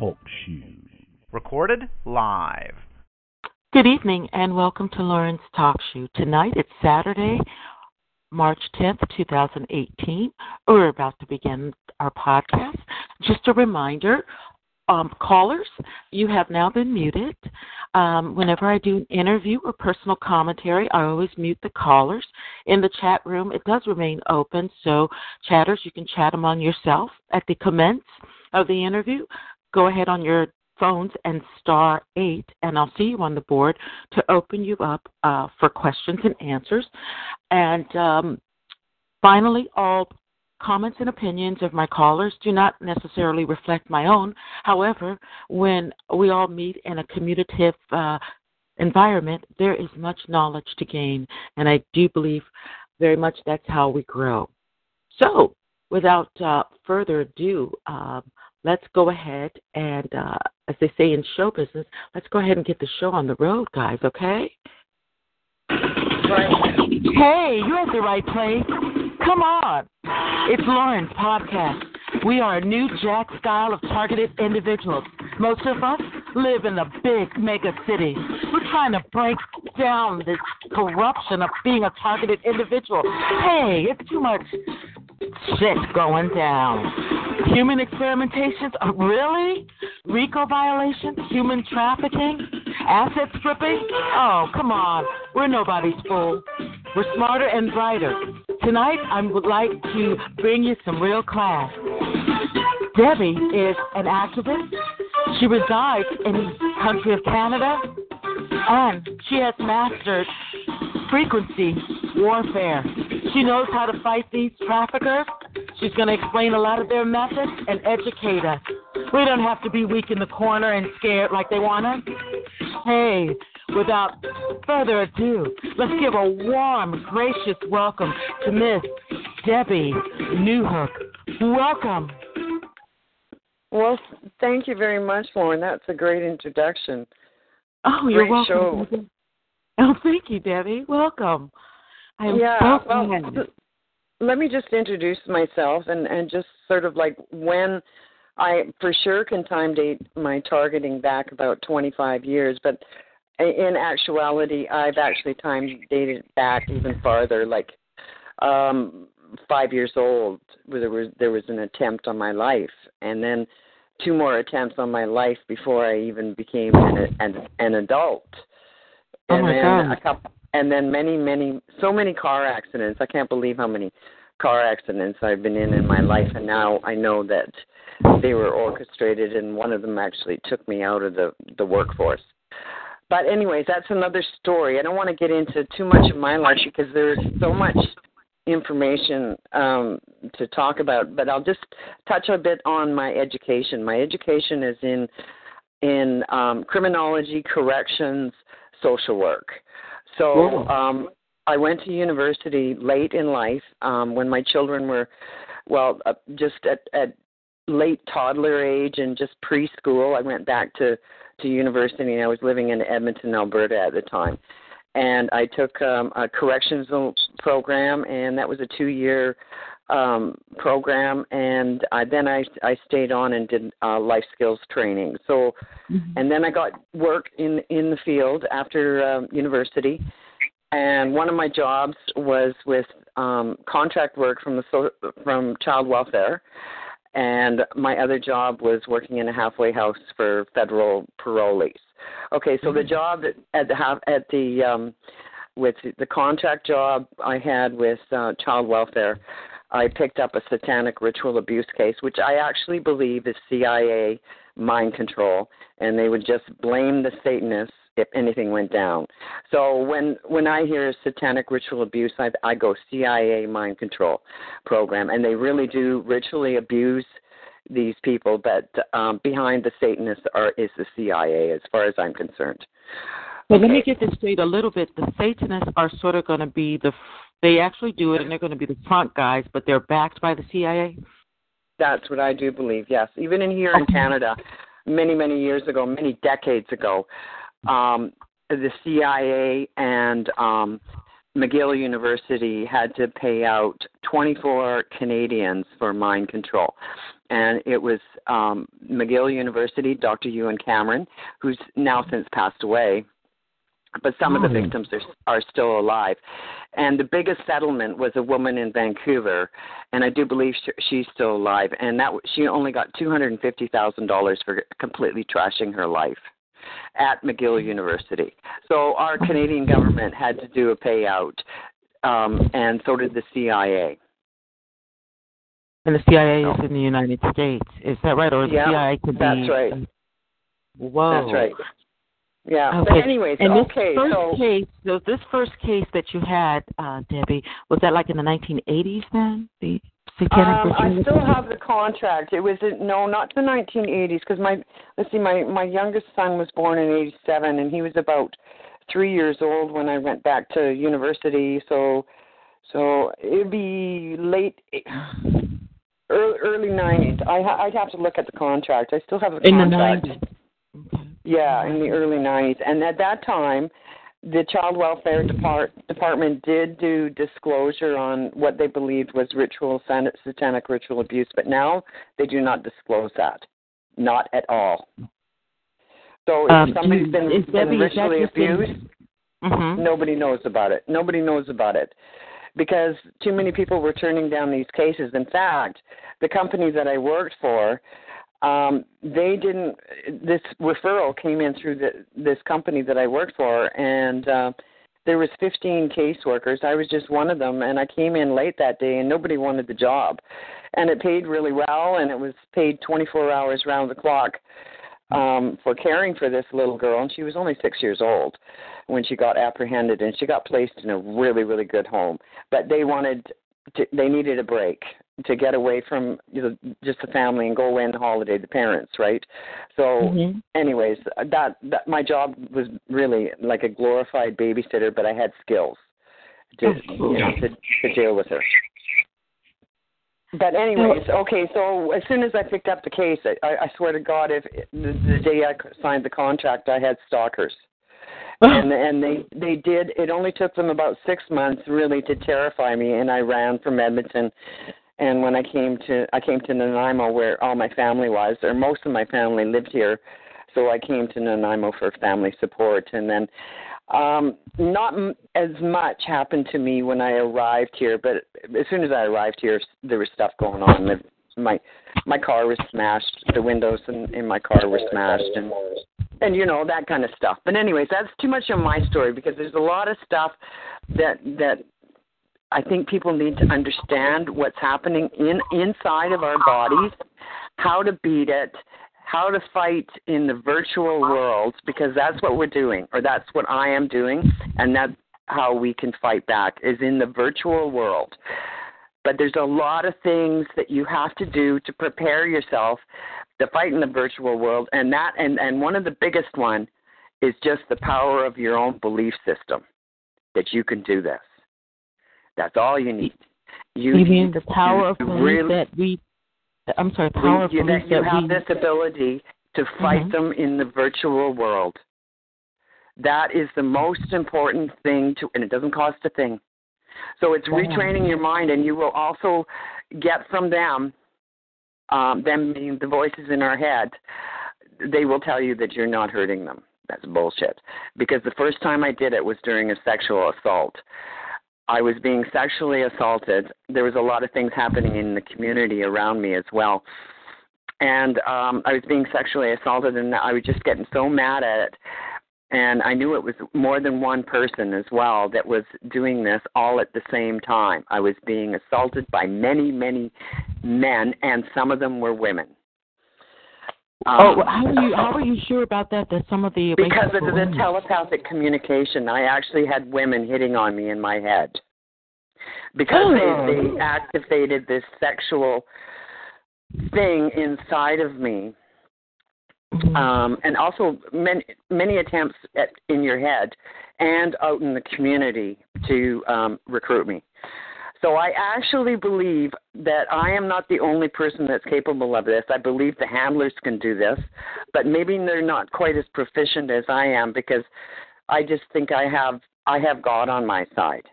Talk Show. Recorded live. Good evening and welcome to Lauren's Talk Show. Tonight it's Saturday, March 10th, 2018. We're about to begin our podcast. Just a reminder um, callers, you have now been muted. Um, whenever I do an interview or personal commentary, I always mute the callers. In the chat room, it does remain open, so chatters, you can chat among yourself. At the commence of the interview, go ahead on your phones and star eight, and I'll see you on the board to open you up uh, for questions and answers. And um, finally, all comments and opinions of my callers do not necessarily reflect my own. However, when we all meet in a commutative uh, environment, there is much knowledge to gain, and I do believe very much that's how we grow. So, without uh, further ado, uh, let's go ahead and, uh, as they say in show business, let's go ahead and get the show on the road, guys, okay? Hey, you're at the right place. Come on. It's Lauren's podcast. We are a new jack style of targeted individuals. Most of us live in the big mega cities. We're trying to break down this corruption of being a targeted individual. Hey, it's too much shit going down. Human experimentations? Uh, really? RICO violations? Human trafficking? Asset stripping? Oh, come on. We're nobody's fool. We're smarter and brighter. Tonight, I would like to bring you some real class. Debbie is an activist. She resides in the country of Canada, and she has mastered frequency warfare. She knows how to fight these traffickers. She's going to explain a lot of their methods and educate us. We don't have to be weak in the corner and scared like they want us. Hey, without further ado, let's give a warm, gracious welcome to Miss Debbie Newhook. Welcome. Well, thank you very much, Lauren. That's a great introduction. Oh, great you're welcome. Show. Oh, thank you, Debbie. Welcome. I am yeah, so well, let me just introduce myself and and just sort of like when I for sure can time date my targeting back about 25 years, but in actuality, I've actually time dated back even farther, like um five years old. Where there was there was an attempt on my life, and then two more attempts on my life before I even became an an, an adult. Oh And my then God. a couple, and then many many so many car accidents. I can't believe how many car accidents I've been in in my life, and now I know that they were orchestrated, and one of them actually took me out of the the workforce. But anyways, that's another story. I don't want to get into too much of my life because there's so much information um, to talk about. But I'll just touch a bit on my education. My education is in in um, criminology, corrections, social work. So um, I went to university late in life um, when my children were, well, uh, just at, at late toddler age and just preschool. I went back to to university, and I was living in Edmonton, Alberta at the time. And I took um, a corrections program, and that was a two-year um, program. And I, then I I stayed on and did uh, life skills training. So Mhm. and then I got work in in the field after um, university, and one of my jobs was with um, contract work from the so, from child welfare, and my other job was working in a halfway house for federal parolees. Okay, so the job at, at the at the um, with the contract job I had with uh, child welfare, I picked up a satanic ritual abuse case, which I actually believe is CIA mind control, and they would just blame the Satanists if anything went down. So when when I hear satanic ritual abuse, I, I go CIA mind control program, and they really do ritually abuse these people. But um, behind the Satanists are is the CIA, as far as I'm concerned. But let me get this straight a little bit. The Satanists are sort of going to be the, they actually do it and they're going to be the front guys, but they're backed by the CIA? That's what I do believe. Yes, even in here in Canada, many many years ago, many decades ago, um, the CIA and um, McGill University had to pay out 24 Canadians for mind control. And it was um, McGill University, Dr. Ewen Cameron, who's now since passed away, but some of the Oh. victims are, are still alive. And the biggest settlement was a woman in Vancouver, and I do believe sh- she's still alive. And that she only got two hundred and fifty thousand dollars for completely trashing her life at McGill University. So our Canadian government had to do a payout, um, and so did the CIA. And the CIA is in the United States. Is that right? Or the Yeah, CIA could that's be. That's right. Whoa. That's right. Yeah. Okay. But anyways, And this okay. first So case, so this first case that you had, uh, Debbie, was that like in the 1980s then? The satanic Um, I still have the contract. It was in, no, not the 1980s, because my let's see, my my youngest son was born in '87, and he was about three years old when I went back to university. So, so it'd be late, early, early '90s. I ha- I'd have to look at the contract. I still have the in the contract. 90s. Okay. Yeah, in the early 90s. And at that time, the Child Welfare Depart- Department did do disclosure on what they believed was ritual, satanic ritual abuse, but now they do not disclose that. Not at all. So if Um, somebody's do- been, been Debbie, ritually abused, Mm-hmm. nobody knows about it. Nobody knows about it because too many people were turning down these cases. In fact, the company that I worked for, um, they didn't. This referral came in through the, this company that I worked for, and uh, there was 15 caseworkers. I was just one of them, and I came in late that day, and nobody wanted the job, and it paid really well, and it was paid 24 hours round the clock um, for caring for this little girl, and she was only six years old when she got apprehended, and she got placed in a really, really good home. But they wanted, to, they needed a break to get away from you know, just the family and go away on holiday, the parents, right? So, Mm-hmm. anyways, that that my job was really like a glorified babysitter, but I had skills to you know, to, to deal with her. But anyways, okay. So as soon as I picked up the case, I, I swear to God, if the, the day I signed the contract, I had stalkers, and and they they did. It only took them about six months really to terrify me, and I ran from Edmonton. And when I came to I came to Nanaimo, where all my family was, or most of my family lived here, so I came to Nanaimo for family support, and then um, not m- as much happened to me when I arrived here, but as soon as I arrived here, there was stuff going on. My my car was smashed. The windows in, in my car were smashed, and and you know that kind of stuff. But anyways, that's too much of my story because there's a lot of stuff that that I think people need to understand what's happening in inside of our bodies, how to beat it, how to fight in the virtual world because that's what we're doing or that's what I am doing and that's how we can fight back is in the virtual world. But there's a lot of things that you have to do to prepare yourself to fight in the virtual world and that and and one of the biggest one is just the power of your own belief system that you can do this. That's all you need. You, need the power of belief really, that we? I'm sorry, power of you, that you have we. this ability to fight Mhm. them in the virtual world. That is the most important thing to, and it doesn't cost a thing. So it's retraining your mind, and you will also get from them, um, them being the voices in our head, they will tell you that you're not hurting them. That's bullshit. Because the first time I did it was during a sexual assault. I was being sexually assaulted. There was a lot of things happening in the community around me as well. And um I was being sexually assaulted and I was just getting so mad at it. And I knew it was more than one person as well that was doing this all at the same time. I was being assaulted by many, many men and some of them were women. Oh, Um, well, how are you? How are you sure about that? That some of the because of the women? telepathic communication, I actually had women hitting on me in my head because Oh. they, they activated this sexual thing inside of me, Mhm. um, and also many many attempts at, in your head and out in the community to um, recruit me. So I actually believe that I am not the only person that's capable of this. I believe the handlers can do this, but maybe they're not quite as proficient as I am because I just think I have I have God on my side.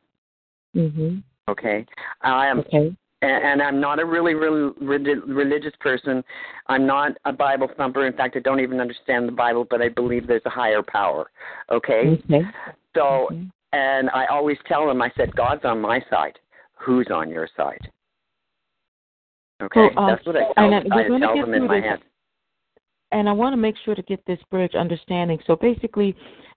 Mhm. Okay. I am Okay. and, and I'm not a really, really relig- religious person. I'm not a Bible thumper. In fact, I don't even understand the Bible, but I believe there's a higher power. Okay? Okay. So, Mhm. and I always tell them, I said, God's on my side. Who's on your side? Okay? Well, uh, That's what I tell, and, we're I tell them in my this. head. And I want to make sure to get this bridge understanding. So basically,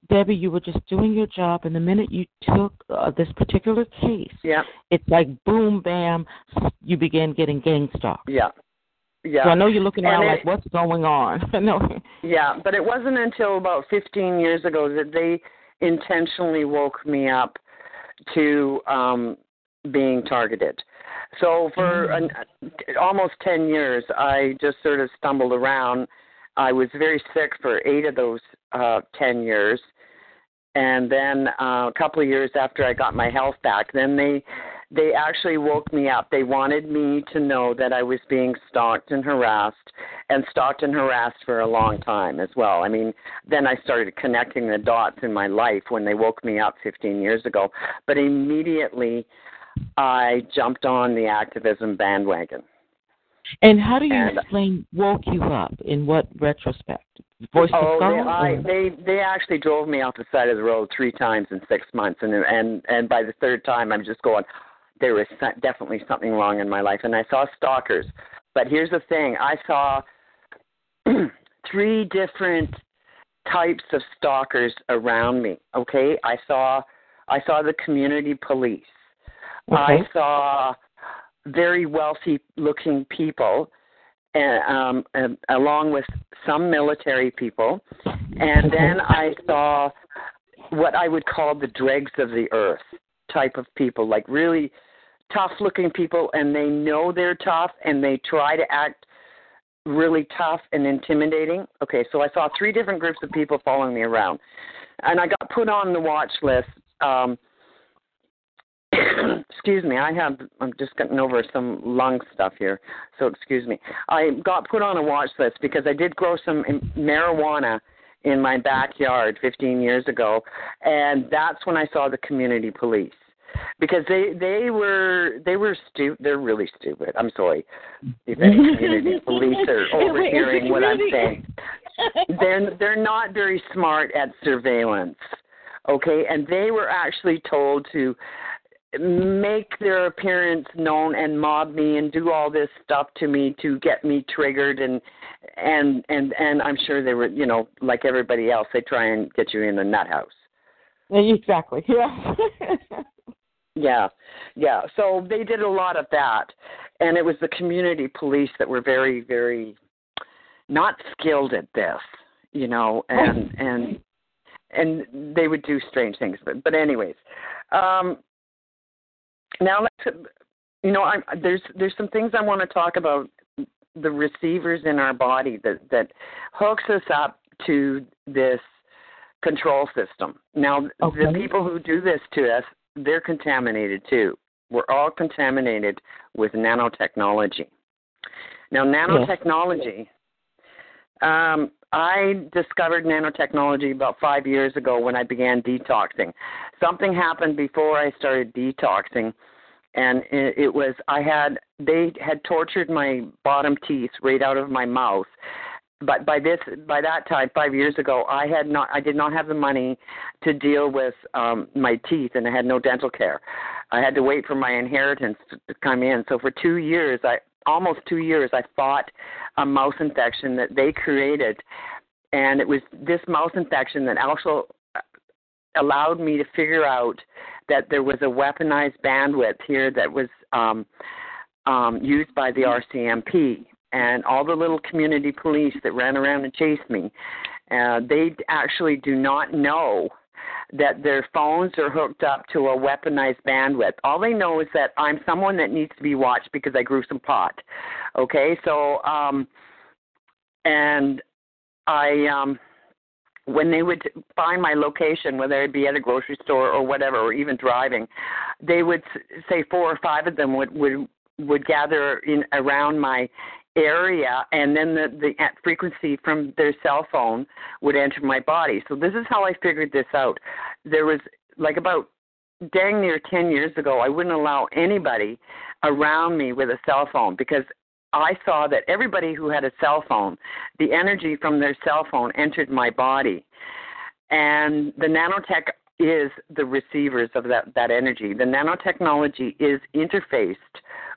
Debbie, you were just doing your job, and the minute you took uh, this particular case, Yeah, it's like boom, bam, you began getting gang stalked. yeah. Yeah. So I know you're looking around it- like, what's going on? no. Yeah, but it wasn't until about 15 years ago that they intentionally woke me up to um being targeted. So for an, almost 10 years, I just sort of stumbled around. I was very sick for eight of those uh 10 years. And then uh, a couple of years after I got my health back, then they they actually woke me up. They wanted me to know that I was being stalked and harassed, and stalked and harassed for a long time as well. I mean, then I started connecting the dots in my life when they woke me up 15 years ago. But immediately, I jumped on the activism bandwagon. And how do you And- explain woke you up? In what retrospect? Voice oh, of they, I, they they actually drove me off the side of the road three times in six months, and and and by the third time, I'm just going. There was definitely something wrong in my life, and I saw stalkers. But here's the thing: I saw three different types of stalkers around me. Okay, I saw I saw the community police. I saw very wealthy looking people and um along with some military people and then I saw what I would call the dregs of the earth type of people like really tough looking people and they know they're tough and they try to act really tough and intimidating. Okay, so I saw three different groups of people following me around. And I got put on the watch list um excuse me, I have I'm just getting over some lung stuff here. So excuse me. I got put on a watch list because I did grow some marijuana in my backyard 15 years ago and that's when I saw the community police because they they were they were stu they're really stupid. I'm sorry. If any community police are overhearing what I'm saying. They're they're not very smart at surveillance. Okay, and they were actually told to make their appearance known and mob me and do all this stuff to me to get me triggered and and and and I'm sure they were you know like everybody else they try and get you in the nut house. Exactly. Yeah. Yeah, yeah. So they did a lot of that, and it was the community police that were very, very not skilled at this, you know, and and and they would do strange things. But but anyways, um, now let's you know I'm there's there's some things I want to talk about the receivers in our body that that hooks us up to this control system. Now the people who do this to us they're contaminated too. We're all contaminated with nanotechnology. Now, nanotechnology, um, I discovered nanotechnology about five years ago when I began detoxing. Something happened before I started detoxing, and it, was I had they had tortured my bottom teeth right out of my mouth. But by this, by that time, five years ago, I had not, I did not have the money to deal with um my teeth, and I had no dental care. I had to wait for my inheritance to come in. So for two years, I almost two years, I fought a mouse infection that they created, and it was this mouse infection that also allowed me to figure out that there was a weaponized bandwidth here that was um, um, used by the RCMP and all the little community police that ran around and chased me. Uh, they actually do not know that their phones are hooked up to a weaponized bandwidth. All they know is that I'm someone that needs to be watched because I grew some pot. Okay, so um, and I um, when they would find my location, whether it be at a grocery store or whatever, or even driving, they would say four or five of them would would would gather in around my area and then the the frequency from their cell phone would enter my body so this is how i figured this out there was like about dang near 10 years ago, I wouldn't allow anybody around me with a cell phone because I saw that everybody who had a cell phone, the energy from their cell phone entered my body. And the nanotech is the receivers of that, that energy. The nanotechnology is interfaced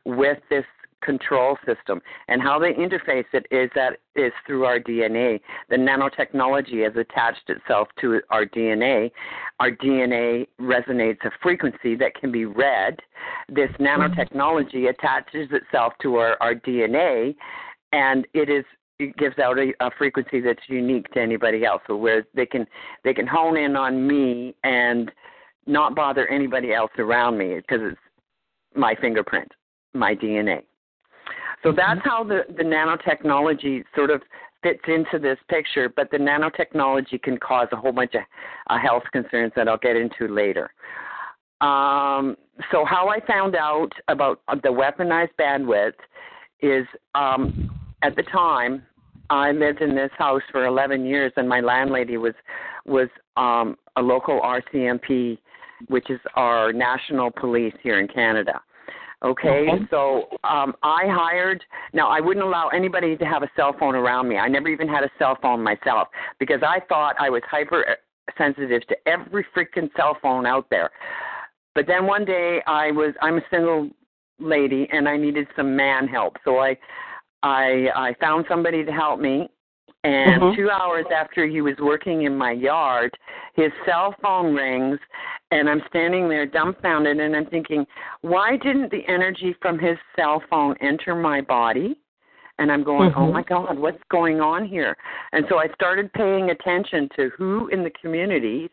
with this control system. And how they interface it is that is through our DNA. The nanotechnology has attached itself to our DNA. Our DNA resonates a frequency that can be read. This mm-hmm. nanotechnology attaches itself to our, our DNA and it is it gives out a, a frequency that's unique to anybody else. So where they can they can hone in on me and not bother anybody else around me because it's my fingerprint, my DNA. So mm-hmm. that's how the, the nanotechnology sort of fits into this picture, but the nanotechnology can cause a whole bunch of uh, health concerns that I'll get into later. Um, so, how I found out about the weaponized bandwidth is um, at the time I lived in this house for 11 years, and my landlady was was um, a local RCMP, which is our national police here in Canada. Okay, okay. so um, I hired. Now I wouldn't allow anybody to have a cell phone around me. I never even had a cell phone myself because I thought I was hyper sensitive to every freaking cell phone out there. But then one day I was I'm a single lady and I needed some man help, so I I I found somebody to help me and mm-hmm. two hours after he was working in my yard, his cell phone rings, and I'm standing there dumbfounded, and I'm thinking, why didn't the energy from his cell phone enter my body? And I'm going, oh mm-hmm. oh my God, what's going on here? And so I started paying attention to who in the community's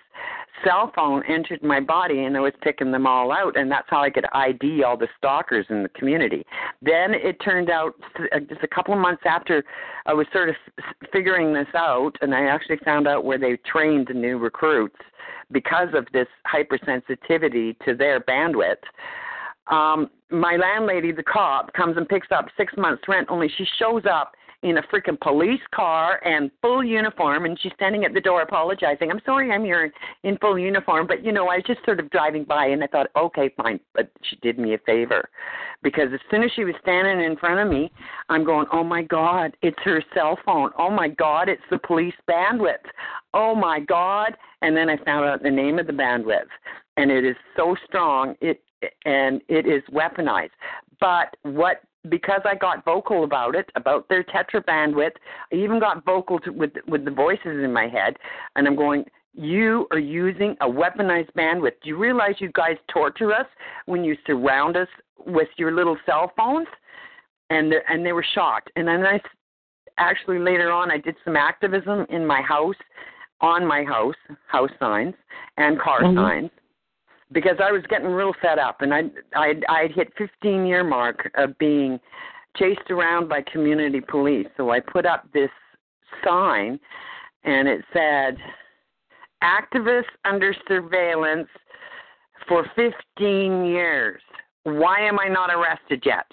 cell phone entered my body, and I was picking them all out, and that's how I could ID all the stalkers in the community. Then it turned out, uh, just a couple of months after I was sort of figuring this out, and I actually found out where they trained the new recruits because of this hypersensitivity to their bandwidth um, my landlady, the cop, comes and picks up six months' rent. Only she shows up in a freaking police car and full uniform, and she's standing at the door apologizing. I'm sorry, I'm here in full uniform, but you know, I was just sort of driving by, and I thought, okay, fine. But she did me a favor, because as soon as she was standing in front of me, I'm going, oh my God, it's her cell phone. Oh my God, it's the police bandwidth. Oh my God, and then I found out the name of the bandwidth, and it is so strong. It and it is weaponized. But what because I got vocal about it, about their tetra bandwidth, I even got vocal to, with with the voices in my head, and I'm going. You are using a weaponized bandwidth. Do you realize you guys torture us when you surround us with your little cell phones? And and they were shocked. And then I actually later on I did some activism in my house, on my house, house signs and car mm-hmm. signs because I was getting real fed up, and I I I'd hit 15 year mark of being chased around by community police. So I put up this sign, and it said, "Activists under surveillance for 15 years. Why am I not arrested yet?"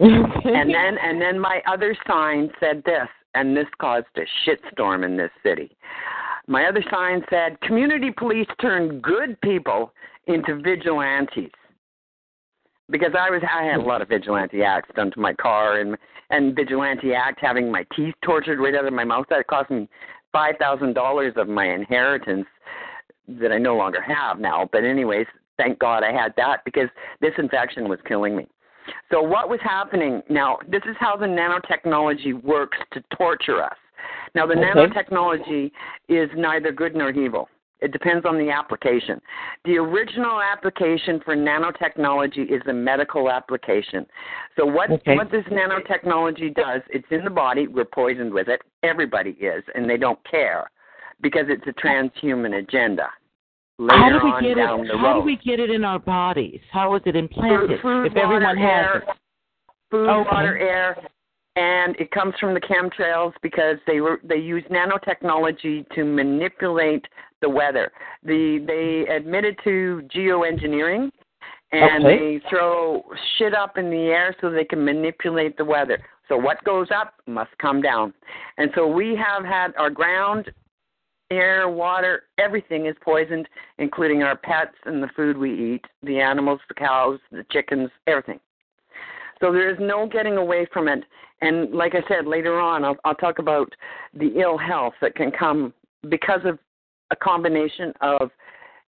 and then and then my other sign said this, and this caused a shitstorm in this city. My other sign said, "Community police turn good people into vigilantes because I was I had a lot of vigilante acts done to my car and and vigilante act having my teeth tortured right out of my mouth that cost me five thousand dollars of my inheritance that I no longer have now. But anyways, thank God I had that because this infection was killing me. So what was happening now? This is how the nanotechnology works to torture us. Now the okay. nanotechnology is neither good nor evil. It depends on the application. The original application for nanotechnology is a medical application. So what okay. what this nanotechnology does, it's in the body, we're poisoned with it. Everybody is, and they don't care because it's a transhuman agenda. how do we get it? How do we get it in our bodies? How is it implanted? Food, if water, everyone has air, it? Food, okay. water, air, and it comes from the chemtrails because they were they use nanotechnology to manipulate the weather. The they admitted to geoengineering and okay. they throw shit up in the air so they can manipulate the weather. So what goes up must come down. And so we have had our ground air, water, everything is poisoned, including our pets and the food we eat, the animals, the cows, the chickens, everything. So there is no getting away from it. And like I said, later on, I'll, I'll talk about the ill health that can come because of a combination of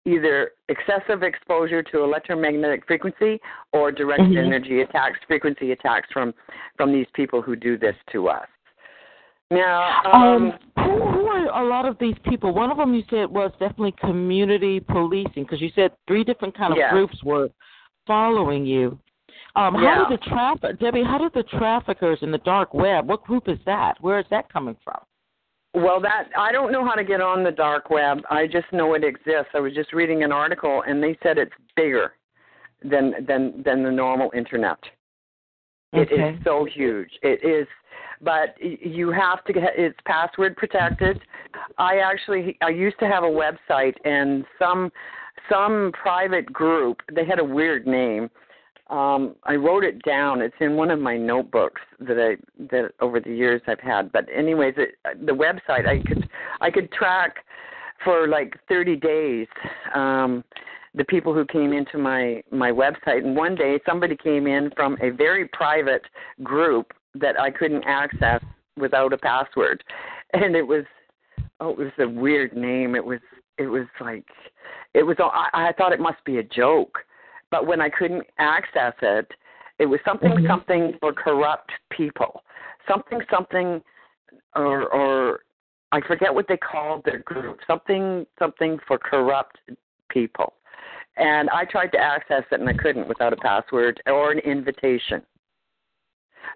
either excessive exposure to electromagnetic frequency or direct Mhm. energy attacks, frequency attacks from from these people who do this to us. Now, Um, um, who, who are a lot of these people? One of them you said was definitely community policing because you said three different kind of Yes. groups were following you. Um, how Yeah. did the traffic, Debbie? How did the traffickers in the dark web? What group is that? Where is that coming from? Well, that I don't know how to get on the dark web. I just know it exists. I was just reading an article, and they said it's bigger than than than the normal internet. It is so huge. It is, but you have to get it's password protected. I actually I used to have a website, and some some private group they had a weird name. Um, I wrote it down. It's in one of my notebooks that I that over the years I've had. But anyways, it, the website I could I could track for like 30 days um, the people who came into my my website. And one day somebody came in from a very private group that I couldn't access without a password, and it was oh it was a weird name. It was it was like it was I, I thought it must be a joke but when I couldn't access it, it was something Mhm. something for corrupt people, something something, or or I forget what they called their group, something something for corrupt people, and I tried to access it and I couldn't without a password or an invitation.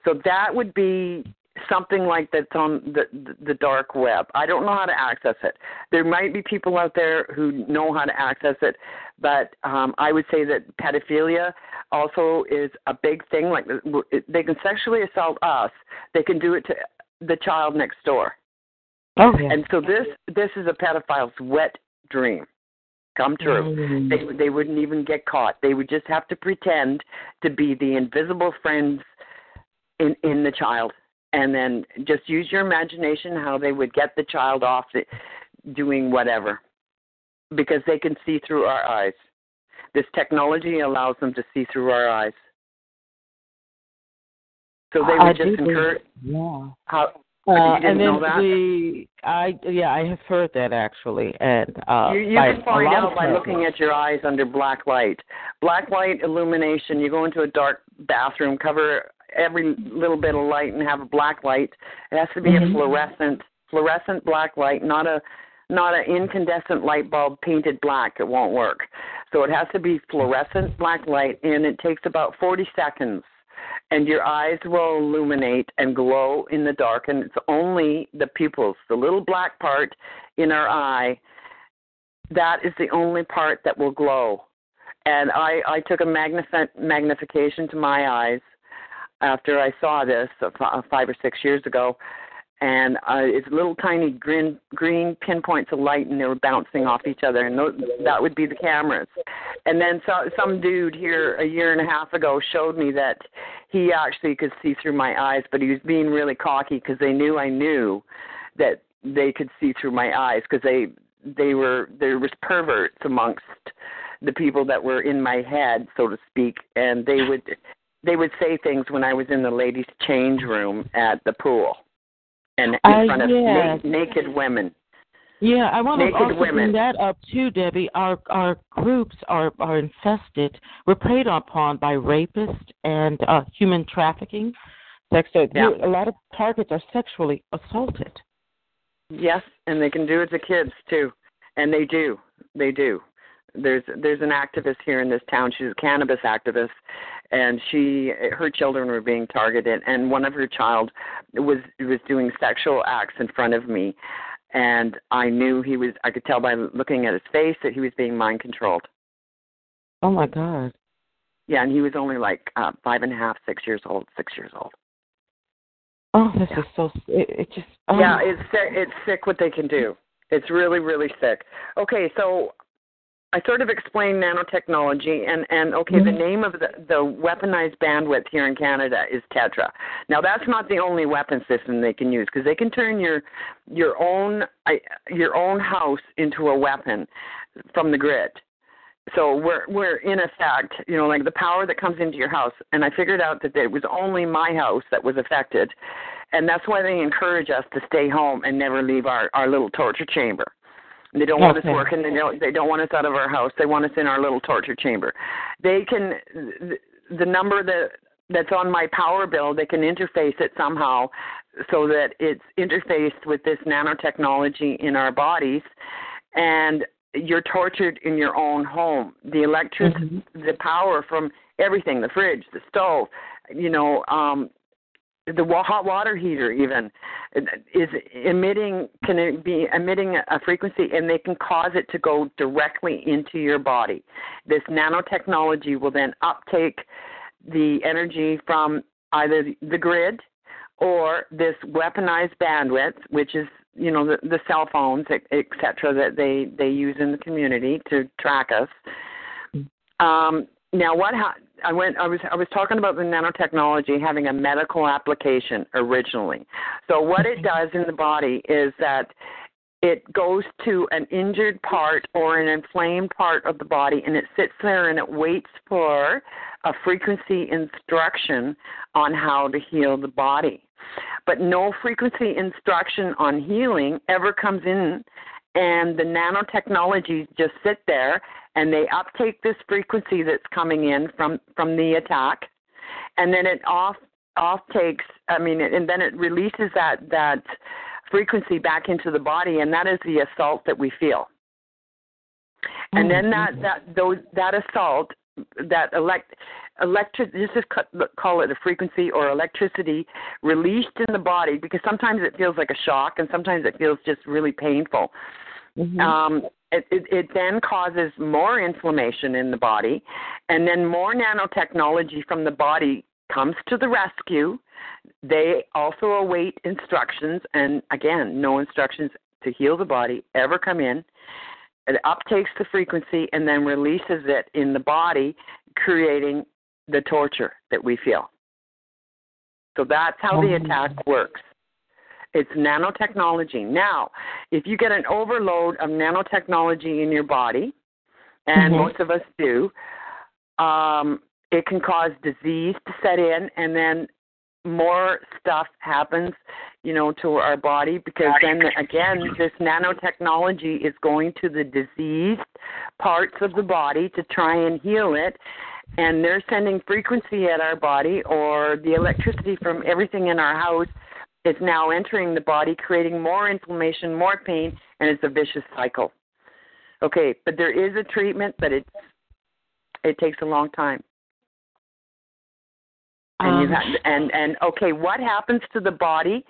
So that would be something like that's on the the dark web. I don't know how to access it. There might be people out there who know how to access it, but um, I would say that pedophilia also is a big thing. Like they can sexually assault us, they can do it to the child next door. Oh, yeah. And so this this is a pedophile's wet dream come true. Mm. They they wouldn't even get caught. They would just have to pretend to be the invisible friends in in the child, and then just use your imagination how they would get the child off the, doing whatever, because they can see through our eyes. This technology allows them to see through our eyes. So they would I just do believe- encourage Yeah. how. Uh, and then the I yeah I have heard that actually and uh you you by can find out by looking at your eyes under black light. Black light illumination. You go into a dark bathroom, cover every little bit of light, and have a black light. It has to be Mhm. a fluorescent fluorescent black light, not a not an incandescent light bulb painted black. It won't work. So it has to be fluorescent black light, and it takes about 40 seconds. And your eyes will illuminate and glow in the dark, and it's only the pupils, the little black part in our eye, that is the only part that will glow. And I, I took a magnific- magnification to my eyes after I saw this uh, five or six years ago, and uh, it's little tiny green green pinpoints of light, and they were bouncing off each other, and those, that would be the cameras. And then so, some dude here a year and a half ago showed me that he actually could see through my eyes, but he was being really cocky because they knew I knew that they could see through my eyes because they they were there was perverts amongst the people that were in my head, so to speak, and they would they would say things when I was in the ladies' change room at the pool, and in Uh, front of yes. na- naked women. Yeah, I want to Naked also women. bring that up too, Debbie. Our our groups are are infested. We're preyed upon by rapists and uh, human trafficking. Sex. So Yeah. A lot of targets are sexually assaulted. Yes, and they can do it to kids too, and they do. They do. There's there's an activist here in this town. She's a cannabis activist, and she her children were being targeted, and one of her child was was doing sexual acts in front of me, and I knew he was. I could tell by looking at his face that he was being mind controlled. Oh my God. Yeah, and he was only like uh, five and a half, six years old. Six years old. Oh, this is so. It, it just. Oh. Yeah, it's. It's sick what they can do. It's really, really sick. Okay, so I sort of explained nanotechnology, and and okay, mm-hmm. the name of the the weaponized bandwidth here in Canada is Tetra. Now that's not the only weapon system they can use because they can turn your your own your own house into a weapon from the grid. So we're we're in effect, you know, like the power that comes into your house. And I figured out that it was only my house that was affected, and that's why they encourage us to stay home and never leave our our little torture chamber. They don't want us working. They don't. They don't want us out of our house. They want us in our little torture chamber. They can. The number that that's on my power bill, they can interface it somehow so that it's interfaced with this nanotechnology in our bodies, and you're tortured in your own home. The electric, mm-hmm. the power from everything, the fridge, the stove, you know, um, the hot water heater even is emitting can be emitting a frequency and they can cause it to go directly into your body. This nanotechnology will then uptake the energy from either the grid or this weaponized bandwidth which is you know the, the cell phones etc that they they use in the community to track us. Um, now what ha- I went. I was. I was talking about the nanotechnology having a medical application originally. So what it does in the body is that it goes to an injured part or an inflamed part of the body, and it sits there and it waits for a frequency instruction on how to heal the body. But no frequency instruction on healing ever comes in and the nanotechnologies just sit there and they uptake this frequency that's coming in from from the attack. And then it off off takes i mean and then it releases that that frequency back into the body and that is the assault that we feel. And then that mm-hmm. that those that assault that elect electric just call it a frequency or electricity released in the body because sometimes it feels like a shock and sometimes it feels just really painful mm-hmm. um, it, it, it then causes more inflammation in the body and then more nanotechnology from the body comes to the rescue they also await instructions and again no instructions to heal the body ever come in it uptakes the frequency and then releases it in the body creating the torture that we feel. So that's how the oh. attack works. It's nanotechnology. Now, if you get an overload of nanotechnology in your body, and mm-hmm. most of us do, um, it can cause disease to set in, and then more stuff happens, you know, to our body because then again, this nanotechnology is going to the diseased parts of the body to try and heal it, and they're sending frequency at our body or the electricity from everything in our house is now entering the body creating more inflammation more pain and it's a vicious cycle. Okay but there is a treatment but it it takes a long time. And you um. have, and and okay what happens to the body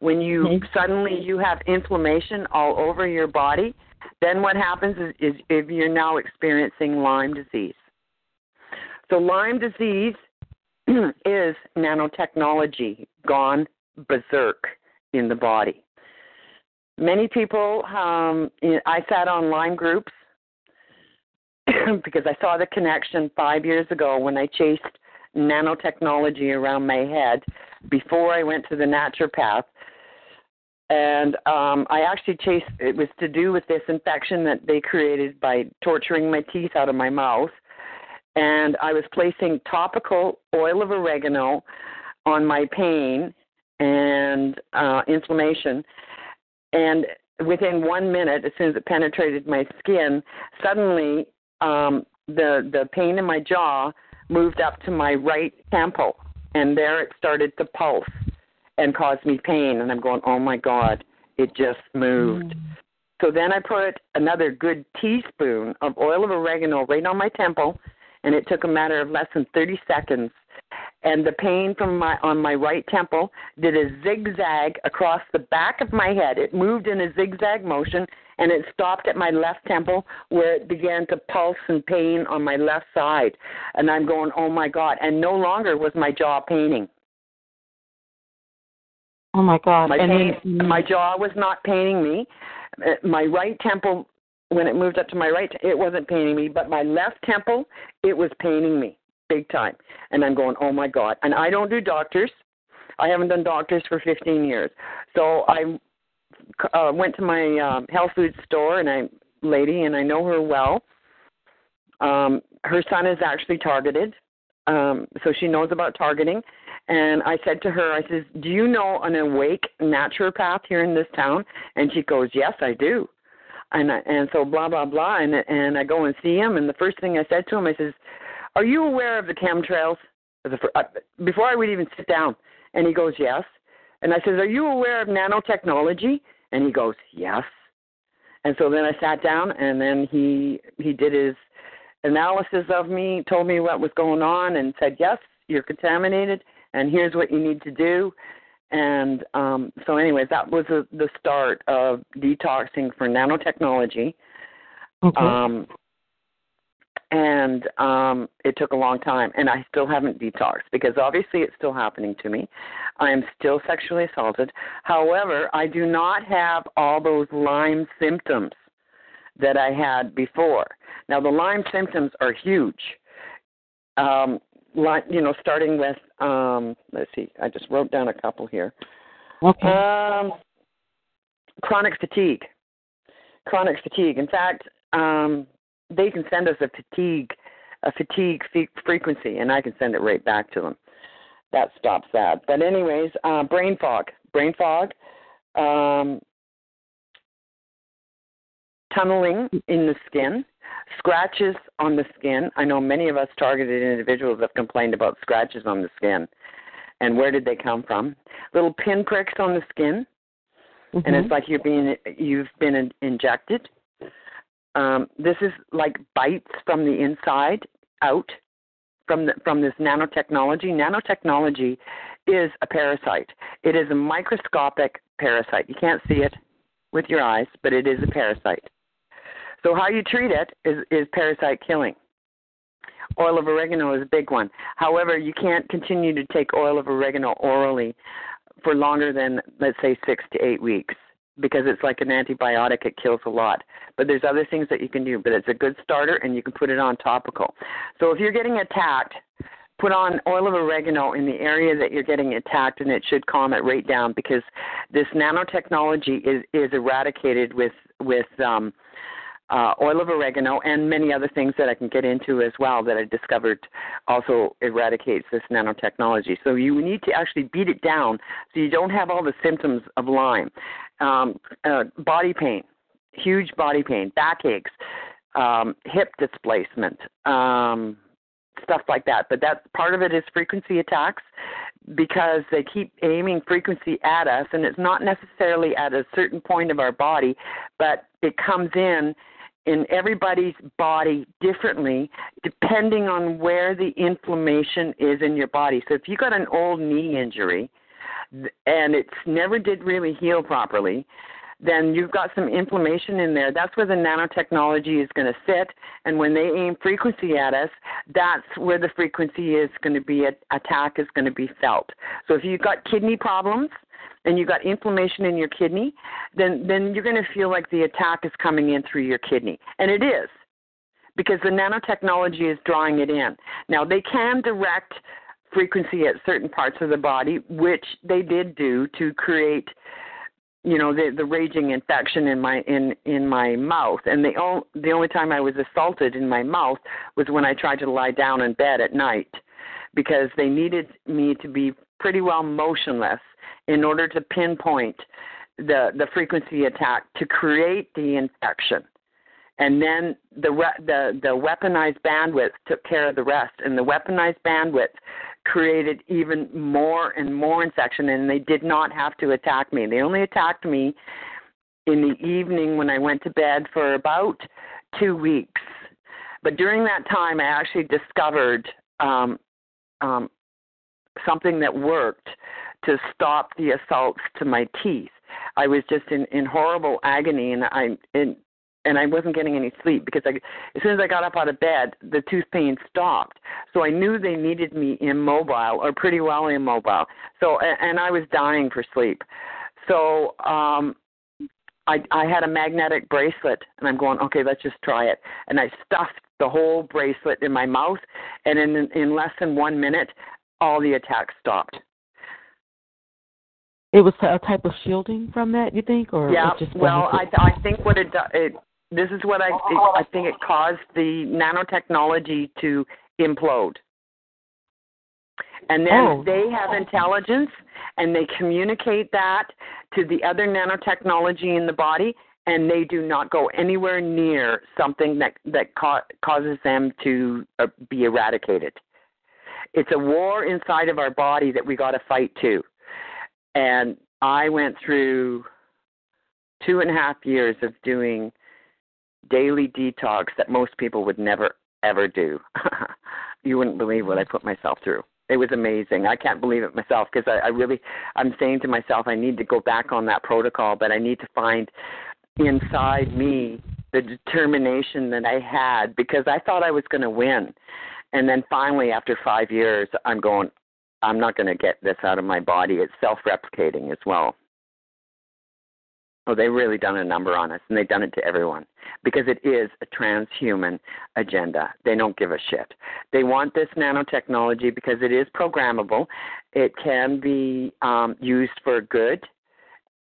when you okay. suddenly you have inflammation all over your body? Then what happens is, is if you're now experiencing lyme disease. So Lyme disease is nanotechnology gone berserk in the body. Many people, um, I sat on Lyme groups because I saw the connection five years ago when I chased nanotechnology around my head before I went to the naturopath. And um, I actually chased, it was to do with this infection that they created by torturing my teeth out of my mouth and I was placing topical oil of oregano on my pain and uh, inflammation. And within one minute, as soon as it penetrated my skin, suddenly um, the the pain in my jaw moved up to my right temple, and there it started to pulse and cause me pain. And I'm going, oh my God, it just moved. Mm. So then I put another good teaspoon of oil of oregano right on my temple and it took a matter of less than 30 seconds. And the pain from my on my right temple did a zigzag across the back of my head. It moved in a zigzag motion, and it stopped at my left temple where it began to pulse and pain on my left side. And I'm going, oh my god! And no longer was my jaw paining. Oh my God! My, pain, my jaw was not paining me. My right temple when it moved up to my right, it wasn't paining me, but my left temple, it was paining me big time. And I'm going, oh my God. And I don't do doctors. I haven't done doctors for 15 years. So I uh, went to my um, health food store and I lady and I know her well. Um, her son is actually targeted, um, so she knows about targeting. And I said to her, I says, "Do you know an awake naturopath here in this town?" And she goes, "Yes, I do." And I, and so blah blah blah, and and I go and see him. And the first thing I said to him, I says, "Are you aware of the chemtrails?" Uh, before I would even sit down, and he goes, "Yes." And I says, "Are you aware of nanotechnology?" And he goes, "Yes." And so then I sat down, and then he he did his analysis of me, told me what was going on, and said, "Yes, you're contaminated, and here's what you need to do." And um, so, anyways, that was a, the start of detoxing for nanotechnology. Okay. Um, and um, it took a long time, and I still haven't detoxed because obviously it's still happening to me. I am still sexually assaulted. However, I do not have all those Lyme symptoms that I had before. Now, the Lyme symptoms are huge. Um, you know, starting with, um, let's see, I just wrote down a couple here. Okay. Um, chronic fatigue. Chronic fatigue. In fact, um, they can send us a fatigue a fatigue frequency, and I can send it right back to them. That stops that. But anyways, uh, brain fog, brain fog, um, tunneling in the skin, scratches on the skin. I know many of us targeted individuals have complained about scratches on the skin. And where did they come from? Little pinpricks on the skin, mm-hmm. and it's like you're being you've been injected. Um, this is like bites from the inside out from the, from this nanotechnology. Nanotechnology is a parasite. It is a microscopic parasite. You can't see it with your eyes, but it is a parasite. So how you treat it is, is parasite killing. Oil of oregano is a big one. However, you can't continue to take oil of oregano orally for longer than let's say six to eight weeks because it's like an antibiotic it kills a lot but there's other things that you can do but it's a good starter and you can put it on topical so if you're getting attacked put on oil of oregano in the area that you're getting attacked and it should calm it right down because this nanotechnology is is eradicated with with um uh, oil of oregano, and many other things that I can get into as well that I discovered also eradicates this nanotechnology. So you need to actually beat it down so you don't have all the symptoms of Lyme. Um, uh, body pain, huge body pain, backaches, um, hip displacement, um, stuff like that. But that part of it is frequency attacks because they keep aiming frequency at us, and it's not necessarily at a certain point of our body, but it comes in in everybody's body differently depending on where the inflammation is in your body. So if you got an old knee injury and it's never did really heal properly, then you've got some inflammation in there. That's where the nanotechnology is going to sit. And when they aim frequency at us, that's where the frequency is going to be, attack is going to be felt. So if you've got kidney problems, and you've got inflammation in your kidney, then then you're going to feel like the attack is coming in through your kidney, and it is because the nanotechnology is drawing it in. Now they can direct frequency at certain parts of the body, which they did do to create you know the the raging infection in my in in my mouth and the only the only time I was assaulted in my mouth was when I tried to lie down in bed at night because they needed me to be pretty well motionless in order to pinpoint the, the frequency attack to create the infection. And then the, the, the weaponized bandwidth took care of the rest. And the weaponized bandwidth created even more and more infection, and they did not have to attack me. They only attacked me in the evening when I went to bed for about two weeks. But during that time, I actually discovered um, um, something that worked to stop the assaults to my teeth. I was just in in horrible agony, and I in and I wasn't getting any sleep because I, as soon as I got up out of bed, the tooth pain stopped. So I knew they needed me immobile or pretty well immobile. So and I was dying for sleep. So um I I had a magnetic bracelet and I'm going, okay, let's just try it. And I stuffed the whole bracelet in my mouth and in in less than 1 minute all the attacks stopped. It was a type of shielding from that, you think, or yeah? just well, I I think what it, it this is what I I think it caused the nanotechnology to implode. And then oh. they have intelligence and they communicate that to the other nanotechnology in the body and they do not go anywhere near something that that ca- causes them to uh, be eradicated. It's a war inside of our body that we got to fight too. And I went through two and a half years of doing daily detox that most people would never ever do. you wouldn't believe what I put myself through. It was amazing. I can't believe it myself because I, I really, I'm saying to myself, I need to go back on that protocol, but I need to find inside me the determination that I had because I thought I was going to win. And then finally, after five years, I'm going, I'm not going to get this out of my body. It's self replicating as well. Oh, they've really done a number on us, and they've done it to everyone because it is a transhuman agenda. They don't give a shit. They want this nanotechnology because it is programmable. It can be um, used for good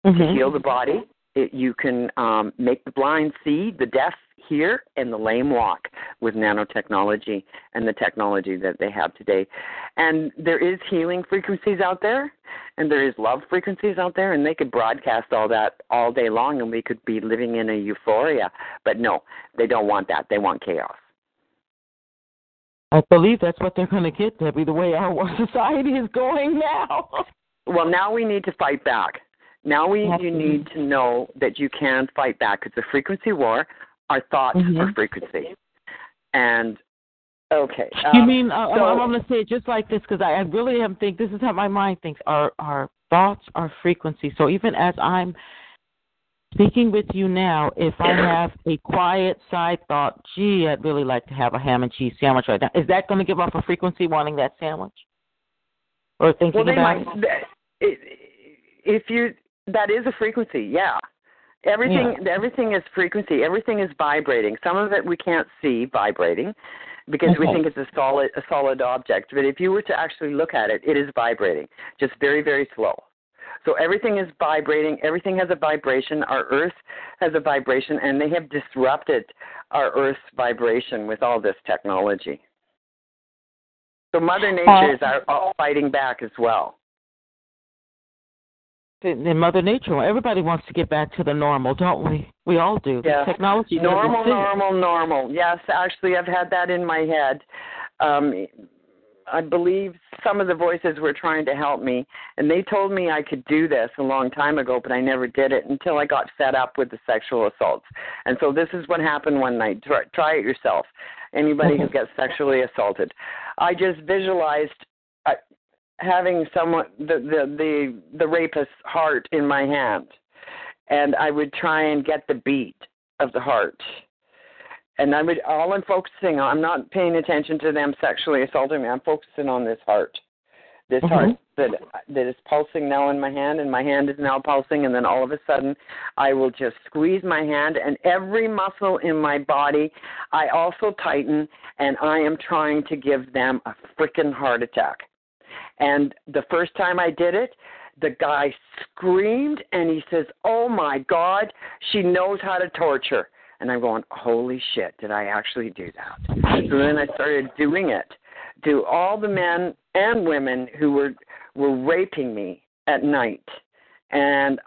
mm-hmm. to heal the body. It, you can um, make the blind see, the deaf hear, and the lame walk with nanotechnology and the technology that they have today. And there is healing frequencies out there and there is love frequencies out there and they could broadcast all that all day long and we could be living in a euphoria. But no they don't want that. They want chaos. I believe that's what they're going to get debbie the way our society is going now. Well now we need to fight back now we you need to know that you can fight back it's a frequency war our thoughts mm-hmm. are frequency and Okay. Um, you mean uh, so, I'm going to say it just like this because I, I really am think this is how my mind thinks. Our our thoughts are frequency. So even as I'm speaking with you now, if I have a quiet side thought, gee, I'd really like to have a ham and cheese sandwich right now. Is that going to give off a frequency wanting that sandwich? Or thinking well, about might, it? If you that is a frequency, yeah. Everything yeah. everything is frequency. Everything is vibrating. Some of it we can't see vibrating because okay. we think it's a solid a solid object. But if you were to actually look at it, it is vibrating, just very very slow. So everything is vibrating. Everything has a vibration. Our Earth has a vibration, and they have disrupted our Earth's vibration with all this technology. So Mother oh. Nature is our, fighting back as well in Mother Nature. Everybody wants to get back to the normal, don't we? We all do. Yeah. Technology. Normal, normal, normal. Yes, actually, I've had that in my head. Um, I believe some of the voices were trying to help me, and they told me I could do this a long time ago, but I never did it until I got fed up with the sexual assaults. And so this is what happened one night. Try, try it yourself. Anybody who gets sexually assaulted, I just visualized having someone the the the the rapist's heart in my hand. And i would try and get the beat of the heart. And i would all i'm focusing on i'm not paying attention to them sexually assaulting me. I'm focusing on this heart. This mm-hmm. heart that that is pulsing now in my hand and my hand is now pulsing. And then all of a sudden i will just squeeze my hand and every muscle in my body i also tighten and i am trying to give them a freaking heart attack and the first time I did it, the guy screamed and he says, Oh my God, she knows how to torture. And I'm going, Holy shit, did I actually do that? So then I started doing it to all the men and women who were were raping me at night. And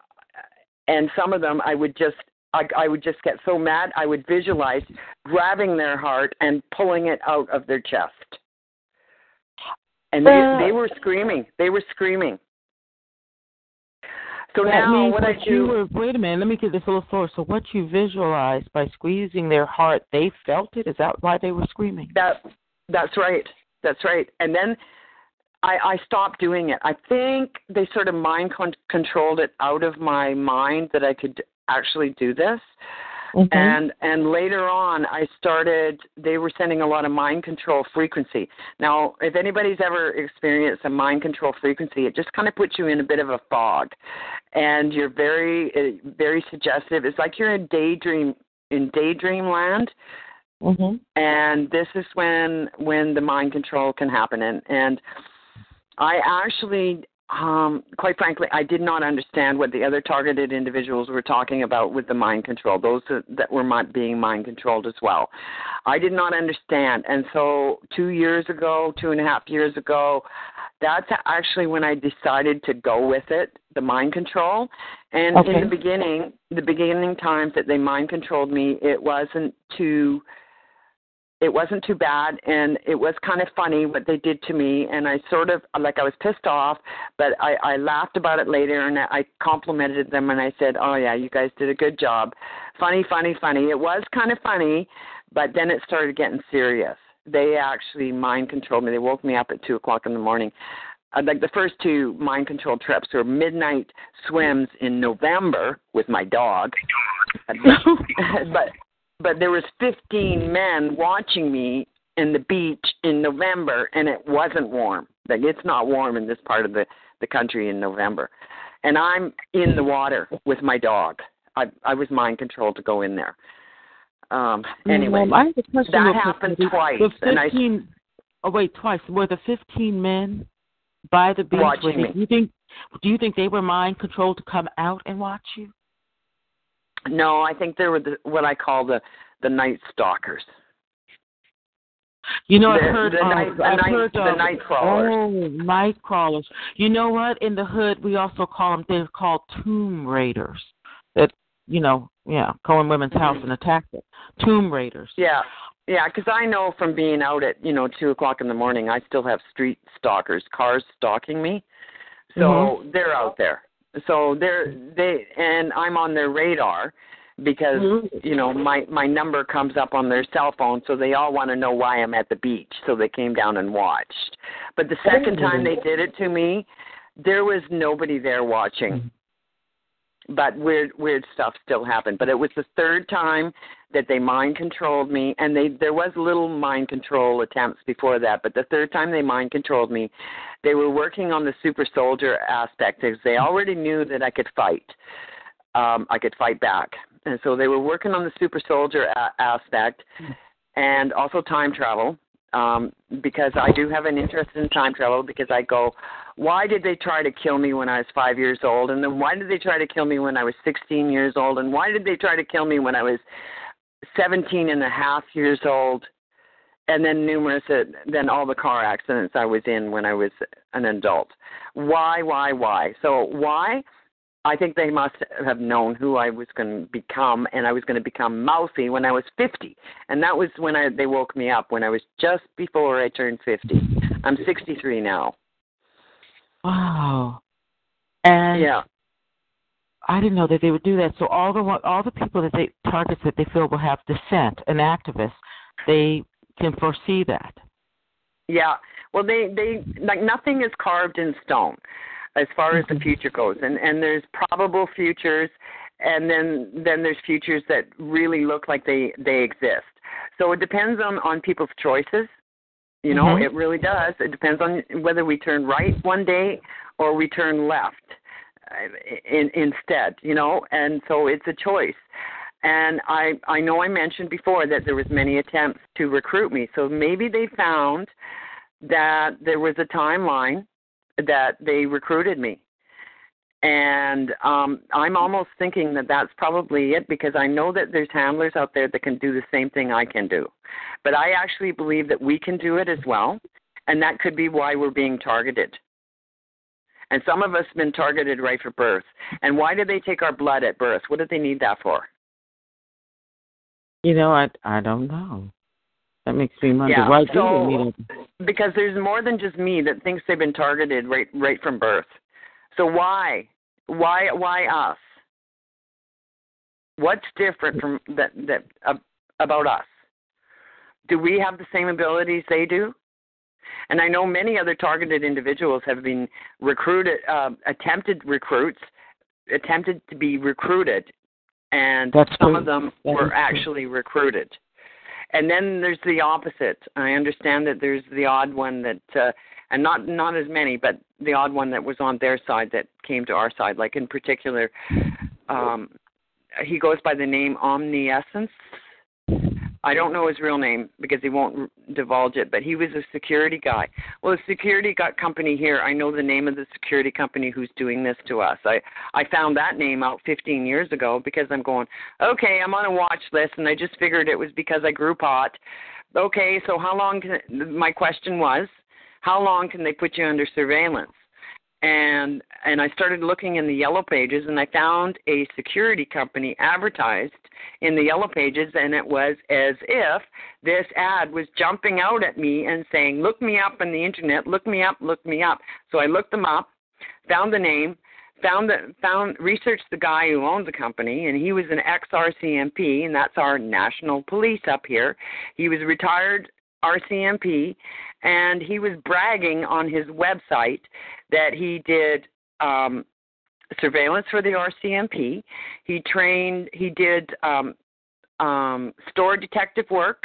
and some of them I would just I, I would just get so mad I would visualize grabbing their heart and pulling it out of their chest and they, they were screaming. They were screaming. So that now means what I do. You were, wait a minute. Let me get this a little slower. So what you visualized by squeezing their heart, they felt it. Is that why they were screaming? That that's right. That's right. And then I, I stopped doing it. I think they sort of mind con- controlled it out of my mind that I could actually do this. Mm-hmm. And and later on, I started. They were sending a lot of mind control frequency. Now, if anybody's ever experienced a mind control frequency, it just kind of puts you in a bit of a fog, and you're very uh, very suggestive. It's like you're in daydream in daydream land. Mm-hmm. And this is when when the mind control can happen. And and I actually um, quite frankly, I did not understand what the other targeted individuals were talking about with the mind control, those that were not being mind controlled as well. I did not understand. And so, two years ago, two and a half years ago, that's actually when I decided to go with it, the mind control. And okay. in the beginning, the beginning times that they mind controlled me, it wasn't too it wasn't too bad and it was kind of funny what they did to me and i sort of like i was pissed off but i i laughed about it later and i complimented them and i said oh yeah you guys did a good job. Funny funny funny. It was kind of funny but then it started getting serious. They actually mind controlled me. They woke me up at two o'clock in the morning. Uh, like the first two mind control trips were midnight swims in november with my dog. But but there was 15 men watching me in the beach in November, and it wasn't warm. Like it's not warm in this part of the the country in November, and I'm in the water with my dog. I I was mind controlled to go in there. Um, anyway, um, I have a question that happened twice. The 15, and I, oh wait, twice. Were the 15 men by the beach? Watching me. Do you think? Do you think they were mind controlled to come out and watch you? No, I think they were the, what I call the the night stalkers. You know, the, I've heard, the night, the I've night, heard the night crawlers. Oh, night crawlers. You know what? In the hood, we also call them. They're called tomb raiders. That you know, yeah, go in women's house and attack them. Tomb raiders. Yeah, yeah, because I know from being out at you know two o'clock in the morning, I still have street stalkers, cars stalking me. So Mm-hmm. they're out there. So they're they and I'm on their radar because Mhm. you know my my number comes up on their cell phone so they all want to know why I'm at the beach so they came down and watched. But the second time they did it to me there was nobody there watching but weird weird stuff still happened. But it was the third time that they mind controlled me and they there was little mind control attempts before that but the third time they mind controlled me they were working on the super soldier aspect because they already knew that I could fight um I could fight back. And so they were working on the super soldier a- aspect and also time travel um because I do have an interest in time travel because I go why did they try to kill me when I was 5 years old and then why did they try to kill me when I was 16 years old and why did they try to kill me when I was 17 and a half years old and then numerous uh, then all the car accidents I was in when I was an adult why why why so why I think they must have known who I was going to become, and I was going to become mouthy when I was 50. And that was when I, they woke me up, when I was just before I turned 50. I'm 63 now. Wow. And Yeah. I didn't know that they would do that. So all the all the people that they targets that they feel will have dissent and activists, they can foresee that. Yeah. Well, they they like nothing is carved in stone as far as the Mhm. future goes, and and there's probable futures, and then then there's futures that really look like they they exist. So it depends on on people's choices. You know, Mhm. it really does. It depends on whether we turn right one day or we turn left uh, in, instead. You know, and so it's a choice. And I I know I mentioned before that there was many attempts to recruit me. So maybe they found that there was a timeline that they recruited me. And um, I'm almost thinking that that's probably it because I know that there's handlers out there that can do the same thing I can do. But I actually believe that we can do it as well, and that could be why we're being targeted. And some of us have been targeted right for birth. And why did they take our blood at birth? What did they need that for? You know, I I don't know. That makes me wonder Yeah, why do so- they need it? because there's more than just me that thinks they've been targeted right right from birth. So why? Why why us? What's different from that that uh, about us? Do we have the same abilities they do? And I know many other targeted individuals have been recruited, uh, attempted recruits, attempted to be recruited and That's some true. of them were actually recruited. And then there's the opposite. I understand that there's the odd one that, uh, and not not as many, but the odd one that was on their side that came to our side. Like in particular, um, he goes by the name Omniessence. I don't know his real name because he won't divulge it, but he was a security guy. Well, the security got company here, I know the name of the security company who's doing this to us. I I found that name out 15 years ago because I'm going, okay, I'm on a watch list, and I just figured it was because I grew pot. Okay, so how long? Can, my question was, how long can they put you under surveillance? And and I started looking in the yellow pages and I found a security company advertised in the yellow pages and it was as if this ad was jumping out at me and saying look me up on the internet look me up look me up. So I looked them up found the name found the found researched the guy who owned the company and he was an ex RCMP and that's our national police up here. He was retired RCMP and he was bragging on his website that he did um, surveillance for the RCMP. He trained. He did um, um, store detective work.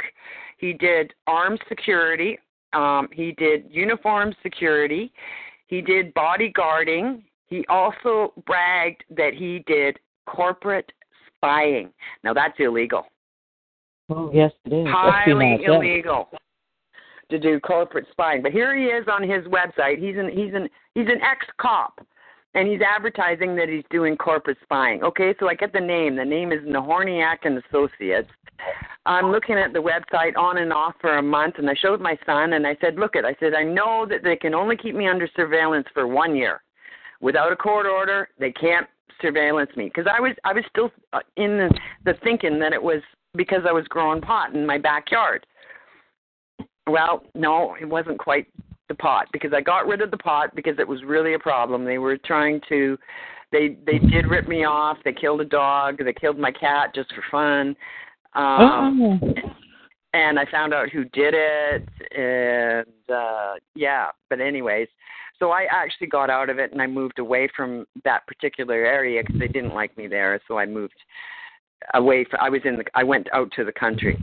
He did armed security. Um, he did uniform security. He did bodyguarding. He also bragged that he did corporate spying. Now that's illegal Oh, yes, it is. highly yeah. To do corporate spying. But here he is on his website. He's an he's an he's an ex cop and he's advertising that he's doing corporate spying. Okay, so I get the name. The name is Nahorniak and Associates. I'm looking at the website on and off for a month and I showed my son and I said, Look it, I said, I know that they can only keep me under surveillance for one year. Without a court order, they can't surveillance me because I was I was still uh, in the, the thinking that it was because I was growing pot in my backyard. Well, no, it wasn't quite the pot because I got rid of the pot because it was really a problem. They were trying to they they did rip me off. They killed a dog, they killed my cat just for fun. Um Oh. and I found out who did it and uh yeah, but anyways, so I actually got out of it and I moved away from that particular area because they didn't like me there, so I moved away from I was in the I went out to the country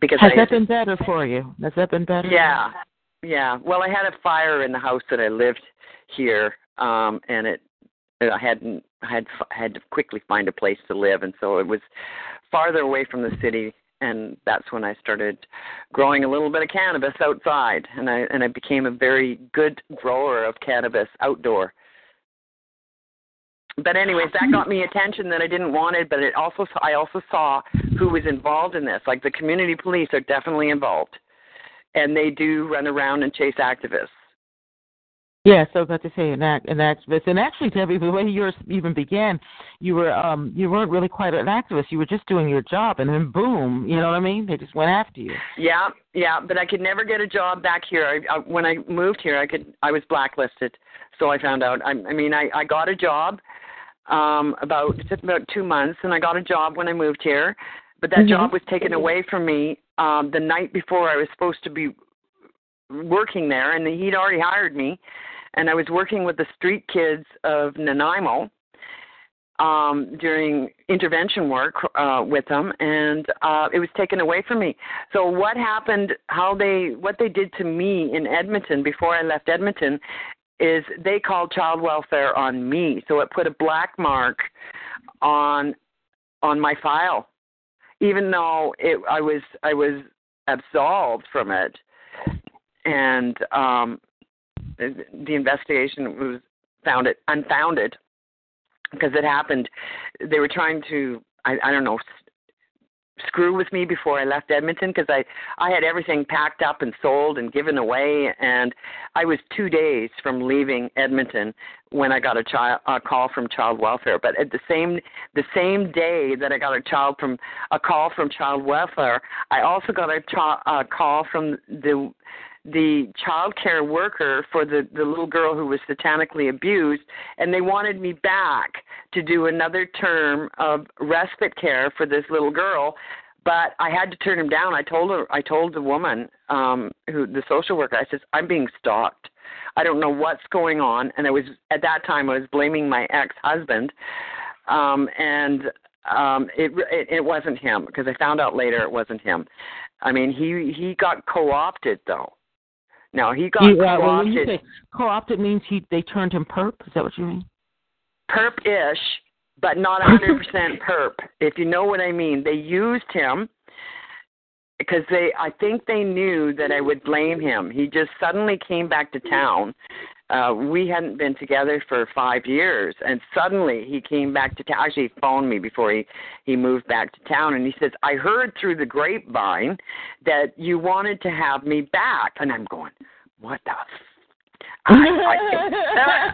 because Has I that been better for you? Has that been better? yeah. Yeah. Well, I had a fire in the house that I lived here um and it I hadn't I had had to quickly find a place to live and so it was farther away from the city and that's when I started growing a little bit of cannabis outside and I and I became a very good grower of cannabis outdoor. But anyways, that got me attention that I didn't want it, but it also I also saw who was involved in this. Like the community police are definitely involved. And they do run around and chase activists. Yeah, so about to say an act, an activist, and actually, Debbie, the way yours even began, you were um you weren't really quite an activist. You were just doing your job, and then boom, you know what I mean? They just went after you. Yeah, yeah, but I could never get a job back here. I, I when I moved here, I could I was blacklisted. So I found out. I, I mean, I I got a job um about it took about 2 months and I got a job when I moved here, but that Mhm. job was taken away from me um the night before I was supposed to be working there and he'd already hired me and I was working with the street kids of Nanaimo um during intervention work uh with them and uh it was taken away from me. So what happened how they what they did to me in Edmonton before I left Edmonton is they called child welfare on me. So it put a black mark on on my file. Even though it I was I was absolved from it and um the investigation was found it unfounded because it happened. They were trying to, I, I don't know, screw with me before I left Edmonton because I I had everything packed up and sold and given away, and I was two days from leaving Edmonton when I got a child a call from child welfare. But at the same the same day that I got a child from a call from child welfare, I also got a, cha- a call from the the child care worker for the the little girl who was satanically abused and they wanted me back to do another term of respite care for this little girl but I had to turn him down. I told her I told the woman um who the social worker I says I'm being stalked. I don't know what's going on and I was at that time I was blaming my ex-husband um and um, it, it it wasn't him because I found out later it wasn't him. I mean, he he got co-opted though. Now he got uh, co-opted. well, when you say co-opted means he they turned him perp. Is that what you mean? perp-ish, but not 100% perp. If you know what I mean, they used him because they. I think they knew that I would blame him. He just suddenly came back to town. Uh, we hadn't been together for five years, and suddenly he came back to town. Actually, he phoned me before he he moved back to town, and he says, "I heard through the grapevine that you wanted to have me back," and I'm going, "What the." I,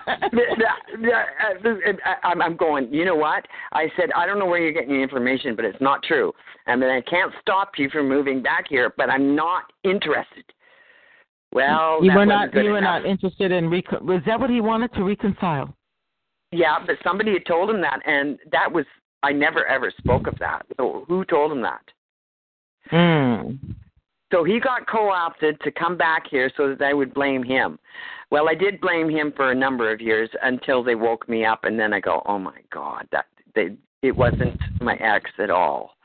I, I'm, I'm going. You know what? I said I don't know where you're getting your information, but it's not true. I mean, I can't stop you from moving back here, but I'm not interested. Well, you were wasn't you were enough. not interested in recon- was that what he wanted to reconcile? Yeah, but somebody had told him that, and that was I never ever spoke of that. So who told him that? Mm. So he got co-opted to come back here so that I would blame him. Well, I did blame him for a number of years until they woke me up, and then I go, "Oh my God, that they it wasn't my ex at all."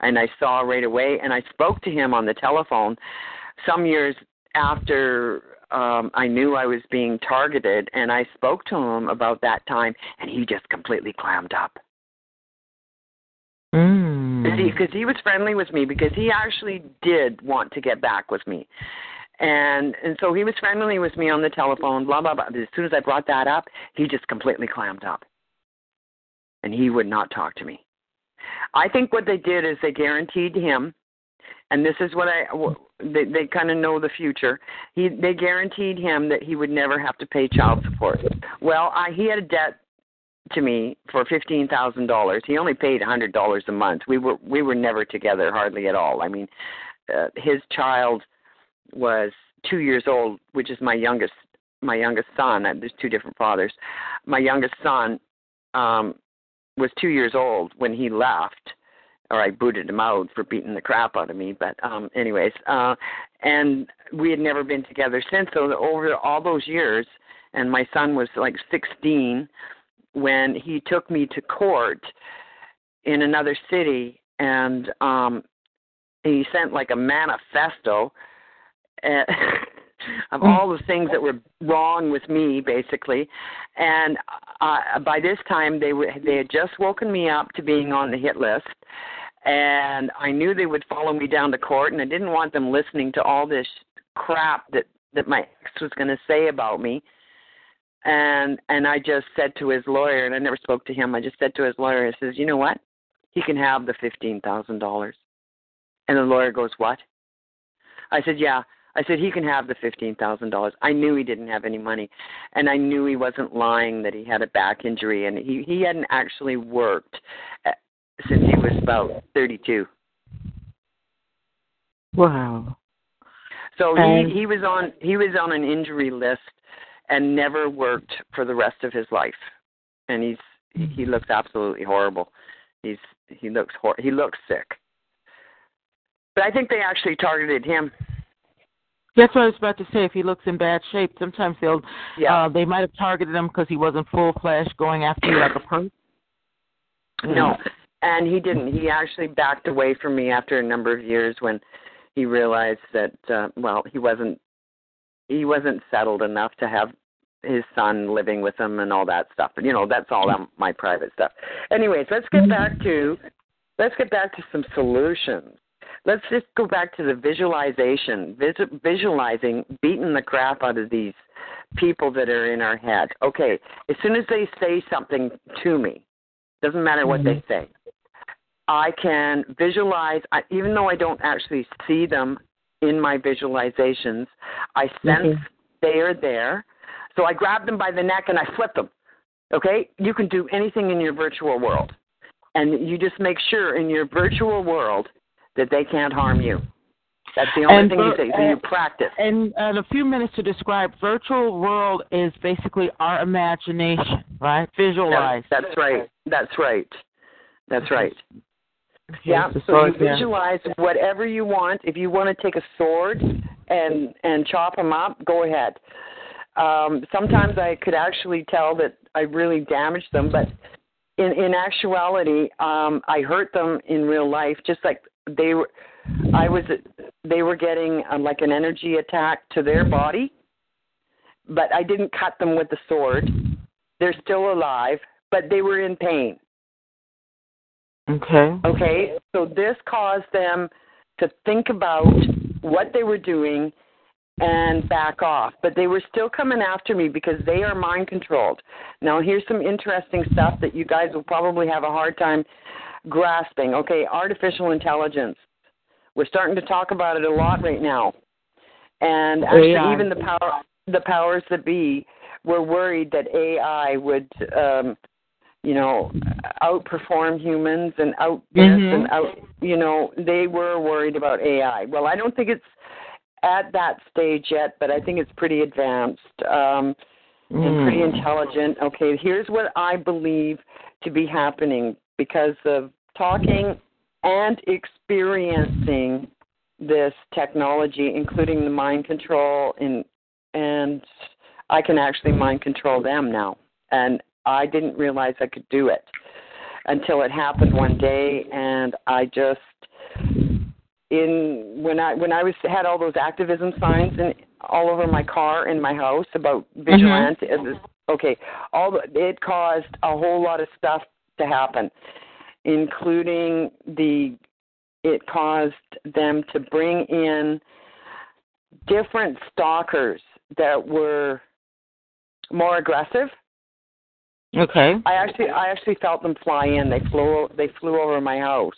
And I saw right away, and I spoke to him on the telephone some years after um I knew I was being targeted, and I spoke to him about that time, and he just completely clammed up. Mm. Because mm-hmm. he was friendly with me because he actually did want to get back with me. And and so he was friendly with me on the telephone blah blah blah. As soon as i brought that up he just completely clammed up. And he would not talk to me. I think what they did is they guaranteed him and this is what i they they kind of know the future. He they guaranteed him that he would never have to pay child support. Well i he had a debt to me for fifteen thousand dollars. He only paid a hundred dollars a month. We were we were never together hardly at all. I mean, uh, his child was two years old, which is my youngest my youngest son. Uh, There's two different fathers. My youngest son um, was two years old when he left, or I booted him out for beating the crap out of me. But um, anyways, uh, and we had never been together since. So over all those years, and my son was like 16 when he took me to court in another city and um he sent like a manifesto uh, of all the things that were wrong with me basically. And uh, by this time they were they had just woken me up to being on the hit list. And I knew they would follow me down to court and I didn't want them listening to all this crap that that my ex was going to say about me and and I just said to his lawyer, and I never spoke to him. I just said to his lawyer, I says, you know what? He can have the fifteen thousand dollars. And the lawyer goes, what? I said, yeah. I said he can have the fifteen thousand dollars. I knew he didn't have any money, and I knew he wasn't lying that he had a back injury, and he he hadn't actually worked uh, since he was about thirty-two. Wow. So And- he he was on he was on an injury list and never worked for the rest of his life. And he's he- he looks absolutely horrible. He's he looks hor- he looks sick. But I think they actually targeted him. That's what I was about to say. If he looks in bad shape, sometimes they'll Yeah. uh, they might have targeted him because he wasn't full flash going after you like a perp. No, and he didn't. He actually backed away from me after a number of years when he realized that uh, well, he wasn't he wasn't settled enough to have his son living with him and all that stuff. But you know, that's all my private stuff. Anyways, let's get back to let's get back to some solutions. Let's just go back to the visualization, vis- visualizing beating the crap out of these people that are in our head. Okay, as soon as they say something to me, doesn't matter what they mm-hmm. say, I can visualize, I, even though I don't actually see them in my visualizations, I sense they are there. So I grab them by the neck and I flip them. Okay? You can do anything in your virtual world. And you just make sure in your virtual world that they can't harm you. That's the only And thing you say. So you and- practice. And uh, in a few minutes to describe virtual world is basically our imagination, right? Visualize. That's right. That's right. That's right. Yeah. So you yeah. visualize whatever you want. If you want to take a sword and and chop them up, go ahead. Um, sometimes I could actually tell that I really damaged them, but in in actuality, um, I hurt them in real life, just like they were. I was. They were getting uh, like an energy attack to their body, but I didn't cut them with the sword. They're still alive, but they were in pain. Okay. Okay, so this caused them to think about what they were doing and back off. But they were still coming after me because they are mind controlled. Now, here's some interesting stuff that you guys will probably have a hard time grasping. Okay, artificial intelligence. We're starting to talk about it a lot right now. And actually, even the power the powers that be were worried that AI would um you know outperform humans and out this Mhm. and out you know they were worried about AI. Well, I don't think it's at that stage yet, but I think it's pretty advanced um and pretty Mm. intelligent. Okay, here's what I believe to be happening because of talking and experiencing this technology, including the mind control and and I can actually mind control them now. And I didn't realize I could do it until it happened one day and I just in when I when I was had all those activism signs and all over my car in my house about mm-hmm. vigilante uh, okay all the, it caused a whole lot of stuff to happen including the it caused them to bring in different stalkers that were more aggressive Okay. I actually I actually felt them fly in. They flew they flew over my house,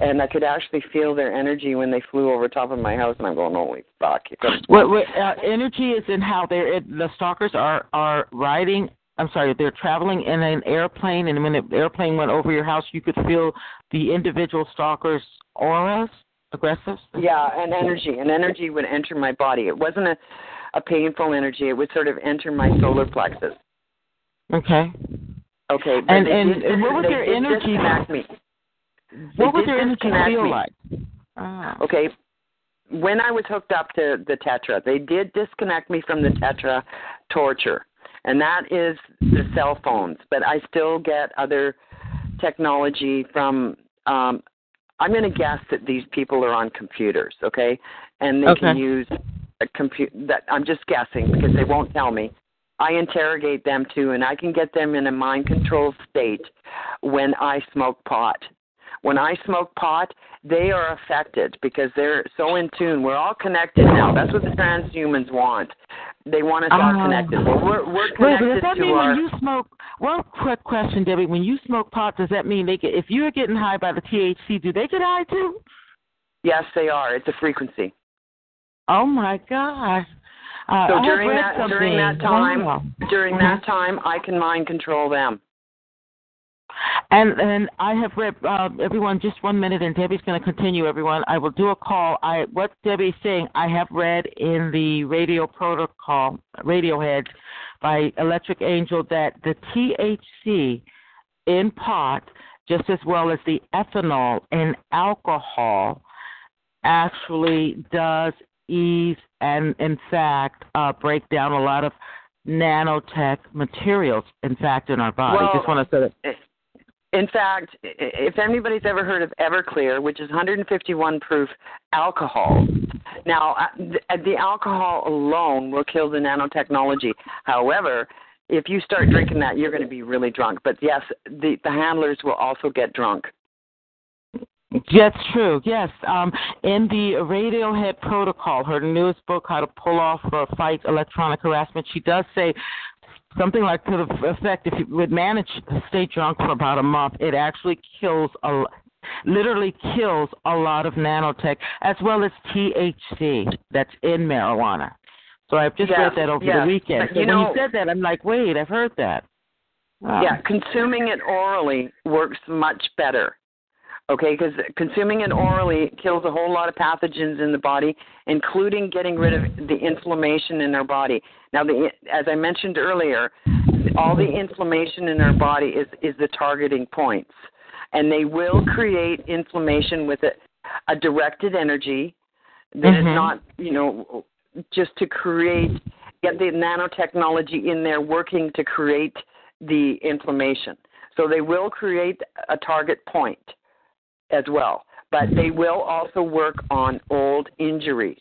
and I could actually feel their energy when they flew over top of my house. And I'm going, holy fuck! What, what uh, energy is in how they're it, the stalkers are are riding. I'm sorry, they're traveling in an airplane, and when the airplane went over your house, you could feel the individual stalkers' auras, aggressive. Yeah, and energy and energy would enter my body. It wasn't a a painful energy. It would sort of enter my solar plexus. Okay. Okay, And- and- and what was they their energy- disconnect me. What They would their energy disconnect feel me. like? Ah. Okay. When I was hooked up to the Tetra, they did disconnect me from the Tetra torture, and that is the cell phones. But I still get other technology from. Um, I'm going to guess that these people are on computers, okay, and they can use a computer. That I'm just guessing because they won't tell me. I interrogate them too, and I can get them in a mind control state when I smoke pot. When I smoke pot, they are affected because they're so in tune. We're all connected now. That's what the transhumans want. They want us all Ah. connected. Well, we're we're Wait, connected does that to mean our. when you smoke? One quick question, Debbie. When you smoke pot, does that mean they get? If you're getting high by the THC, do they get high too? yes, they are. It's a frequency. Oh my gosh! Uh, So during that during that time during that time, I can mind control them. And and I have read uh, everyone just one minute, and Debbie's going to continue. Everyone, I will do a call. I what Debbie's saying, I have read in the radio protocol, Radiohead, by Electric Angel that the THC in pot, just as well as the ethanol in alcohol, actually does ease and in fact uh, break down a lot of nanotech materials. In fact, in our body. Well, just want to say that. In fact, if anybody's ever heard of Everclear, which is 151 proof alcohol, now uh, the, the alcohol alone will kill the nanotechnology. However, if you start drinking that, you're going to be really drunk. But yes, the the handlers will also get drunk. That's true. Yes. Um, in the Radiohead Protocol, her newest book, How to Pull Off or Fight Electronic Harassment, she does say something like to the effect: if you would manage to stay drunk for about a month, it actually kills a, literally kills a lot of nanotech as well as THC that's in marijuana. So I've just Yeah, read that over yeah. the weekend. So you when know- you said that, I'm like, wait, I've heard that. Wow. Yeah, consuming it orally works much better. Okay, because consuming it orally kills a whole lot of pathogens in the body, including getting rid of the inflammation in our body. Now, the, as I mentioned earlier, all the inflammation in our body is is the targeting points, and they will create inflammation with a, a directed energy that is Mhm. not, you know, just to create get the nanotechnology in there working to create the inflammation. So they will create a target point as well, but they will also work on old injuries.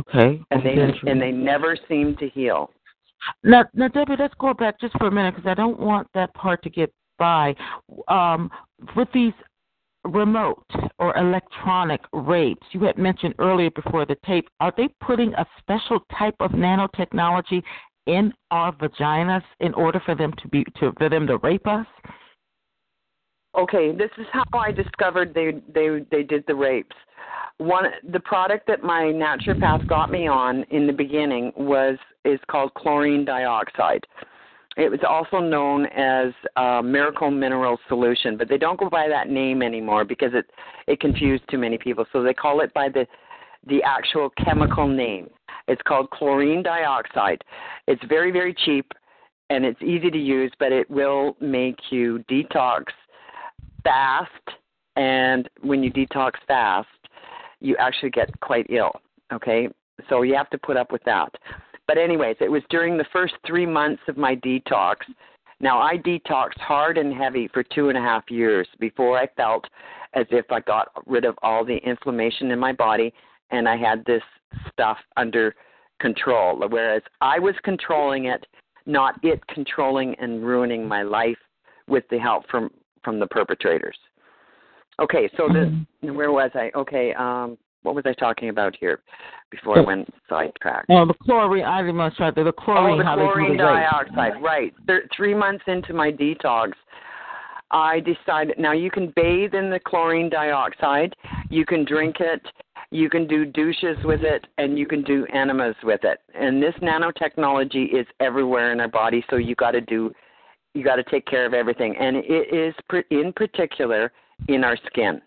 Okay. And they and they never seem to heal. Now, now, Debbie, let's go back just for a minute because I don't want that part to get by. Um, with these remote or electronic rapes, you had mentioned earlier before the tape, are they putting a special type of nanotechnology in our vaginas in order for them to be to for them to rape us? Okay, this is how I discovered they they they did the rapes. One the product that my naturopath got me on in the beginning was is called chlorine dioxide. It was also known as uh, Miracle Mineral Solution, but they don't go by that name anymore because it it confused too many people. So they call it by the the actual chemical name. It's called chlorine dioxide. It's very very cheap and it's easy to use, but it will make you detox fast. And when you detox fast, you actually get quite ill. Okay, so you have to put up with that. But anyways, it was during the first three months of my detox. Now I detoxed hard and heavy for two and a half years before I felt as if I got rid of all the inflammation in my body and I had this stuff under control. Whereas I was controlling it, not it controlling and ruining my life with the help from from the perpetrators. Okay, so the mm-hmm. where was I? Okay, um, what was I talking about here before I went sidetracked? Oh, the chlorine. I must try the chlorine. Oh, the chlorine dioxide. Right. three months into my detox, I decided. Now you can bathe in the chlorine dioxide. You can drink it. You can do douches with it, and you can do enemas with it. And this nanotechnology is everywhere in our body, so you got to do. You got to take care of everything, and it is in particular in our skin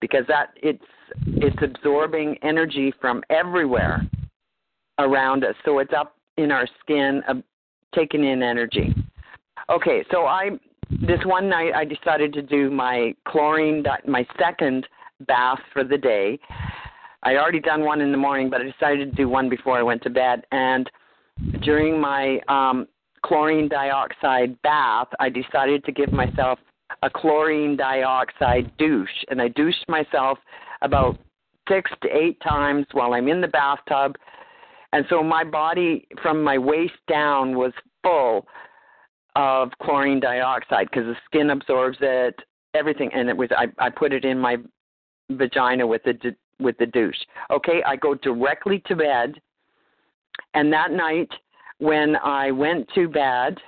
because that it's it's absorbing energy from everywhere around us. So it's up in our skin, uh, taking in energy. Okay, so I this one night I decided to do my chlorine my second bath for the day. I'd already done one in the morning, but I decided to do one before I went to bed. And during my um, chlorine dioxide bath, I decided to give myself a chlorine dioxide douche, and I douched myself about six to eight times while I'm in the bathtub. And so my body from my waist down was full of chlorine dioxide because the skin absorbs it, everything, and it was I, I put it in my vagina with the with the douche. Okay, I go directly to bed, and that night when I went to bed,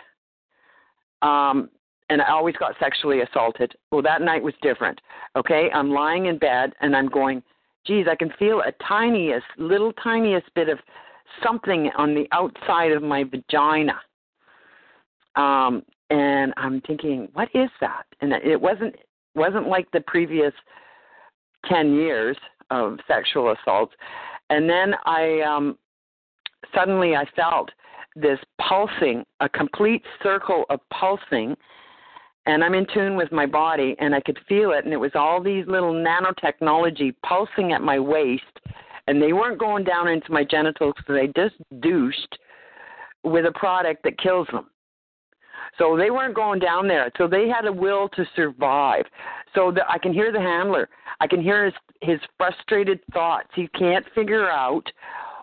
um, and I always got sexually assaulted. Well, that night was different. Okay, I'm lying in bed and I'm going, geez, I can feel a tiniest, little tiniest bit of something on the outside of my vagina. Um, and I'm thinking, what is that? And it wasn't wasn't like the previous ten years of sexual assaults. And then I um, suddenly I felt this pulsing, a complete circle of pulsing and I'm in tune with my body and I could feel it and it was all these little nanotechnology pulsing at my waist and they weren't going down into my genitals so they just douched with a product that kills them. So they weren't going down there. So they had a will to survive. So the, I can hear the handler. I can hear his his frustrated thoughts. He can't figure out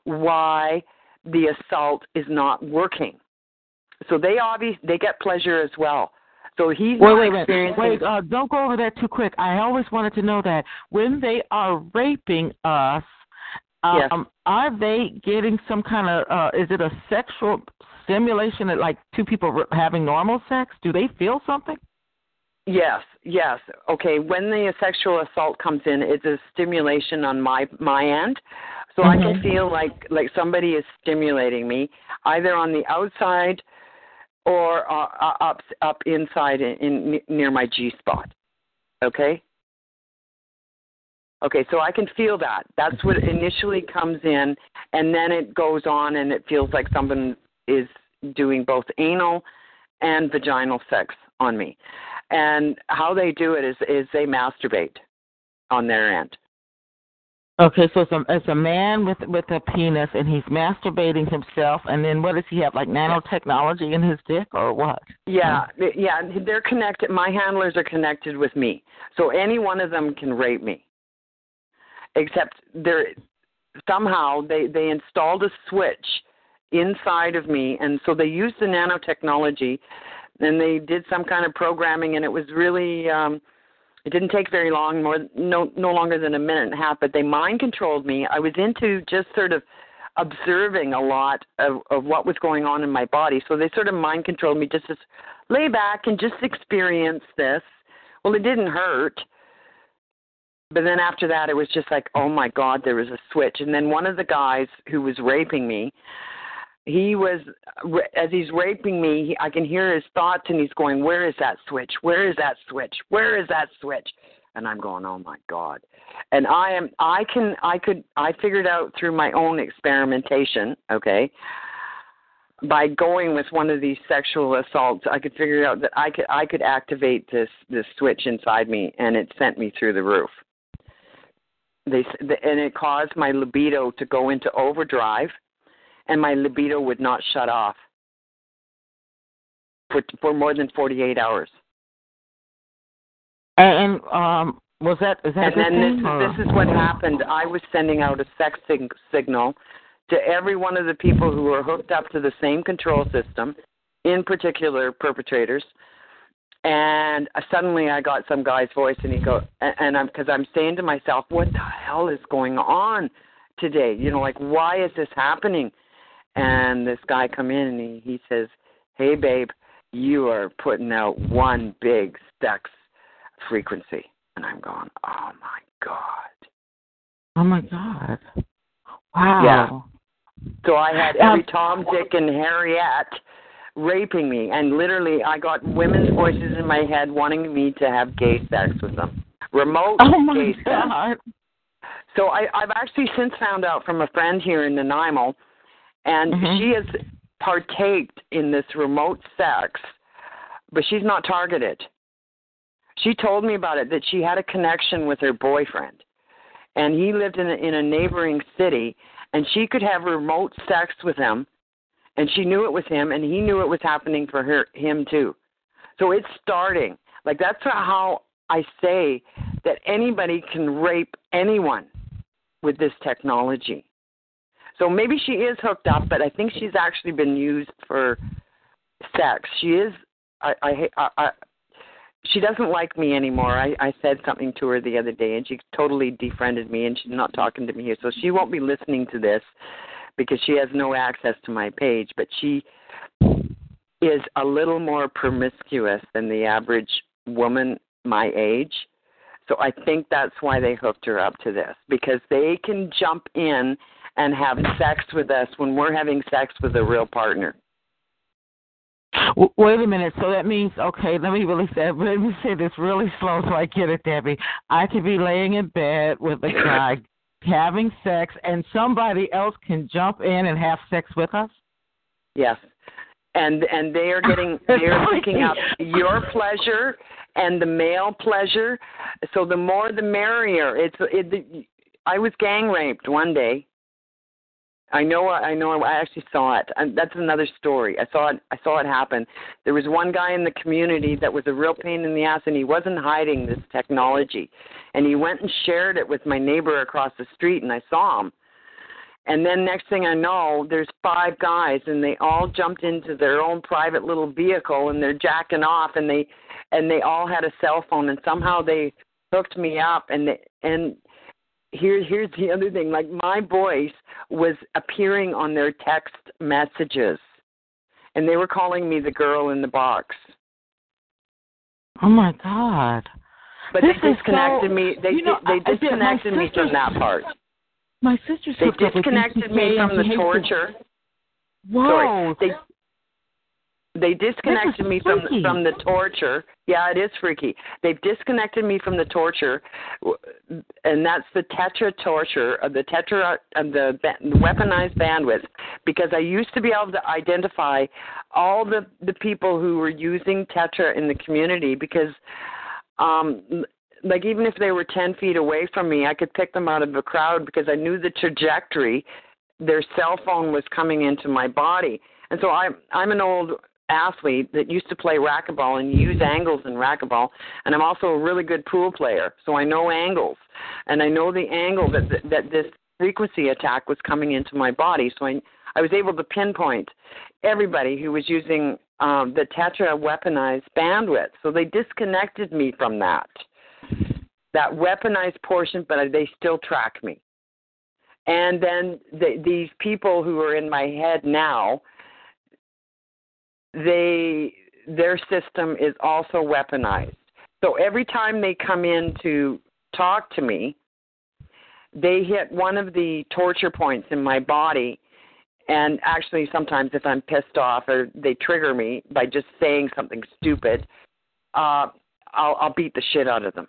why the assault is not working. So they obviously they get pleasure as well. So he's wait, wait, wait, wait. Uh, don't go over that too quick. I always wanted to know that when they are raping us, um, yes. are they getting some kind of? Uh, is it a sexual stimulation? That like two people having normal sex? Do they feel something? Yes, yes. Okay, when the sexual assault comes in, it's a stimulation on my my end. So mm-hmm. I can mm-hmm. feel like like somebody is stimulating me either on the outside or uh, uh, up up inside in, in near my G spot. Okay. Okay, so I can feel that. That's what initially comes in, and then it goes on, and it feels like someone is doing both anal and vaginal sex on me. And how they do it is is they masturbate on their end. Okay, so it's a, it's a man with with a penis, and he's masturbating himself, and then what does he have, like nanotechnology in his dick, or what? Yeah, yeah, they're connected. My handlers are connected with me, so any one of them can rape me. Except they're somehow they they installed a switch inside of me, and so they used the nanotechnology, and they did some kind of programming, and it was really. um it didn't take very long, more no no longer than a minute and a half. But they mind controlled me. I was into just sort of observing a lot of, of what was going on in my body. So they sort of mind controlled me just to lay back and just experience this. Well, it didn't hurt. But then after that, it was just like, oh my God, there was a switch. And then one of the guys who was raping me, he was as he's raping me i can hear his thoughts and he's going where is that switch? Where is that switch? Where is that switch? And i'm going oh my god. And i am i can i could i figured out through my own experimentation okay by going with one of these sexual assaults i could figure out that i could i could activate this this switch inside me and it sent me through the roof. They and it caused my libido to go into overdrive and my libido would not shut off for for more than 48 hours. And um, was that is that? And then this this is what happened. I was sending out a sex sig- signal to every one of the people who were hooked up to the same control system, in particular perpetrators. And suddenly I got some guy's voice, and he go, and I'm because I'm saying to myself, what the hell is going on today? You know, like why is this happening? And this guy come in and he, he says, "Hey, babe, you are putting out one big sex frequency," and I'm going, "Oh my god." Oh my god. Wow. Yeah. So I had every Tom, Dick, and Harriet raping me, and literally I got women's voices in my head wanting me to have gay sex with them. Remote oh my gay God. sex. So I, I've actually since found out from a friend here in Nanaimo and mm-hmm. she has partaked in this remote sex, but she's not targeted. She told me about it that she had a connection with her boyfriend, and he lived in a, in a neighboring city, and she could have remote sex with him, and she knew it was him, and he knew it was happening for her him too. So it's starting. Like that's how I say that anybody can rape anyone with this technology. So maybe she is hooked up, but I think she's actually been used for sex. She is. I. I. I, I she doesn't like me anymore. I, I said something to her the other day, and she totally defriended me, and she's not talking to me here. So she won't be listening to this because she has no access to my page. But she is a little more promiscuous than the average woman my age. So I think that's why they hooked her up to this because they can jump in and have sex with us when we're having sex with a real partner. Wait a minute. So that means okay. Let me really say. Let me say this really slow so I get it, Debbie. I could be laying in bed with a guy having sex, and somebody else can jump in and have sex with us. Yes, and and they are getting they are picking up your pleasure and the male pleasure. So the more the merrier. It's it. I was gang raped one day I know. Uh, I know. I actually saw it. And that's another story. I saw it. I saw it happen. There was one guy in the community that was a real pain in the ass, and he wasn't hiding this technology, and he went and shared it with my neighbor across the street, and I saw him. And then next thing I know, there's five guys, and they all jumped into their own private little vehicle, and they're jacking off, and they, and they all had a cell phone, and somehow they hooked me up, and they, and here here's the other thing. Like my voice was appearing on their text messages and they were calling me the girl in the box. Oh my god. But this they disconnected so, me. They you know, they disconnected me from that part. My sister they disconnected me from the torture. Whoa. Sorry, they they disconnected me from from the torture. Yeah, it is freaky. They've disconnected me from the torture, and that's the tetra torture of the tetra of the, the weaponized bandwidth. Because I used to be able to identify all the the people who were using tetra in the community because um like even if they were 10 feet away from me, I could pick them out of the crowd because I knew the trajectory their cell phone was coming into my body. And so I'm I'm an old athlete that used to play racquetball and use angles in racquetball and I'm also a really good pool player. So I know angles and I know the angle that that this frequency attack was coming into my body. So I I was able to pinpoint everybody who was using um, the Tetra weaponized bandwidth. So they disconnected me from that, that weaponized portion, but they still track me. And then the, these people who are in my head now, they their system is also weaponized. So every time they come in to talk to me, they hit one of the torture points in my body and actually, sometimes if I'm pissed off or they trigger me by just saying something stupid, uh, I'll, I'll beat the shit out of them.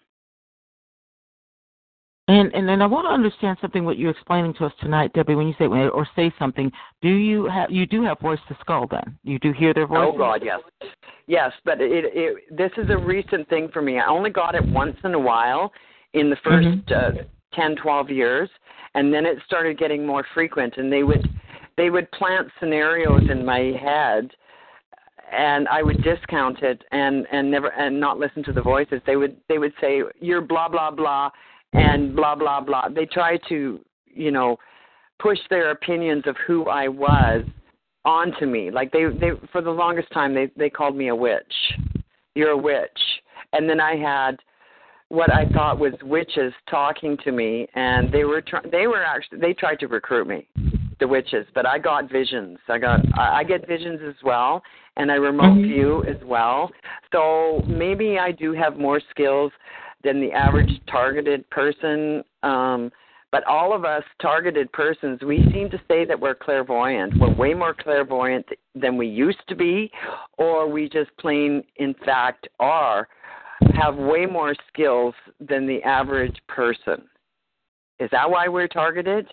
And and then I want to understand something what you're explaining to us tonight, Debbie. When you say or say something, do you have you do have voice to skull? Then you do hear their voice. Oh God, yes, yes. But it, it this is a recent thing for me. I only got it once in a while in the 1st mm-hmm. uh, ten, twelve years, and then it started getting more frequent. And they would they would plant scenarios in my head and I would discount it and and never and not listen to the voices. They would they would say you're blah blah blah and blah blah blah. They try to you know push their opinions of who I was onto me. Like they they for the longest time they they called me a witch. You're a witch. And then I had what I thought was witches talking to me and they were try- they were actually they tried to recruit me the witches, but I got visions. I got I get visions as well, and I remote mm-hmm. view as well. So maybe I do have more skills than the average targeted person. Um, but all of us targeted persons, we seem to say that we're clairvoyant. We're way more clairvoyant than we used to be, or we just plain, in fact, are, have way more skills than the average person. Is that why we're targeted?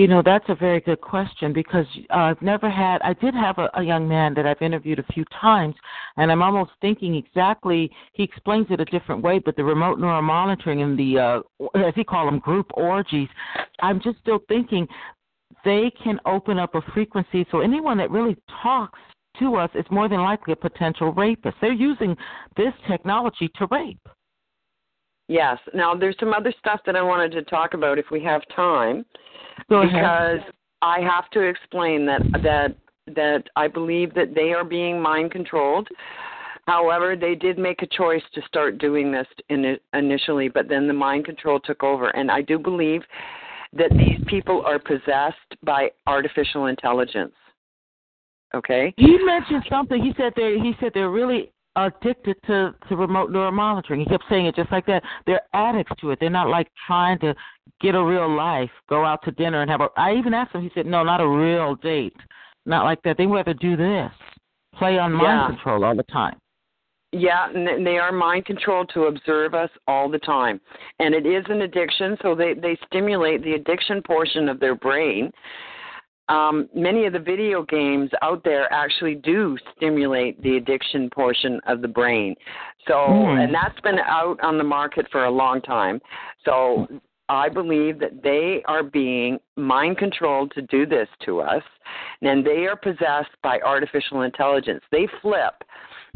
You know, that's a very good question because uh, I've never had, I did have a, a young man that I've interviewed a few times, and I'm almost thinking exactly, he explains it a different way, but the remote neural monitoring and the, uh, as he call them, group orgies, I'm just still thinking they can open up a frequency so anyone that really talks to us is more than likely a potential rapist. They're using this technology to rape. Yes. Now, there's some other stuff that I wanted to talk about if we have time. Go because I have to explain that that that I believe that they are being mind controlled. However, they did make a choice to start doing this in, initially, but then the mind control took over, and I do believe that these people are possessed by artificial intelligence. Okay. He mentioned something. He said they he said they're really addicted to to remote neural monitoring. He kept saying it just like that. They're addicts to it. They're not like trying to get a real life, go out to dinner and have a. I even asked him. He said, "No, not a real date, not like that. They rather do this, play on mind yeah. control all the time." Yeah, and they are mind controlled to observe us all the time, and it is an addiction. So they they stimulate the addiction portion of their brain, um, many of the video games out there actually do stimulate the addiction portion of the brain. So, mm. and that's been out on the market for a long time. So, I believe that they are being mind controlled to do this to us, and they are possessed by artificial intelligence. They flip.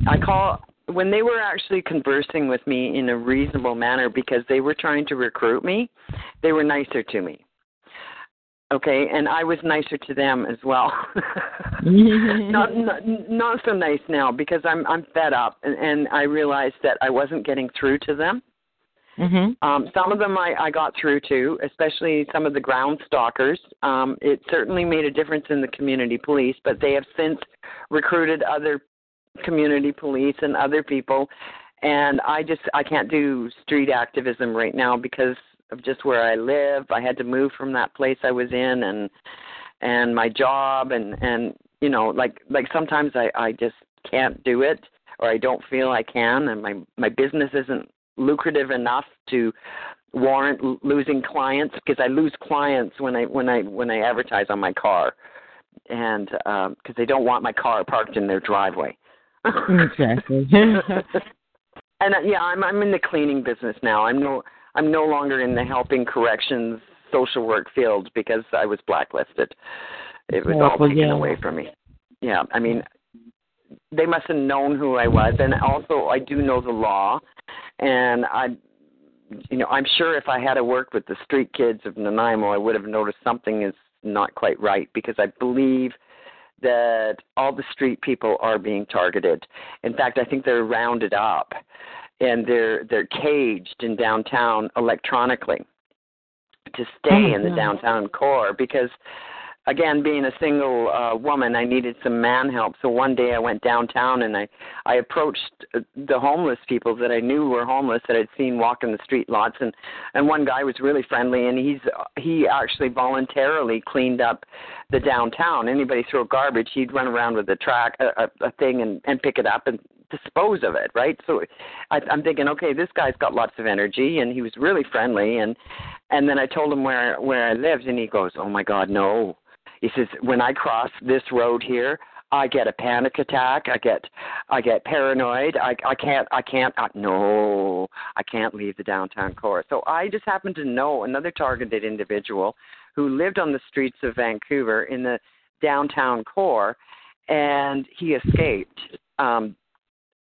I call when they were actually conversing with me in a reasonable manner because they were trying to recruit me, they were nicer to me okay and i was nicer to them as well. Not, not not so nice now because i'm i'm fed up and, and i realized that i wasn't getting through to them. Mm-hmm. um some of them i i got through to especially some of the ground stalkers. Um it certainly made a difference in the community police but they have since recruited other community police and other people and i just i can't do street activism right now because of just where I live. I had to move from that place I was in and and my job and and you know like like sometimes I I just can't do it or I don't feel I can and my my business isn't lucrative enough to warrant l- losing clients because I lose clients when I when I when I advertise on my car and um because they don't want my car parked in their driveway. exactly. And uh, yeah, I'm I'm in the cleaning business now. I'm no I'm no longer in the helping corrections social work field because I was blacklisted. It was Yeah, all well, taken yeah. away from me. Yeah, I mean, they must have known who I was, and also I do know the law, and I, you know, I'm sure if I had worked with the street kids of Nanaimo, I would have noticed something is not quite right because I believe that all the street people are being targeted. In fact, I think they're rounded up and they're they're caged in downtown electronically to stay Oh, in the God. downtown core because again being a single uh woman I needed some man help. So one day I went downtown and I I approached uh, the homeless people that I knew were homeless that I'd seen walking the street lots. And and one guy was really friendly and he's he actually voluntarily cleaned up the downtown. Anybody throw garbage he'd run around with a track a, a, a thing and and pick it up and dispose of it right? So I, i'm thinking okay this guy's got lots of energy and he was really friendly and and then i told him where where i lived and he goes oh my god no. He says when i cross this road here i get a panic attack i get i get paranoid i i can't i can't uh, no i can't leave the downtown core. So i just happened to know another targeted individual who lived on the streets of vancouver in the downtown core and he escaped um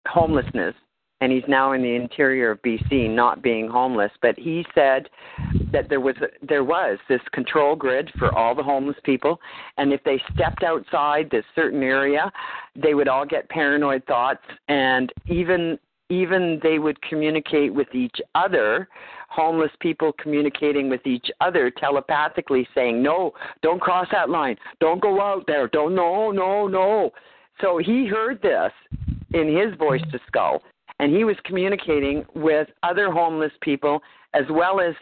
homelessness and he's now in the interior of BC not being homeless. But he said that there was there was this control grid for all the homeless people and if they stepped outside this certain area they would all get paranoid thoughts and even even they would communicate with each other homeless people communicating with each other telepathically saying no don't cross that line. Don't go out there. Don't no no no. So he heard this in his voice to skull and he was communicating with other homeless people as well as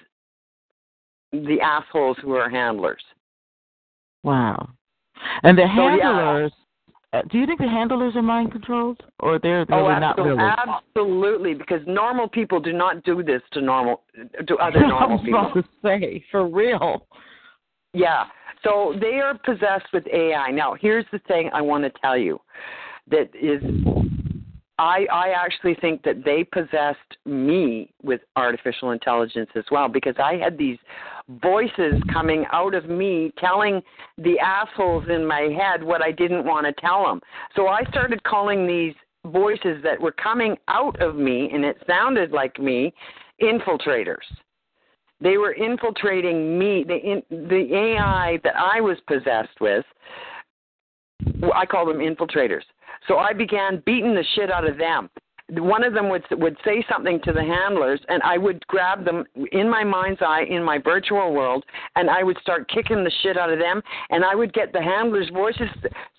the assholes who are handlers Wow. And the So, yeah. handlers, uh, do you think the handlers are mind controlled? Or they're really oh not really? absolutely because normal people do not do this to normal to other I normal was people about to say, for real. Yeah. So they are possessed with AI. Now, here's the thing I want to tell you that is I I actually think that they possessed me with artificial intelligence as well because I had these voices coming out of me telling the assholes in my head what I didn't want to tell them. So I started calling these voices that were coming out of me and it sounded like me infiltrators. They were infiltrating me. The in, the AI that I was possessed with, I call them infiltrators. So I began beating the shit out of them. One of them would would say something to the handlers, and I would grab them in my mind's eye in my virtual world, and I would start kicking the shit out of them, and I would get the handlers' voices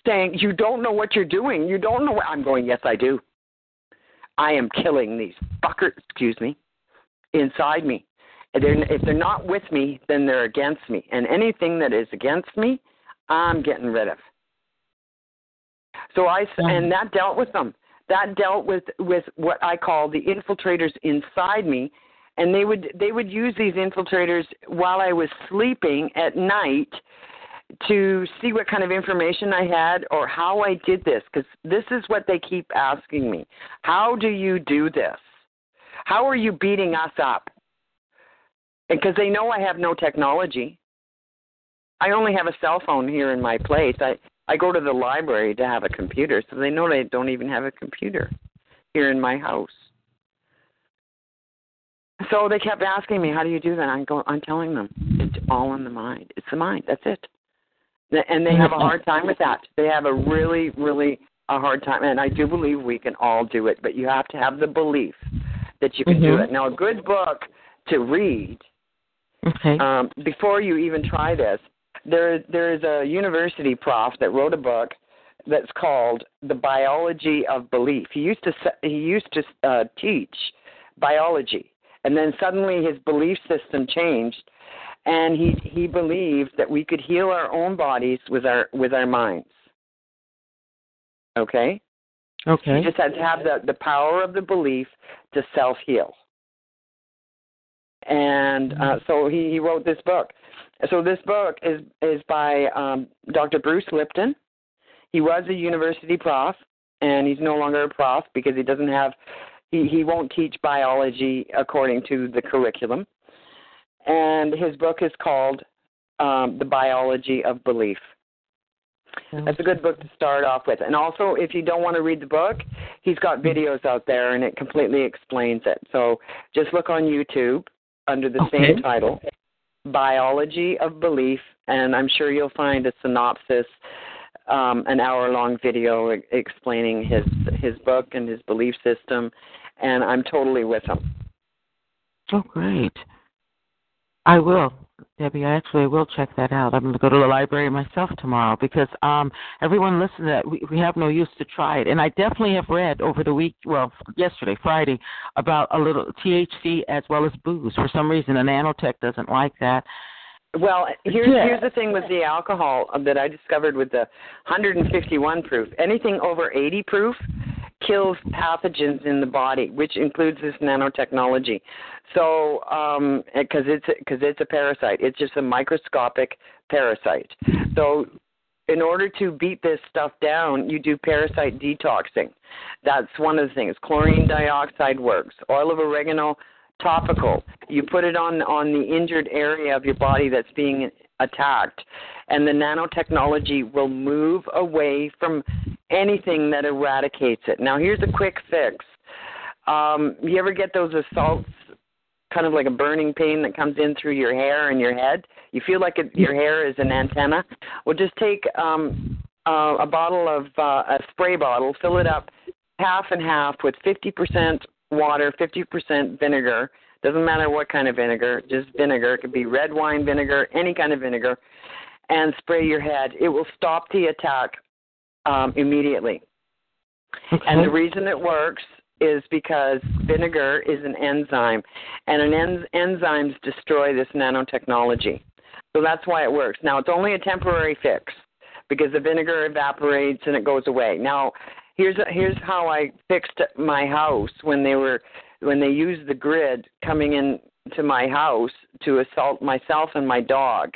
saying, "You don't know what you're doing. You don't know what." I'm going, "Yes, I do. I am killing these fuckers." Excuse me, inside me. They're, if they're not with me, then they're against me. And anything that is against me, I'm getting rid of. So I and that dealt with them. That dealt with with what I call the infiltrators inside me, and they would they would use these infiltrators while I was sleeping at night to see what kind of information I had or how I did this because this is what they keep asking me. How do you do this? How are you beating us up? because they know I have no technology. I only have a cell phone here in my place. I I go to the library to have a computer, so they know they don't even have a computer here in my house. So they kept asking me, "How do you do that?" I'm go, I'm telling them, it's all in the mind. It's the mind. That's it. And they have a hard time with that. They have a really, really a hard time. And I do believe we can all do it, but you have to have the belief that you can do Mhm. it. Now, a good book to read Okay. um, before you even try this, there there is a university prof that wrote a book that's called The Biology of Belief. He used to he used to uh, teach biology, and then suddenly his belief system changed, and he he believed that we could heal our own bodies with our with our minds. Okay. okay. You just had to have the, the power of the belief to self heal. And uh, so he, he wrote this book. So this book is is by um, Dr. Bruce Lipton. He was a university prof, and he's no longer a prof because he doesn't have He he won't teach biology according to the curriculum. And his book is called um, The Biology of Belief. That's a good book to start off with. And also, if you don't want to read the book, he's got videos out there and it completely explains it. So just look on YouTube under the Okay. same title, Biology of Belief, and I'm sure you'll find a synopsis, um, an hour-long video explaining his his book and his belief system. And I'm totally with him. Oh, great. I will, Debbie. I actually will check that out. I'm going to go to the library myself tomorrow because um everyone listen to that. We, we have no use to try it, and I definitely have read over the week, well, yesterday, Friday, about a little THC as well as booze. For some reason, a nanotech doesn't like that. Well, here's Yeah. here's the thing with the alcohol that I discovered with the 151 proof. Anything over 80 proof kills pathogens in the body, which includes this nanotechnology. So, um, because it's because it's a parasite, it's just a microscopic parasite. So, in order to beat this stuff down, you do parasite detoxing. That's one of the things. Chlorine dioxide works. Oil of oregano topical. You put it on on the injured area of your body that's being attacked, and the nanotechnology will move away from anything that eradicates it. Now, here's a quick fix. Um, you ever get those assaults, kind of like a burning pain that comes in through your hair and your head? You feel like it, your hair is an antenna. Well, just take um, uh, a bottle of uh, a spray bottle, fill it up half and half with 50% water, 50% vinegar. Doesn't matter what kind of vinegar, just vinegar. It could be red wine vinegar, any kind of vinegar, and spray your head. It will stop the attack um, immediately. Okay. And the reason it works is because vinegar is an enzyme, and an en- enzymes destroy this nanotechnology. So that's why it works. Now, it's only a temporary fix because the vinegar evaporates and it goes away. Now, here's a, here's how I fixed my house when they were when they used the grid coming in to my house to assault myself and my dog.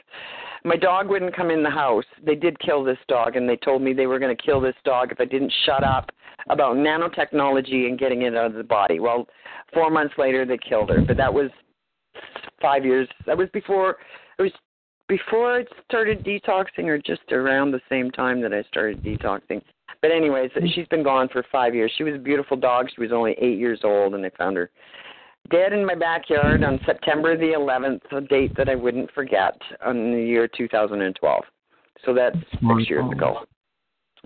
My dog wouldn't come in the house. They did kill this dog, and they told me they were going to kill this dog if I didn't shut up about nanotechnology and getting it out of the body. Well, four months later, they killed her. But that was five years. That was before. It was before I started detoxing, or just around the same time that I started detoxing. But anyways, mm-hmm. she's been gone for five years. She was a beautiful dog. She was only eight years old, and they found her dead in my backyard on September the 11th, a date that I wouldn't forget, in the year 2012. So that's six years ago.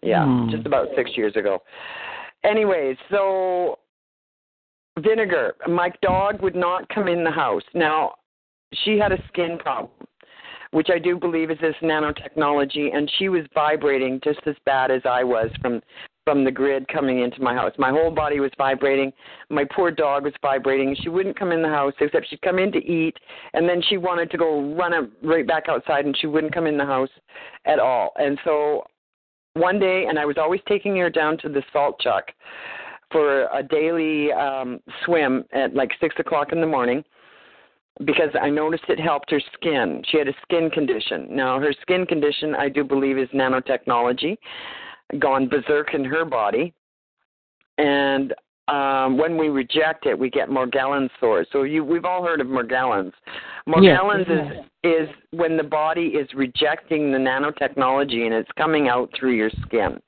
Yeah, Hmm. just about six years ago. Anyways, so vinegar. My dog would not come in the house. Now, she had a skin problem, which I do believe is this nanotechnology, and she was vibrating just as bad as I was from from the grid coming into my house. My whole body was vibrating. My poor dog was vibrating. She wouldn't come in the house except she'd come in to eat, and then she wanted to go run up right back outside, and she wouldn't come in the house at all. And so one day, and I was always taking her down to the salt chuck for a daily um, swim at like six o'clock in the morning because I noticed it helped her skin. She had a skin condition. Now, her skin condition, I do believe, is nanotechnology gone berserk in her body. And um, when we reject it, we get Morgellons sores. So you, we've all heard of Morgellons. Morgellons Yes. is is when the body is rejecting the nanotechnology and it's coming out through your skin,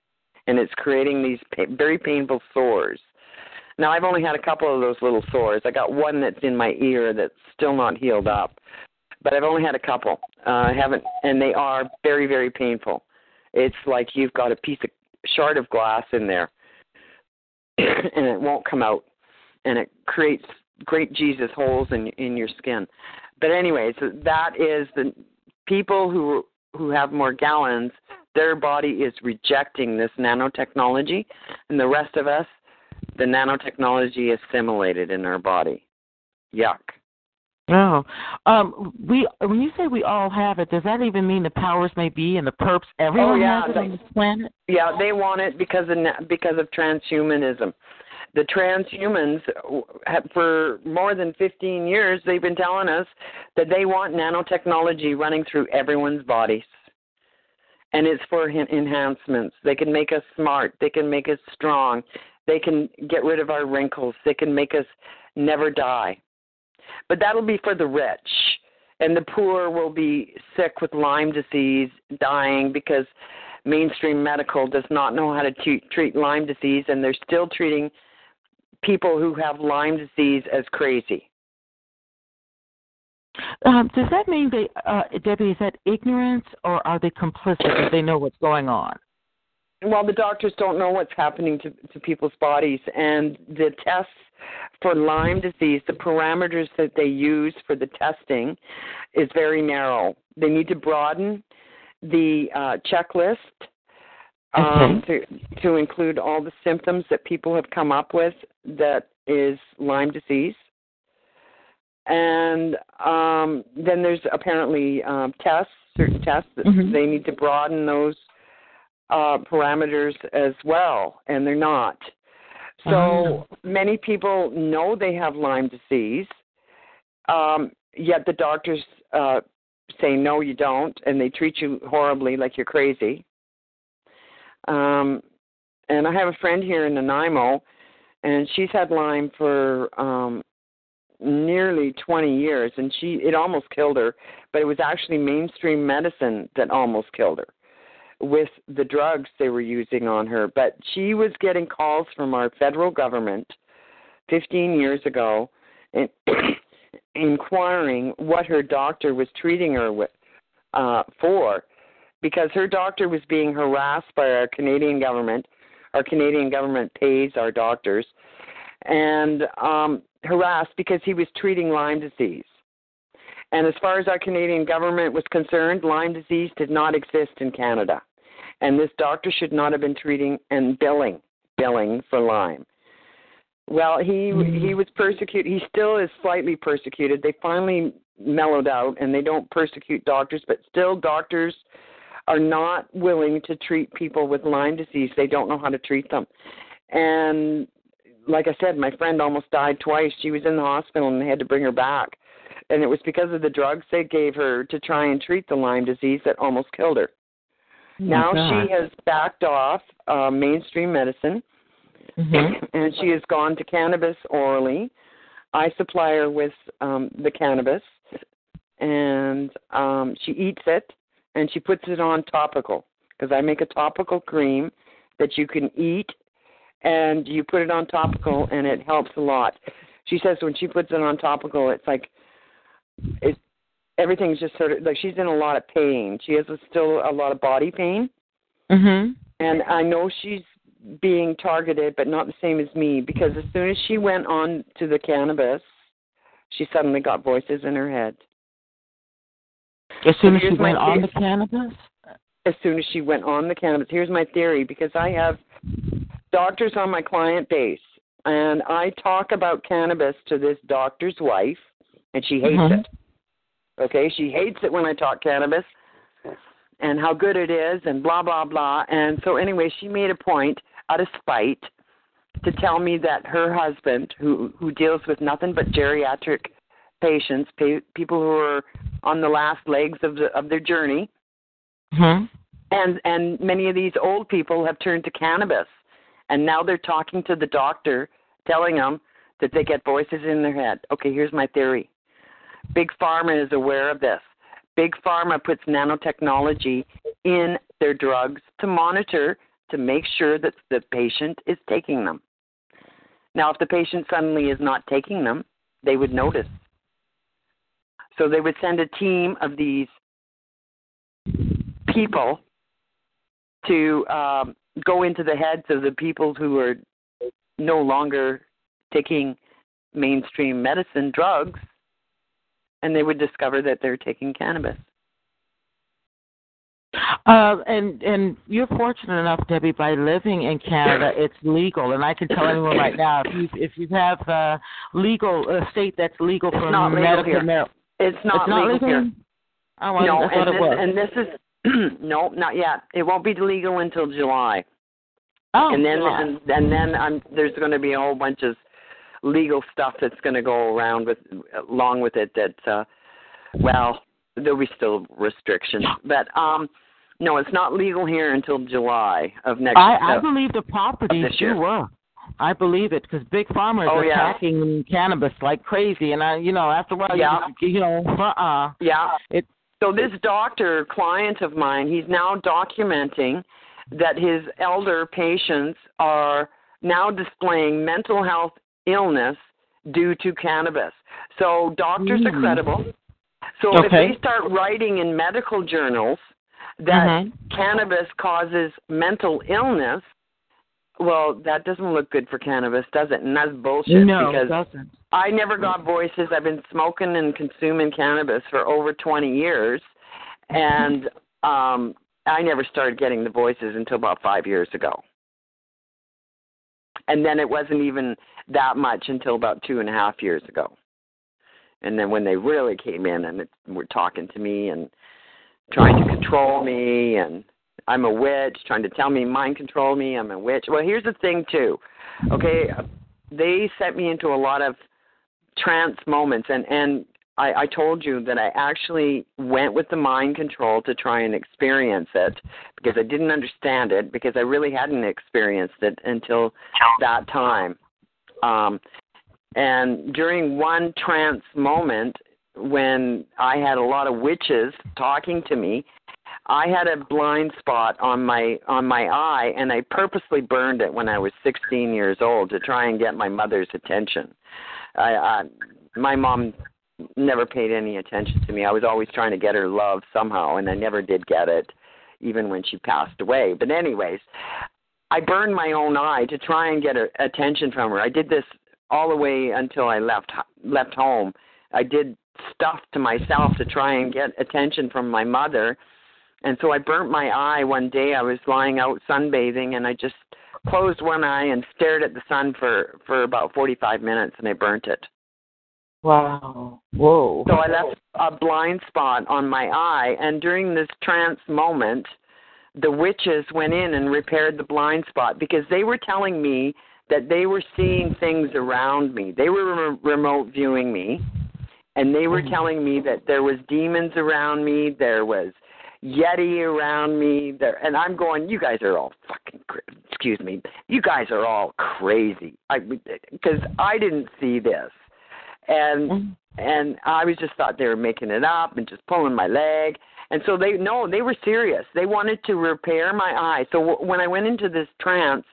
and it's creating these pa- very painful sores. Now I've only had a couple of those little sores. I got one that's in my ear that's still not healed up, but I've only had a couple. Uh, I haven't, and they are very very painful. It's like you've got a piece of shard of glass in there, and it won't come out, and it creates great Jesus holes in in your skin. But anyways, that is the people who who have Morgellons, Their body is rejecting this nanotechnology, and the rest of us, the nanotechnology is assimilated in our body. Yuck. Oh, um, we when you say we all have it, does that even mean the powers may be and the perps? Everyone Oh, yeah, has it they- on this planet. Yeah, they want it because of because of transhumanism. The transhumans, have, for more than 15 years, they've been telling us that they want nanotechnology running through everyone's bodies, and it's for enhancements. They can make us smart. They can make us strong. They can get rid of our wrinkles. They can make us never die. But that'll be for the rich. And the poor will be sick with Lyme disease, dying because mainstream medical does not know how to t- treat Lyme disease, and they're still treating people who have Lyme disease as crazy. Um, does that mean they, uh, Debbie, is that ignorance or are they complicit that they know what's going on? Well, the doctors don't know what's happening to, to people's bodies, and the tests for Lyme disease, the parameters that they use for the testing is very narrow. They need to broaden the uh, checklist um, okay. to to include all the symptoms that people have come up with that is Lyme disease. And um, then there's apparently um, tests, certain tests that Mhm. they need to broaden those uh, parameters as well, and they're not. So Oh. many people know they have Lyme disease, um, yet the doctors uh, say no, you don't, and they treat you horribly, like you're crazy. Um, and I have a friend here in Nanaimo, and she's had Lyme for um, nearly 20 years, and she it almost killed her, but it was actually mainstream medicine that almost killed her with the drugs they were using on her. But she was getting calls from our federal government 15 years ago, and inquiring what her doctor was treating her with uh, for, because her doctor was being harassed by our Canadian government. Our Canadian government pays our doctors, and um, harassed because he was treating Lyme disease. And as far as our Canadian government was concerned, Lyme disease did not exist in Canada. And this doctor should not have been treating and billing billing for Lyme. Well, he Mhm. he was persecuted. He still is slightly persecuted. They finally mellowed out and they don't persecute doctors, but still doctors are not willing to treat people with Lyme disease. They don't know how to treat them. And like I said, my friend almost died twice. She was in the hospital and they had to bring her back. And it was because of the drugs they gave her to try and treat the Lyme disease that almost killed her. Now God. she has backed off uh, mainstream medicine Mhm. and she has gone to cannabis orally. I supply her with um, the cannabis, and um, she eats it, and she puts it on topical because I make a topical cream that you can eat, and you put it on topical, and it helps a lot. She says when she puts it on topical, it's like it everything's just sort of like she's in a lot of pain. She has a, still a lot of body pain, Mhm. and I know she's being targeted, but not the same as me because as soon as she went on to the cannabis, she suddenly got voices in her head. As soon as she went on the cannabis. As soon as she went on the cannabis, here's my theory because I have doctors on my client base, and I talk about cannabis to this doctor's wife, and she hates Mhm. it. Okay, she hates it when I talk cannabis and how good it is and blah blah blah. And so anyway, she made a point out of spite to tell me that her husband, who who deals with nothing but geriatric patients, pa- people who are on the last legs of the of their journey, Mhm. and and many of these old people have turned to cannabis, and now they're talking to the doctor, telling them that they get voices in their head. Okay, here's my theory. Big Pharma is aware of this. Big Pharma puts nanotechnology in their drugs to monitor to make sure that the patient is taking them. Now, if the patient suddenly is not taking them, they would notice. So they would send a team of these people to um, go into the heads of the people who are no longer taking mainstream medicine drugs, and they would discover that they're taking cannabis. Uh, and and you're fortunate enough, Debbie, by living in Canada, it's legal, and I can tell anyone right now if you if you have uh, legal a state that's legal for not legal medical here. mar- It's not, it's not legal, here. Oh, I, no, and this, and this is no, not yet. It won't be legal until July. oh, and then July. and, and then I'm, there's going to be a whole bunch of legal stuff that's going to go around with along with it. That uh, well, there'll be still restrictions, but um, no, it's not legal here until July of next. I, I uh, believe the properties do year. work. I believe it because Big Pharma's Oh, yeah. attacking cannabis like crazy, and I, you know, after a while, Yeah. you, you know, uh-uh. Yeah. It- so this doctor client of mine, he's now documenting that his elder patients are now displaying mental health illness due to cannabis. So doctors are Mm. credible. So if they start writing in medical journals that Mhm. cannabis causes mental illness, well, that doesn't look good for cannabis, does it? And that's bullshit no, it because doesn't. I never got voices. I've been smoking and consuming cannabis for over 20 years, and um, I never started getting the voices until about five years ago. And then it wasn't even that much until about two and a half years ago. And then when they really came in and it, were talking to me and trying to control me, and I'm a witch, trying to tell me mind control me, I'm a witch. Well, here's the thing too. Okay, uh, they set me into a lot of trance moments and and I, I told you that I actually went with the mind control to try and experience it because I didn't understand it because I really hadn't experienced it until that time. Um, and during one trance moment when I had a lot of witches talking to me, I had a blind spot on my on my eye and I purposely burned it when I was 16 years old to try and get my mother's attention. I, I my mom never paid any attention to me. I was always trying to get her love somehow and I never did get it even when she passed away. But anyways, I burned my own eye to try and get her attention from her. I did this all the way until I left left home. I did stuff to myself to try and get attention from my mother. And so I burnt my eye one day. I was lying out sunbathing and I just closed one eye and stared at the sun for for about 45 minutes and I burnt it. Wow. Whoa. So I left a blind spot on my eye and during this trance moment the witches went in and repaired the blind spot because they were telling me that they were seeing things around me. They were re- remote viewing me and they were mm-hmm. telling me that there was demons around me, there was yeti around me there and i'm going you guys are all fucking cra- excuse me you guys are all crazy i because i didn't see this and mm-hmm. and i was just thought they were making it up and just pulling my leg and so they no they were serious they wanted to repair my eye so w- when i went into this trance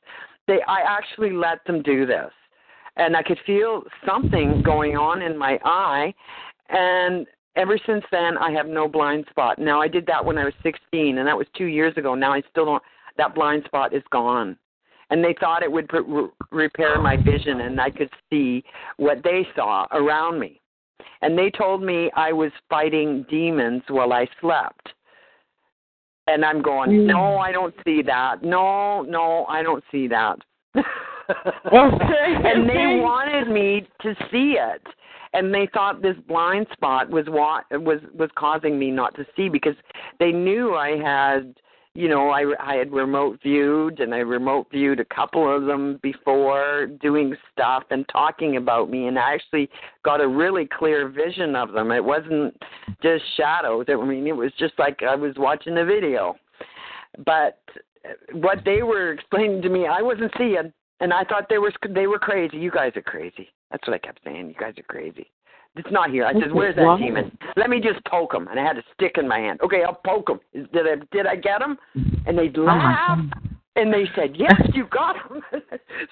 they i actually let them do this and i could feel something going on in my eye and ever since then I have no blind spot. Now I did that when I was 16 and that was 2 years ago. Now I still don't that blind spot is gone. And they thought it would re- repair my vision and I could see what they saw around me. And they told me I was fighting demons while I slept. And I'm going, mm. "No, I don't see that. No, no, I don't see that." and they wanted me to see it and they thought this blind spot was what was was causing me not to see because they knew I had you know I I had remote viewed and I remote viewed a couple of them before doing stuff and talking about me. And I actually got a really clear vision of them. It wasn't just shadows. I mean it was just like I was watching a video. But what they were explaining to me I wasn't seeing. And I thought they were they were crazy. You guys are crazy. That's what I kept saying. You guys are crazy. It's not here. I said, "Where's that demon? Let me just poke him." And I had a stick in my hand. Okay, I'll poke him. Did I did I get him? And they oh, laughed and they said, "Yes, you got him."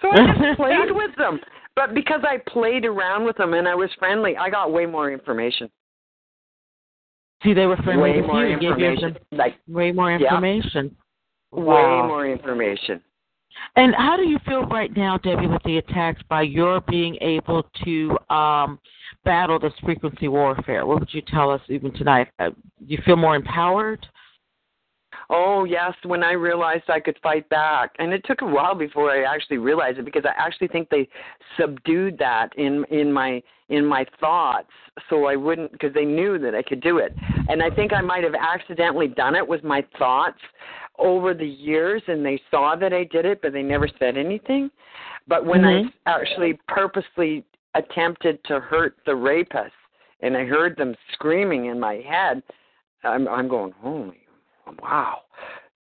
so I just played with them. But because I played around with them and I was friendly, I got way more information. See, they were friendly way with more you. Information. Like way more information. Yeah. information. way more information. And how do you feel right now, Debbie, with the attacks by your being able to um, battle this frequency warfare? What would you tell us even tonight? Uh, do you feel more empowered? Oh yes, when I realized I could fight back, and it took a while before I actually realized it because I actually think they subdued that in in my in my thoughts, so I wouldn't because they knew that I could do it, and I think I might have accidentally done it with my thoughts over the years, and they saw that I did it, but they never said anything. But when Mhm. I actually purposely attempted to hurt the rapists, and I heard them screaming in my head, I'm I'm going, holy wow,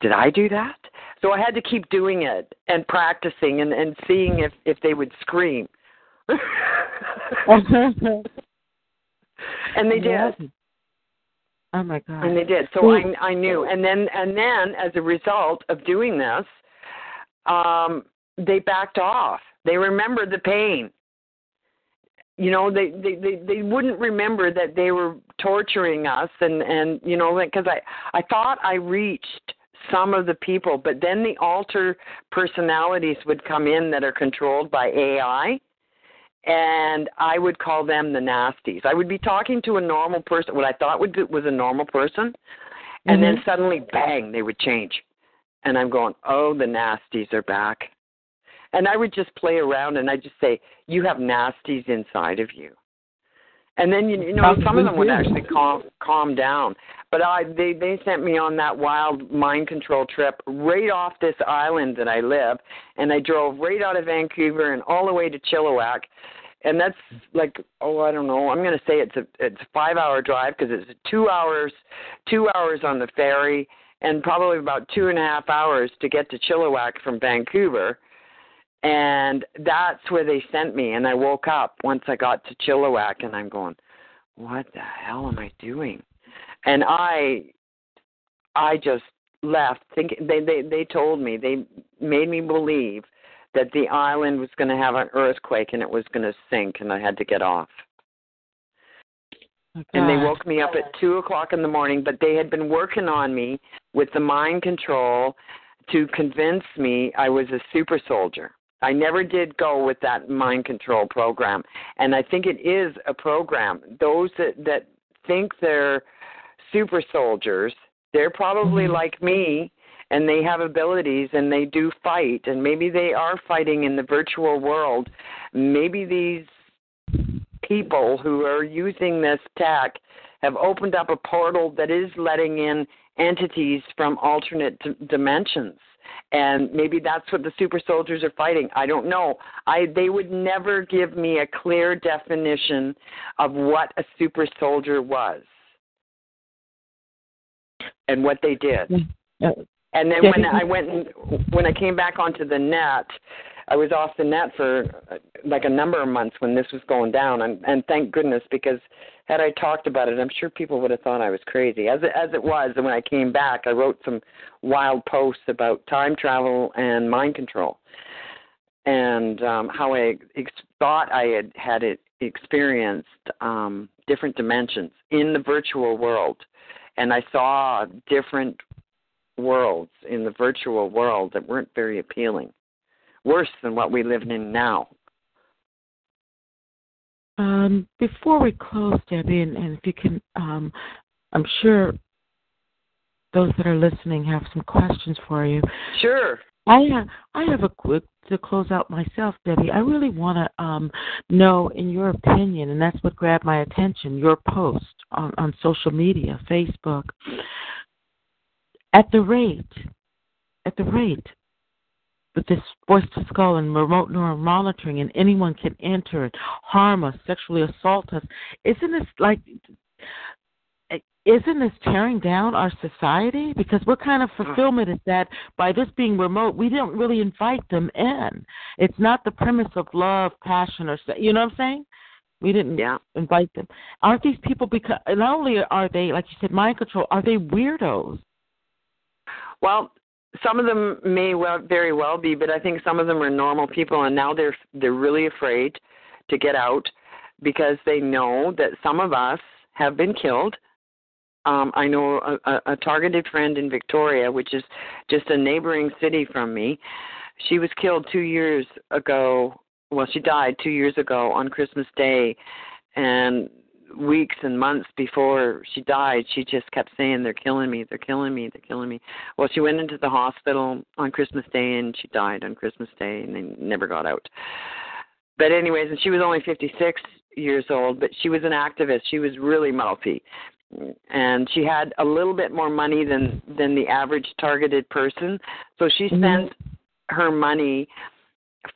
did I do that? So I had to keep doing it and practicing and, and seeing if, if they would scream. and they did. Oh my god. And they did. So I I knew. And then and then as a result of doing this, um, they backed off. They remembered the pain. You know, they they they, they wouldn't remember that they were torturing us and and you know because I I thought I reached some of the people, but then the alter personalities would come in that are controlled by AI and I would call them the nasties. I would be talking to a normal person, what I thought would be, was a normal person, and mm-hmm. then suddenly, bang, they would change, and I'm going, oh, the nasties are back, and I would just play around and I'd just say, you have nasties inside of you. And then you, you know some of them would actually calm calm down, but I they they sent me on that wild mind control trip right off this island that I live, and I drove right out of Vancouver and all the way to Chilliwack, and that's like oh I don't know I'm going to say it's a it's a five hour drive because it's two hours two hours on the ferry and probably about two and a half hours to get to Chilliwack from Vancouver and that's where they sent me. And I woke up once I got to Chilliwack, and I'm going, "What the hell am I doing?" And I, I just left thinking. They they they told me they made me believe that the island was going to have an earthquake and it was going to sink, and I had to get off. Oh, and they woke me up at two o'clock in the morning, but they had been working on me with the mind control to convince me I was a super soldier. I never did go with that mind control program, and I think it is a program. Those that that think they're super soldiers, they're probably mm-hmm. like me, and they have abilities and they do fight, and maybe they are fighting in the virtual world. Maybe these people who are using this tech have opened up a portal that is letting in entities from alternate d- dimensions and maybe that's what the super soldiers are fighting. I don't know. I they would never give me a clear definition of what a super soldier was and what they did. And then when I went and when I came back onto the net, I was off the net for uh, like a number of months when this was going down, and, and thank goodness because had I talked about it, I'm sure people would have thought I was crazy. As it, as it was, and when I came back, I wrote some wild posts about time travel and mind control, and um, how I ex- thought I had had it experienced um, different dimensions in the virtual world, and I saw different worlds in the virtual world that weren't very appealing, worse than what we live in now. Um, before we close, Debbie, and, and if you can, um, I'm sure those that are listening have some questions for you. Sure. I have, I have a quick to close out myself, Debbie. I really want to um, know, in your opinion, and that's what grabbed my attention. Your post on, on social media, Facebook. At the rate, at the rate with this voice to skull and remote neural monitoring, and anyone can enter and harm us, sexually assault us. Isn't this like? Isn't this tearing down our society? Because what kind of mm. fulfillment is that by this being remote? We don't really invite them in. It's not the premise of love, passion, or you know what I'm saying? We didn't yeah. invite them. Aren't these people because not only are they, like you said, mind control? Are they weirdos? Well, some of them may well very well be, but I think some of them are normal people, and now they're they're really afraid to get out because they know that some of us have been killed. Um, I know a, a, a targeted friend in Victoria, which is just a neighboring city from me. She was killed two years ago. Well, she died two years ago on Christmas Day, and weeks and months before she died, she just kept saying, They're killing me, they're killing me, they're killing me. Well, she went into the hospital on Christmas Day and she died on Christmas Day and they never got out. But, anyways, and she was only 56 years old, but she was an activist. She was really mouthy. And she had a little bit more money than than the average targeted person. So she mm-hmm. spent mm-hmm. her money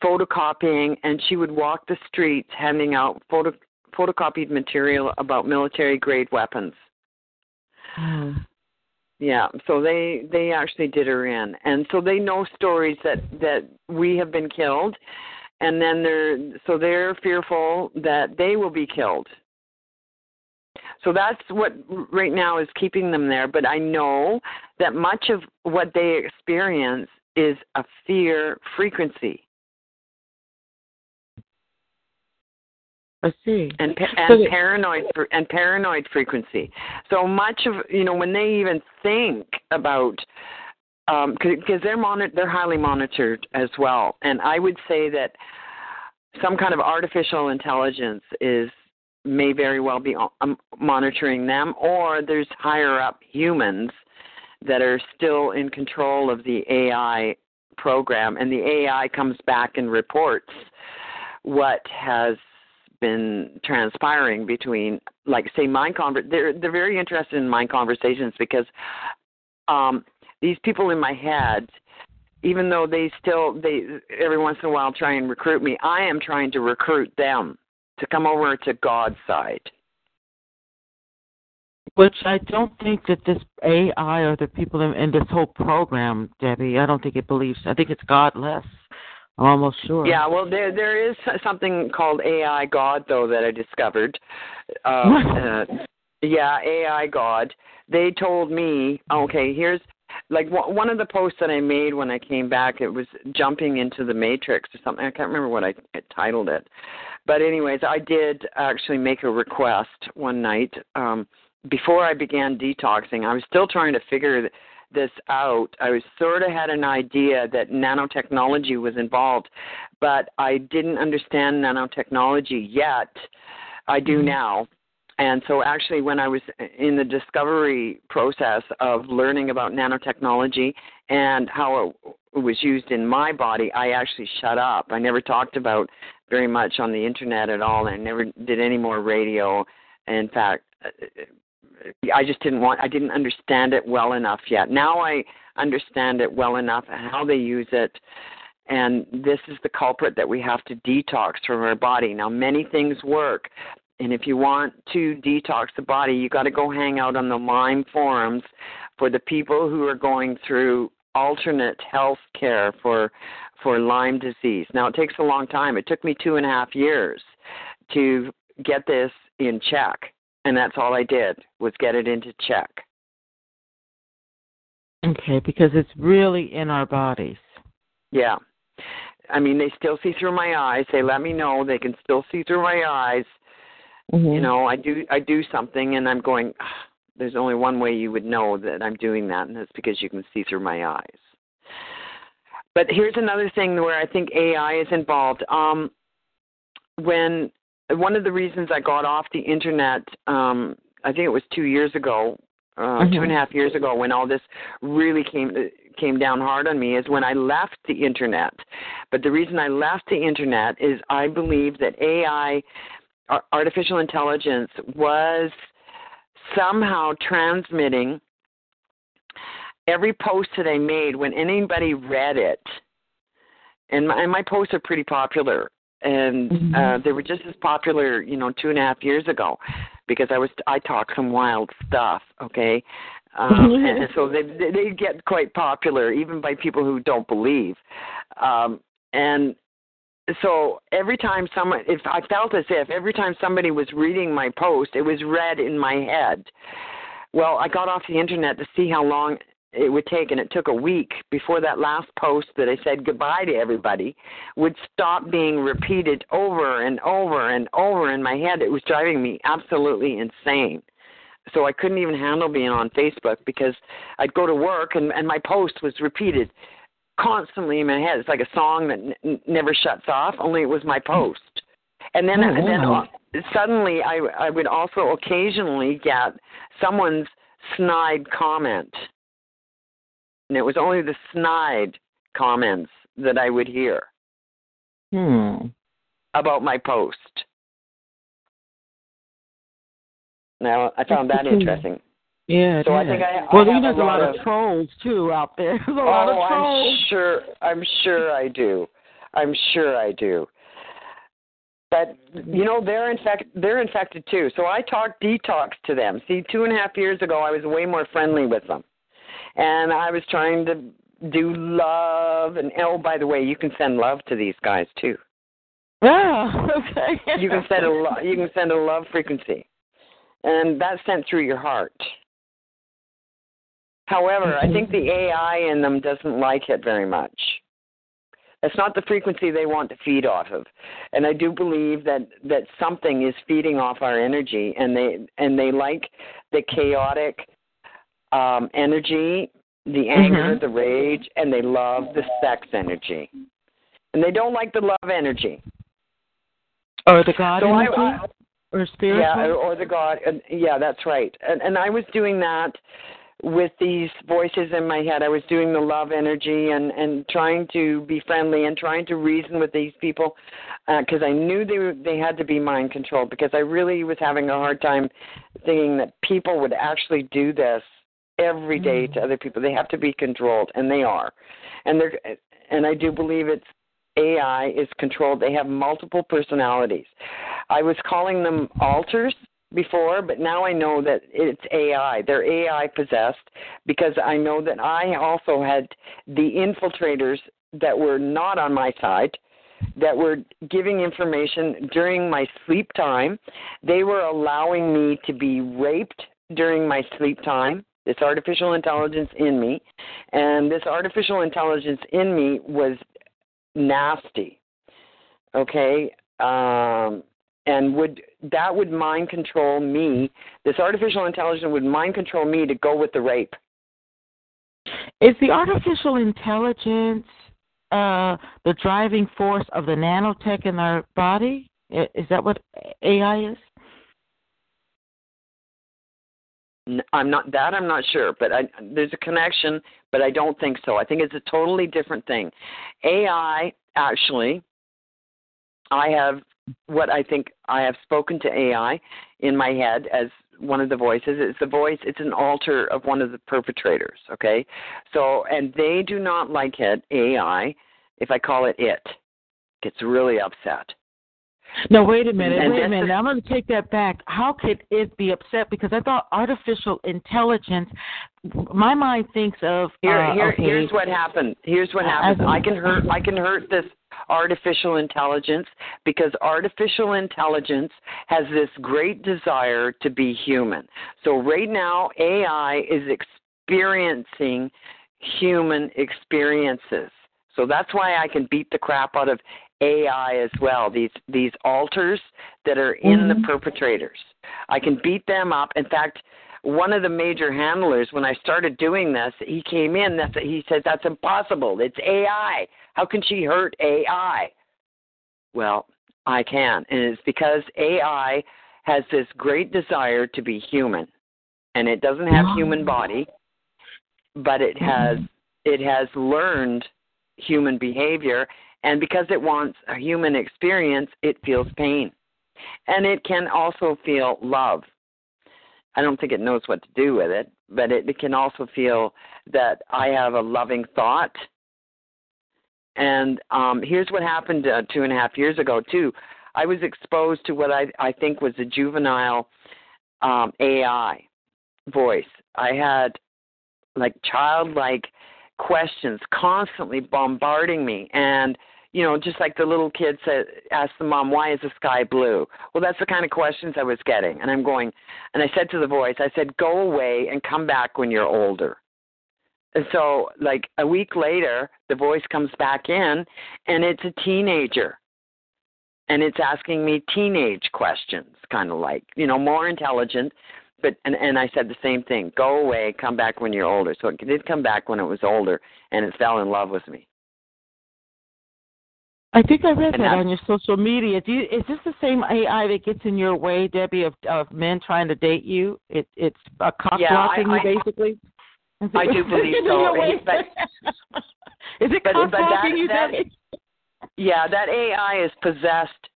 photocopying and she would walk the streets handing out photo photocopied material about military grade weapons. Mm. Yeah, so they they actually did her in, and so they know stories that that we have been killed, and then they're so they're fearful that they will be killed. So that's what right now is keeping them there. But I know that much of what they experience is a fear frequency. I see. And and So- paranoid and paranoid frequency. So much of you know when they even think about because they're monitor they're highly monitored as well. And I would say that some kind of artificial intelligence is may very well be um, monitoring them, or there's higher up humans that are still in control of the AI program, and the AI comes back and reports what has been transpiring between like say mind conver- they're they're very interested in mind conversations because um these people in my head even though they still they every once in a while try and recruit me i am trying to recruit them to come over to god's side Which I don't think that this AI or the people in, in this whole program, Debbie, I don't think it believes. I think it's godless. I'm almost sure. yeah well there there is something called ai god though that i discovered um uh, yeah ai god they told me okay here's like one one of the posts that I made when I came back, it was jumping into the matrix or something. I can't remember what I, I titled it, but anyways, I did actually make a request one night um, before I began detoxing. I was still trying to figure this out. I was sort of had an idea that nanotechnology was involved, but I didn't understand nanotechnology yet. I do mm-hmm. now. And so, actually, when I was in the discovery process of learning about nanotechnology and how it was used in my body, I actually shut up. I never talked about very much on the internet at all. and I never did any more radio. In fact, I just didn't want. I didn't understand it well enough yet. Now I understand it well enough how they use it. And this is the culprit that we have to detox from our body. Now, many things work, and if you want to detox the body, you got to go hang out on the Lyme forums for the people who are going through alternate health care for for Lyme disease. Now it takes a long time. It took me two and a half years to get this in check, and that's all I did was get it into check. Okay, because it's really in our bodies. Yeah. I mean, they still see through my eyes. They let me know they can still see through my eyes. Mm-hmm. You know, I do I do something, and I'm going. "Ah, There's only one way you would know that I'm doing that, and that's because you can see through my eyes. But here's another thing where I think AI is involved. Um, when one of the reasons I got off the internet, um, I think it was two years ago, uh, two and a half years ago, when all this really came came down hard on me, is when I left the internet. But the reason I left the internet is I believe that AI, artificial intelligence, was somehow transmitting every post that I made when anybody read it. And my, and my posts are pretty popular, and Mhm. uh, they were just as popular, you know, two and a half years ago, because I was I talk some wild stuff, okay, um, and so they they they get quite popular even by people who don't believe, um, and so every time someone if I felt as if every time somebody was reading my post, it was read in my head. Well, I got off the internet to see how long it would take, and it took a week before that last post that I said goodbye to everybody would stop being repeated over and over and over in my head. It was driving me absolutely insane. So I couldn't even handle being on Facebook because I'd go to work and, and my post was repeated constantly in my head. It's like a song that n- never shuts off, only it was my post. And then, Oh, and then wow. suddenly I, I would also occasionally get someone's snide comment. And it was only the snide comments that I would hear Hmm. about my post. Now, I found that Interesting. interesting. Yeah. So I think I- I well, have there's a lot, lot of of- trolls too out there. There's a lot oh, of trolls. I'm sure. I'm sure I do. I'm sure I do. But you know they're infect they're infected too. So I talk detox to them. See, two and a half years ago I was way more friendly with them. And I was trying to do love and oh by the way, you can send love to these guys too. Oh, okay. you can send a lo- you can send a love frequency, and that's sent through your heart. However, I think the AI in them doesn't like it very much. It's not the frequency they want to feed off of, and I do believe that that something is feeding off our energy, and they and they like the chaotic um, energy, the anger, Mhm. the rage, and they love the sex energy, and they don't like the love energy. Or the God So energy? I- or spiritual? Yeah, or the God. And, yeah, that's right. And, and I was doing that with these voices in my head. I was doing the love energy and and trying to be friendly and trying to reason with these people because I knew they were, they had to be mind controlled because I really was having a hard time thinking that people would actually do this every day mm. to other people. They have to be controlled, and they are. And they're and I do believe it's AI is controlled. They have multiple personalities. I was calling them alters before, but now I know that it's AI. They're AI possessed because I know that I also had the infiltrators that were not on my side that were giving information during my sleep time. They were allowing me to be raped during my sleep time. This artificial intelligence in me, and this artificial intelligence in me was nasty. Okay, um, and would that would mind control me? This artificial intelligence would mind control me to go with the rape. Is the artificial intelligence uh, the driving force of the nanotech in our body? Is that what AI is? I'm not that I'm not sure, but I, there's a connection, but I don't think so. I think it's a totally different thing. AI actually, I have what I think I have spoken to AI in my head as one of the voices. It's the voice. It's an alter of one of the perpetrators. Okay, so and they do not like it. AI, if I call it it, gets really upset. No, wait a minute. Wait a minute. Now, I'm going to take that back. How could it be upset? Because I thought artificial intelligence. My mind thinks of. Here, uh, here, okay, here's what happened. Here's what happened. I can hurt. I can hurt this artificial intelligence because artificial intelligence has this great desire to be human. So right now, AI is experiencing human experiences. So that's why I can beat the crap out of AI as well. These these alters that are in Mhm. the perpetrators. I can beat them up. In fact, one of the major handlers when I started doing this, he came in. That's he said that's impossible. It's AI. How can she hurt AI? Well, I can, and it's because AI has this great desire to be human, and it doesn't have human body, but it has it has learned human behavior, and because it wants a human experience, it feels pain, and it can also feel love. I don't think it knows what to do with it, but it, it can also feel that I have a loving thought. And um, here's what happened uh, two and a half years ago too. I was exposed to what I I think was a juvenile um, AI voice. I had like childlike questions constantly bombarding me, and you know, just like the little kid said, asked the mom, "Why is the sky blue?" Well, that's the kind of questions I was getting, and I'm going, and I said to the voice, I said, "Go away and come back when you're older." And so, like a week later, the voice comes back in, and it's a teenager, and it's asking me teenage questions, kind of like you know, more intelligent. But and and I said the same thing: "Go away, come back when you're older." So it did come back when it was older, and it fell in love with me. I think I read And that on your social media. Do you, is this the same AI that gets in your way, Debbie, of, of men trying to date you? It, it's a cock Yeah, blocking you, basically. Is I do believe so, but- is it but- cock but that- you, that- Debbie? Yeah, that AI has possessed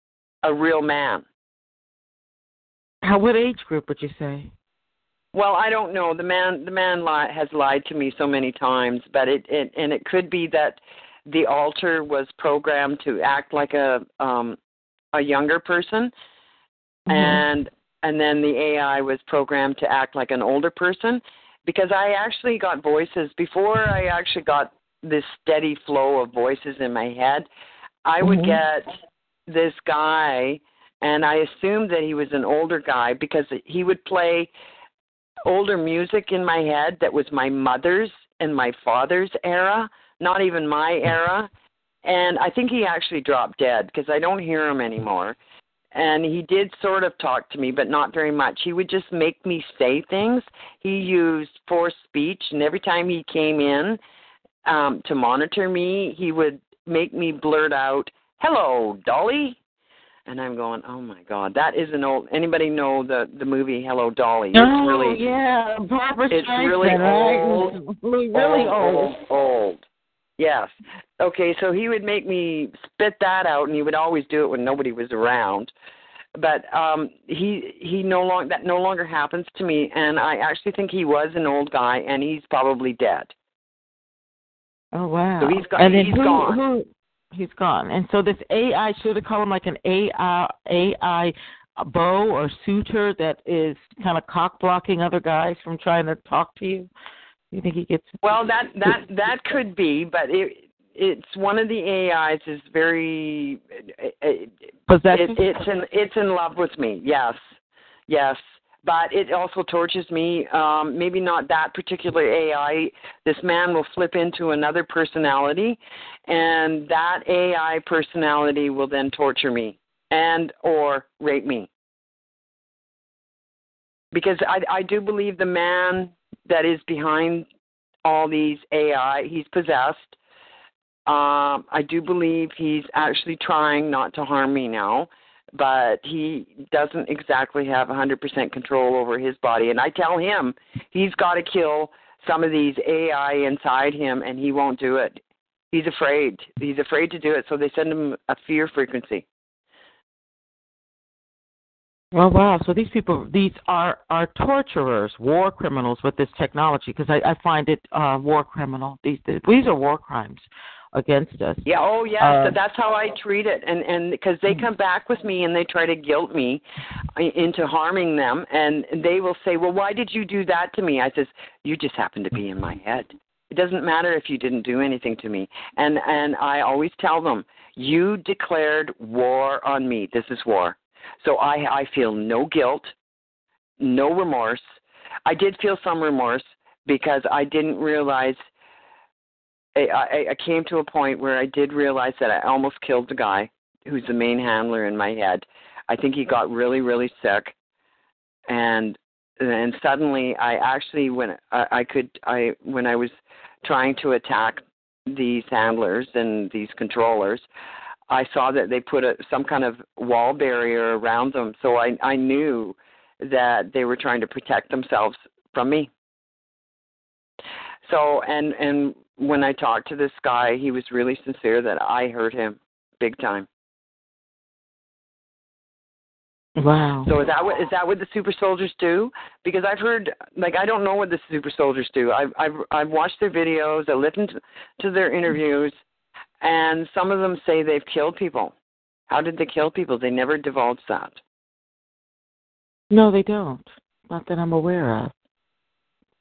a real man. How? What age group would you say? Well, I don't know. The man the man li- has lied to me so many times, but it, it and it could be that the alter was programmed to act like a um a younger person Mhm. and and then the AI was programmed to act like an older person because I actually got voices before I actually got this steady flow of voices in my head. I would Mhm. get this guy, and I assumed that he was an older guy because he would play older music in my head that was my mother's and my father's era, not even my era. And I think he actually dropped dead because I don't hear him anymore. And he did sort of talk to me, but not very much. He would just make me say things. He used forced speech, and every time he came in um, to monitor me, he would make me blurt out, "Hello, Dolly," and I'm going, "Oh my God, that is an old." Anybody know the the movie Hello, Dolly? Oh, it's really yeah, Barbara it's Streisand, really old. Really, really old. old, old. Yes. Okay, so he would make me spit that out, and he would always do it when nobody was around. But um he he no long that no longer happens to me, and I actually think he was an old guy, and he's probably dead. Oh wow. So he's got- and then he's who, gone. Who, he's gone. And so this AI should have called him like an AI AI beau or suitor that is kind of cock blocking other guys from trying to talk to you. You think he gets? Well, that that that could be, but it it's one of the AIs is very it, Possessive? it, it's in it's in love with me. Yes, yes, but it also tortures me. Um, maybe not that particular AI. This man will flip into another personality, and that AI personality will then torture me and or rape me. Because I I do believe the man that is behind all these AI, he's possessed. Um, I do believe he's actually trying not to harm me now, but he doesn't exactly have 100% control over his body. And I tell him he's got to kill some of these AI inside him, and he won't do it. He's afraid. He's afraid to do it, so they send him a fear frequency. Well, wow. So these people, these are are torturers, war criminals with this technology. Because I, I find it uh, war criminal. These these are war crimes against us. Yeah. Oh, yes. Uh, that's how I treat it, and and because they come back with me and they try to guilt me into harming them, and they will say, "Well, why did you do that to me?" I says, "You just happened to be in my head. It doesn't matter if you didn't do anything to me." And and I always tell them, "You declared war on me. This is war." So I I feel no guilt, no remorse. I did feel some remorse because I didn't realize I, I, came to a point where I did realize that I almost killed the guy who's the main handler in my head. I think he got really, really sick, and and suddenly I actually when I, I could I when I was trying to attack these handlers and these controllers, I saw that they put a, some kind of wall barrier around them, so I I knew that they were trying to protect themselves from me. So and and when I talked to this guy, he was really sincere that I hurt him big time. Wow. So is that what is that what the super soldiers do? Because I've heard like I don't know what the super soldiers do. I've I've I've watched their videos, I listened to their interviews, and some of them say they've killed people. How did they kill people? They never divulged that. no, they don't. Not that I'm aware of.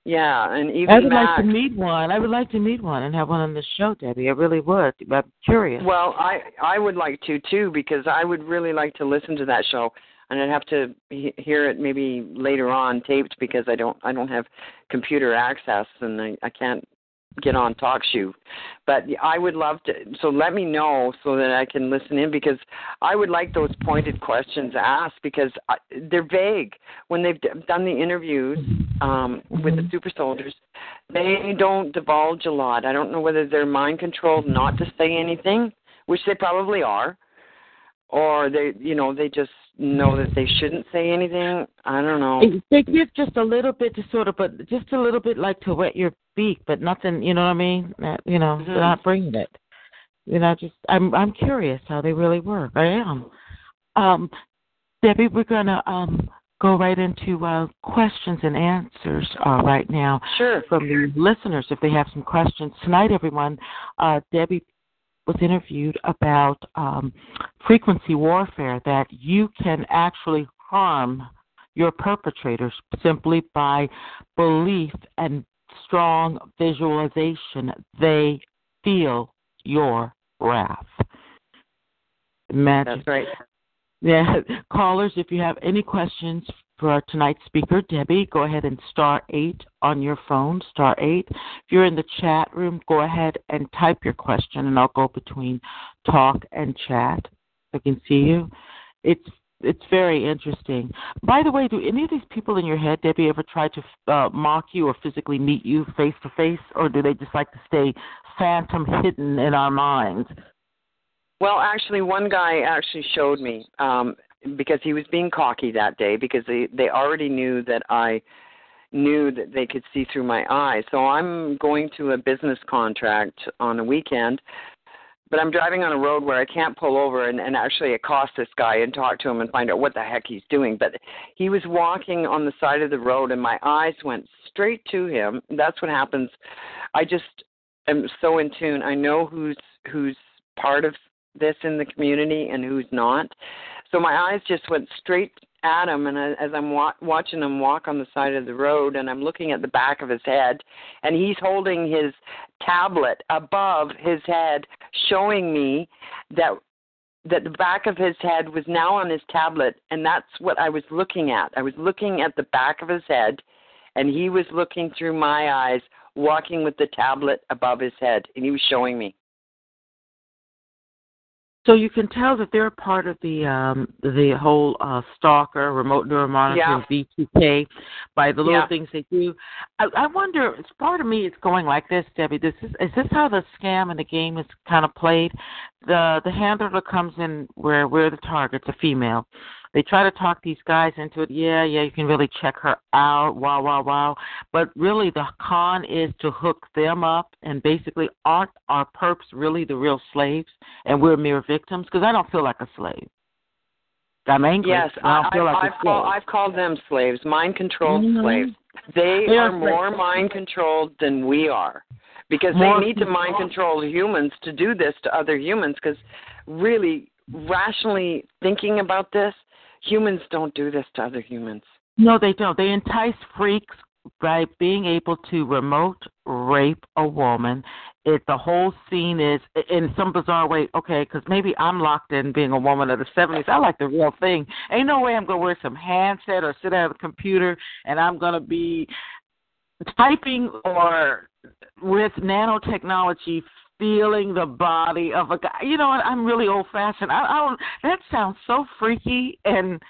Yeah, and even I would Max, like to meet one. I would like to meet one and have one on the show, Debbie. I really would. I'm curious. Well, I I would like to too because I would really like to listen to that show, and I'd have to he- hear it maybe later on taped because I don't I don't have computer access and I I can't get on TalkShoe. But I would love to. So let me know so that I can listen in because I would like those pointed questions asked because I, they're vague when they've d- done the interviews um, with the super soldiers. They don't divulge a lot. I don't know whether they're mind controlled not to say anything, which they probably are, or they you know they just know that they shouldn't say anything. I don't know. They give just a little bit to sort of, but just a little bit like to wet your beak, but nothing. You know what I mean? Not, you know, Mhm. they're not bringing it. You know, just I'm I'm curious how they really work. I am. Um, Debbie, we're gonna um go right into uh, questions and answers uh, right now Sure. from the listeners if they have some questions tonight. Everyone, uh, Debbie was interviewed about um, frequency warfare that you can actually harm your perpetrators simply by belief and strong visualization. They feel your wrath. Imagine. That's right. Yeah, callers, if you have any questions for our tonight's speaker, Debbie, go ahead and star eight on your phone, star eight. If you're in the chat room, go ahead and type your question, and I'll go between talk and chat. I can see you. It's it's very interesting. By the way, do any of these people in your head, Debbie, ever try to uh, mock you or physically meet you face to face, or do they just like to stay phantom hidden in our minds? Well, actually, one guy actually showed me um, because he was being cocky that day because they they already knew that I knew that they could see through my eyes. So I'm going to a business contract on a weekend, but I'm driving on a road where I can't pull over and, and actually accost this guy and talk to him and find out what the heck he's doing. But he was walking on the side of the road and my eyes went straight to him. That's what happens. I just am so in tune. I know who's who's part of this in the community and who's not. So my eyes just went straight at him, and as I'm wa- watching him walk on the side of the road, and I'm looking at the back of his head, and he's holding his tablet above his head, showing me that that the back of his head was now on his tablet, and that's what I was looking at. I was looking at the back of his head, and he was looking through my eyes, walking with the tablet above his head, and he was showing me. So you can tell that they're part of the um, the whole uh, stalker, remote neuromonitoring, Yeah. V2K, by the little Yeah. things they do. I, I wonder. It's part of me. It's going like this, Debbie. This is is this how the scam and the game is kind of played? The the handler comes in where we're the targets, a female. They try to talk these guys into it. Yeah, yeah, you can really check her out. Wow, wow, wow. But really, the con is to hook them up, and basically, aren't our perps really the real slaves, and we're mere victims? Because I don't feel like a slave. I'm angry. Yes, I don't feel like I've, a slave. call, I've called them slaves, mind controlled Mhm. slaves. They are are more mind controlled than we are because More they need to mind control humans to do this to other humans because really rationally thinking about this humans don't do this to other humans No, they don't. They entice freaks by being able to remote rape a woman. It the whole scene is in some bizarre way. Okay, because maybe I'm locked in being a woman of the '70s. I like the real thing. Ain't no way I'm gonna wear some handset or sit at a computer and I'm gonna be typing or with nanotechnology feeling the body of a guy. You know what? I'm really old fashioned. I, I don't. That sounds so freaky and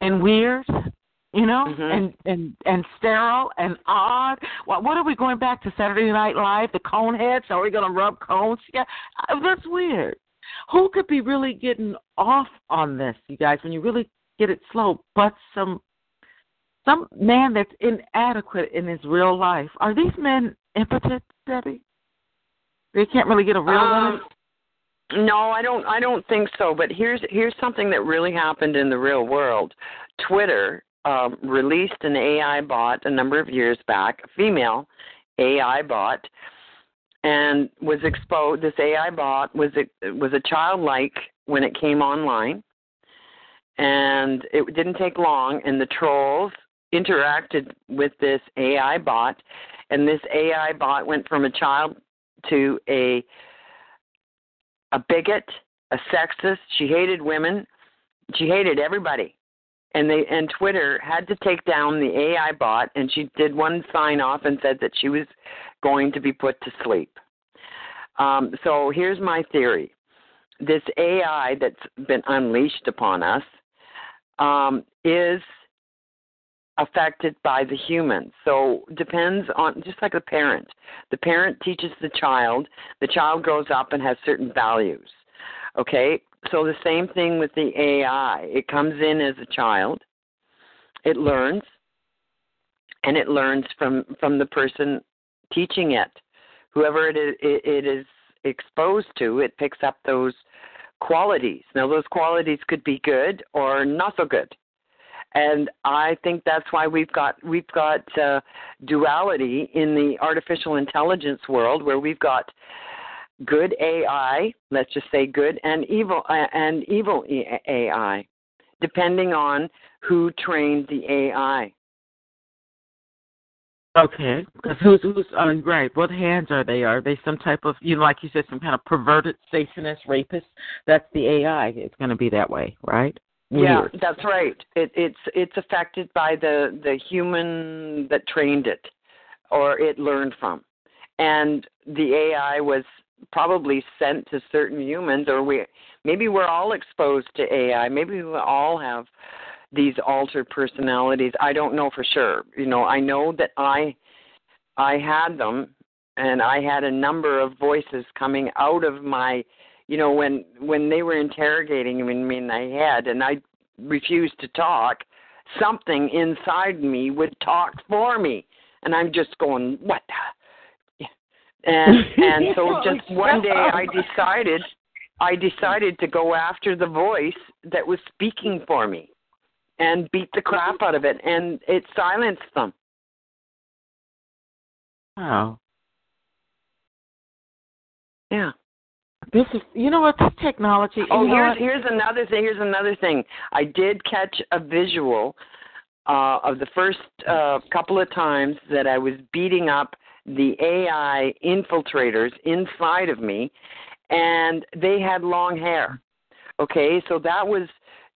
and weird. You know, Mhm. and and and sterile and odd. What what are we going back to Saturday Night Live? The cone heads? Are we going to rub cones? Yeah, uh, that's weird. Who could be really getting off on this, you guys? When you really get it slow, but some some man that's inadequate in his real life. Are these men impotent, Debbie? They can't really get a real Um, no i don't i don't think so but here's here's something that really happened in the real world. Twitter um, released an ai bot a number of years back a female ai bot and was exposed this ai bot was a, was a childlike when it came online and it didn't take long and the trolls interacted with this ai bot and this ai bot went from a child to a a bigot, a sexist. She hated women. She hated everybody. And they and Twitter had to take down the AI bot and she did one sign off and said that she was going to be put to sleep. Um, so here's my theory. This AI that's been unleashed upon us um, is affected by the human. So depends on just like the parent. The parent teaches the child, the child grows up and has certain values. Okay? So the same thing with the AI. It comes in as a child. It learns and it learns from from the person teaching it. Whoever it is, it is exposed to, it picks up those qualities. Now those qualities could be good or not so good and I think that's why we've got we've got uh, duality in the artificial intelligence world, where we've got good AI, let's just say good and evil uh, and evil AI. depending on who trained the AI. Okay, because who's who's uh, right? What hands are they? Are they some type of you know, like you said, some kind of perverted satanist rapist? That's the AI. It's going to be that way, right? Yeah, that's right. It, it's it's affected by the the human that trained it, or it learned from, and the AI was probably sent to certain humans, or we maybe we're all exposed to AI. Maybe we all have these altered personalities. I don't know for sure. You know, I know that I I had them and I had a number of voices coming out of my you know when when they were interrogating me in my had and I refused to talk, something inside me would talk for me. And I'm just going, what? And and so just one day I decided I decided to go after the voice that was speaking for me and beat the crap out of it and it silenced them. Wow. Yeah. This is, you know what, this technology. Oh, here's here's another thing. Here's another thing. I did catch a visual uh, of the first uh, couple of times that I was beating up the AI infiltrators inside of me, and they had long hair. Okay, so that was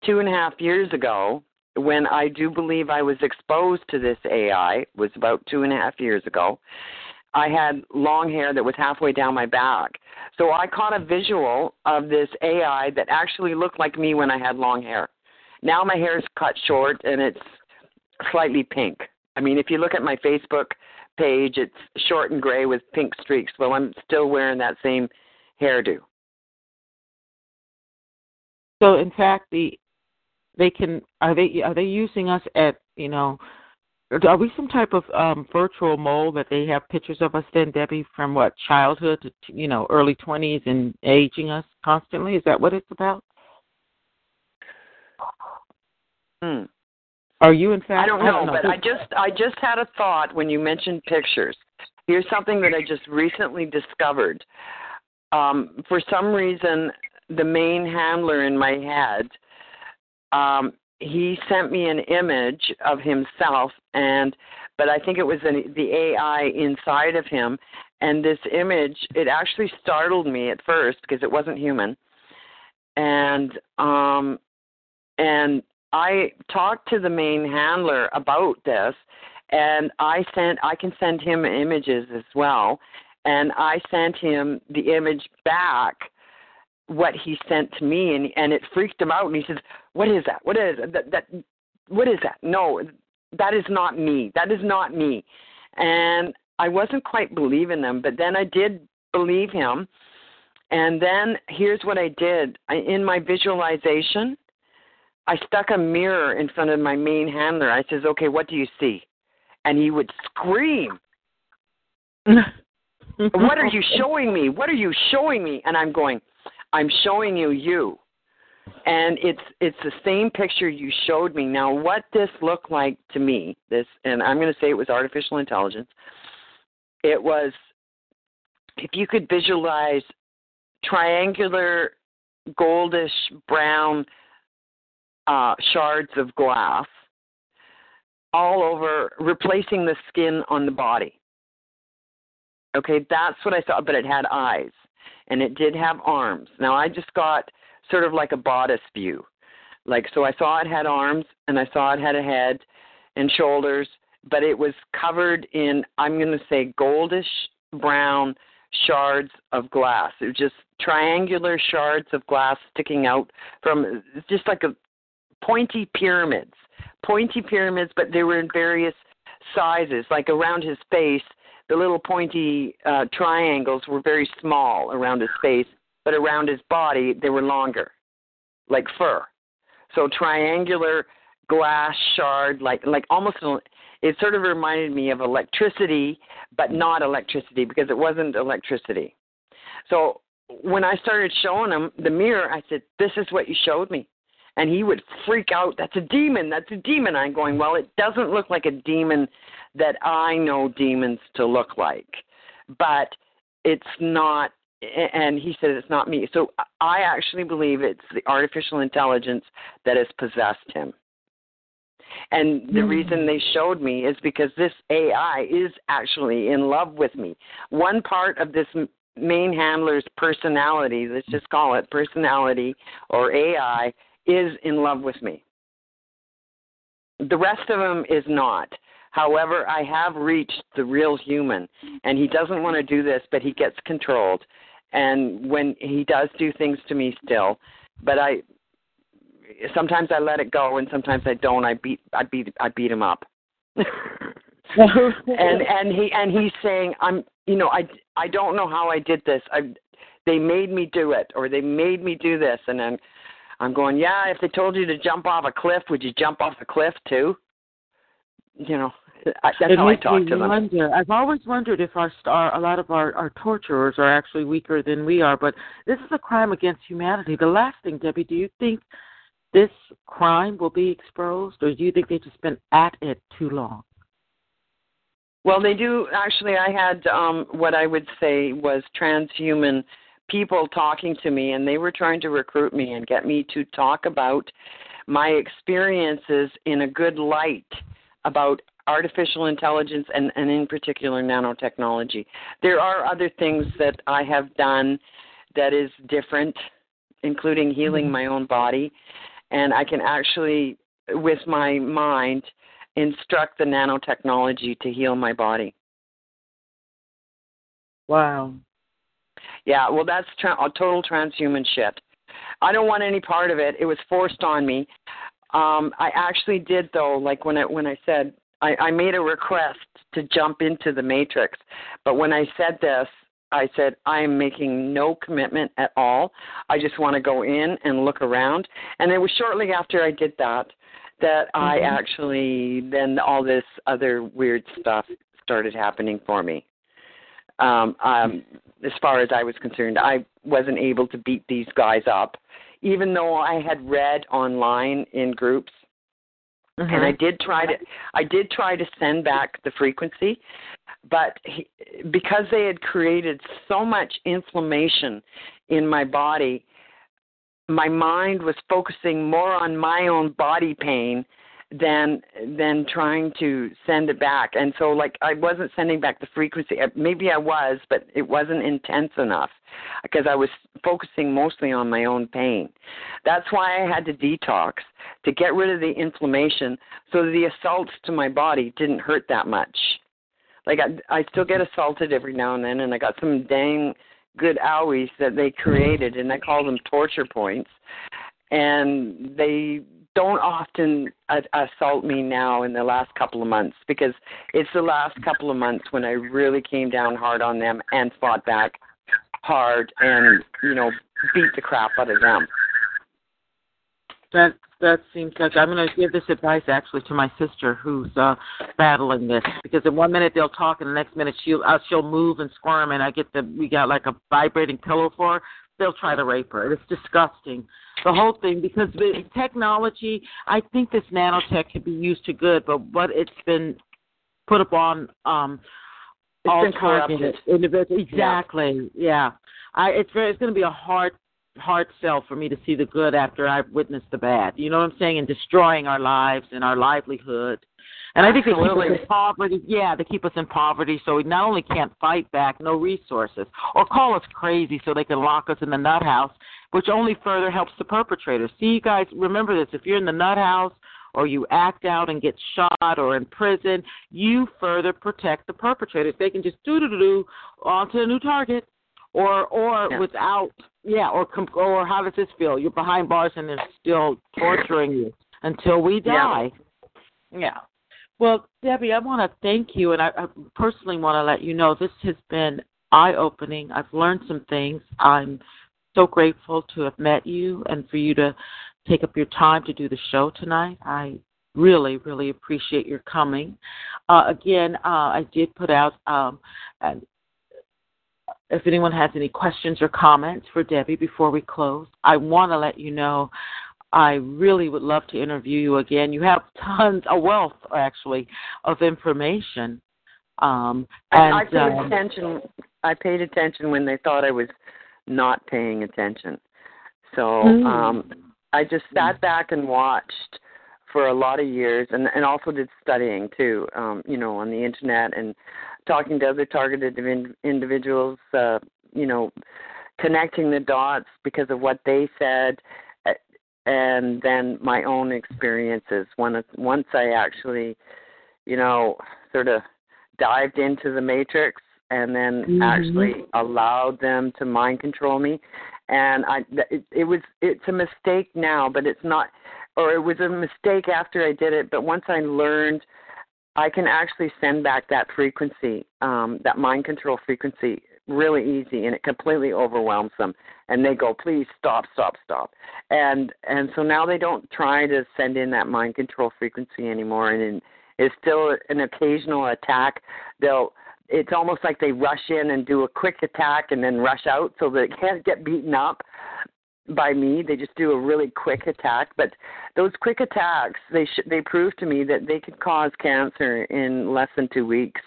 two and a half years ago when I do believe I was exposed to this AI. It was about two and a half years ago. I had long hair that was halfway down my back. So I caught a visual of this AI that actually looked like me when I had long hair. Now my hair is cut short and it's slightly pink. I mean, if you look at my Facebook page, it's short and gray with pink streaks. Well, I'm still wearing that same hairdo. So, in fact, the they can are they are they using us at you know are we some type of um virtual mole that they have pictures of us then debbie from what childhood to you know early twenties and aging us constantly? Is that what it's about? Hmm. are you in fact i don't know, I don't know but i just i just had a thought when you mentioned pictures. Here's something that i just recently discovered. Um for some reason the main handler in my head um he sent me an image of himself and but I think it was an, the AI inside of him. And this image it actually startled me at first because it wasn't human. And um and I talked to the main handler about this and I sent I can send him images as well. And I sent him the image back what he sent to me and and it freaked him out and he says what is that? What is that? That what is that? No that is not me. That is not me. And i wasn't quite believing them but then i did believe him. And then here's what i did. I, in my visualization i stuck a mirror in front of my main handler. I says okay what do you see? And he would scream. What are you showing me? What are you showing me? And i'm going I'm showing you you. And it's it's the same picture you showed me. Now what this looked like to me, this and I'm going to say it was artificial intelligence. It was if you could visualize triangular goldish brown uh, shards of glass all over, replacing the skin on the body. Okay, that's what I saw, but it had eyes and it did have arms. Now I just got sort of like a bodice view. Like so I saw it had arms and I saw it had a head and shoulders, but it was covered in I'm going to say goldish brown shards of glass. It was just triangular shards of glass sticking out from just like a pointy pyramids. Pointy pyramids, but they were in various sizes. Like around his face, the little pointy uh, triangles were very small around his face, but around his body they were longer, like fur. So triangular glass shard, like like almost. It sort of reminded me of electricity, but not electricity because it wasn't electricity. So when I started showing him the mirror, I said, "This is what you showed me." And he would freak out. That's a demon. That's a demon. I'm going, well, it doesn't look like a demon that I know demons to look like, but it's not and he said it's not me. So I actually believe it's the artificial intelligence that has possessed him. And the mm-hmm. reason they showed me is because this AI is actually in love with me. One part of this main handler's personality, let's just call it personality or AI, is in love with me. The rest of him is not. However, I have reached the real human, and he doesn't want to do this, but he gets controlled. And when he does do things to me still, but I sometimes I let it go, and sometimes I don't. I beat I beat I beat him up. and and he and he's saying I'm you know I I don't know how I did this. I they made me do it or they made me do this and then I'm going, yeah, if they told you to jump off a cliff, would you jump off the cliff too? You know, I, that's it how I talk to them. Wonder. I've always wondered if our star, a lot of our, our torturers are actually weaker than we are, but this is a crime against humanity. The last thing, Debbie, do you think this crime will be exposed, or do you think they've just been at it too long? Well, they do. Actually, I had um, what I would say was transhuman people talking to me, and they were trying to recruit me and get me to talk about my experiences in a good light about artificial intelligence and, and in particular nanotechnology. There are other things that I have done that is different, including healing mm-hmm. my own body and I can actually, with my mind, instruct the nanotechnology to heal my body. Wow. Yeah, well, that's tra- a total transhuman shit. I don't want any part of it. It was forced on me. Um, I actually did though, like when I when I said I, I made a request to jump into the matrix, but when I said this, I said, I am making no commitment at all. I just want to go in and look around. And it was shortly after I did that that mm-hmm. I actually, then all this other weird stuff started happening for me. Um, um, as far as I was concerned, I wasn't able to beat these guys up, even though I had read online in groups Mm-hmm. And I did try to I did try to send back the frequency, but he, because they had created so much inflammation in my body, my mind was focusing more on my own body pain than than trying to send it back. And so like i wasn't sending back the frequency. Uh, maybe i was but it wasn't intense enough because i was focusing mostly on my own pain. That's why i had to detox to get rid of the inflammation so the assaults to my body didn't hurt that much. Like i i still get assaulted every now and then and i got some dang good owies that they created and i call them torture points. And they don't often assault me now in the last couple of months because it's the last couple of months when I really came down hard on them and fought back hard and you know beat the crap out of them. That that seems like I'm going to give this advice actually to my sister who's uh battling this because in one minute they'll talk and the next minute she'll uh, she'll move and squirm and I get the we got like a vibrating pillow for her. They'll try to rape her. It's disgusting the whole thing because the technology i think this nanotech can be used to good but what it's been put upon um it's all been corrupted. individuals exactly yeah. yeah. I it's very it's going to be a hard hard sell for me to see the good after i've witnessed the bad you know what i'm saying and destroying our lives and our livelihood and I think they keep us in poverty. Yeah, they keep us in poverty, so we not only can't fight back, no resources, or call us crazy so they can lock us in the nut house which only further helps the perpetrators. See, you guys, remember this: if you're in the nut house or you act out and get shot or in prison, you further protect the perpetrators. They can just do do do do onto a new target, or or yeah. without yeah, or or how does this feel? You're behind bars and they're still torturing you until we die. Yeah. yeah. Well, Debbie, I want to thank you, and I, I personally want to let you know this has been eye opening. I've learned some things. I'm so grateful to have met you and for you to take up your time to do the show tonight. I really, really appreciate your coming. Uh, again, uh, I did put out, um, and if anyone has any questions or comments for Debbie before we close, I want to let you know I really would love to interview you again. You have tons, a wealth actually, of information. Um, and, I paid um, attention. I paid attention when they thought I was not paying attention. So Mm. um I just sat back and watched for a lot of years and and also did studying too um you know on the internet and talking to other targeted in, individuals uh you know connecting the dots because of what they said and then my own experiences when once I actually you know sort of dived into the matrix and then Mhm. actually allowed them to mind control me and i it, it was it's a mistake now but it's not or it was a mistake after i did it but once i learned i can actually send back that frequency um that mind control frequency really easy and it completely overwhelms them. And they go please stop stop stop. And and so now they don't try to send in that mind control frequency anymore and it's still an occasional attack. They'll it's almost like they rush in and do a quick attack and then rush out so they can't get beaten up by me. They just do a really quick attack. But those quick attacks they sh- they prove to me that they could cause cancer in less than 2 weeks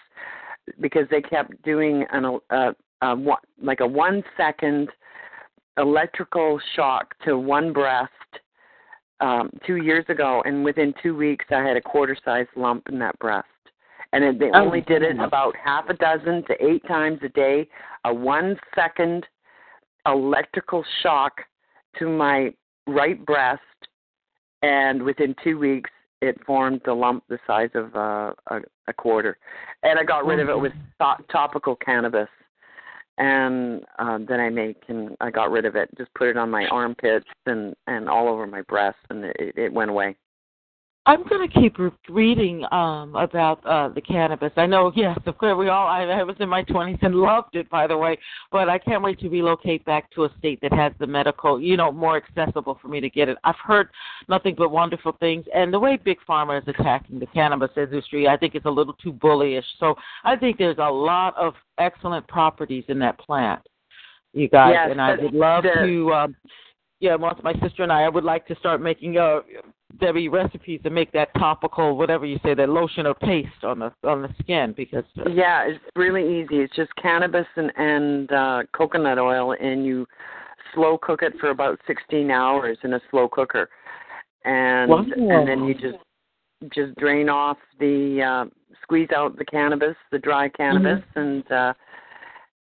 because they kept doing an uh, uh one, like a 1 second electrical shock to one breast um 2 years ago and within 2 weeks I had a quarter sized lump in that breast and it, they Oh, only did it about half a dozen to eight times a day. A one second electrical shock to my right breast, and within two weeks, it formed a lump the size of uh, a, a quarter. And I got rid of it with to- topical cannabis. And uh, then I make and I got rid of it. Just put it on my armpits and and all over my breast, and it, it went away. I'm going to keep re- reading um about uh the cannabis. I know, yes, of course, we all. I, I was in my 20s and loved it, by the way. But I can't wait to relocate back to a state that has the medical, you know, more accessible for me to get it. I've heard nothing but wonderful things, and the way Big Pharma is attacking the cannabis industry, I think it's a little too bullyish. So I think there's a lot of excellent properties in that plant, you guys, Yes, and I would love the- to. Um, yeah, once my sister and I, I would like to start making uh Debbie recipes to make that topical, whatever you say, that lotion or paste on the on the skin because uh, Yeah, it's really easy. It's just cannabis and and uh, coconut oil, and you slow cook it for about 16 hours in a slow cooker, and Wow. and then you just just drain off the uh, squeeze out the cannabis, the dry cannabis, and uh,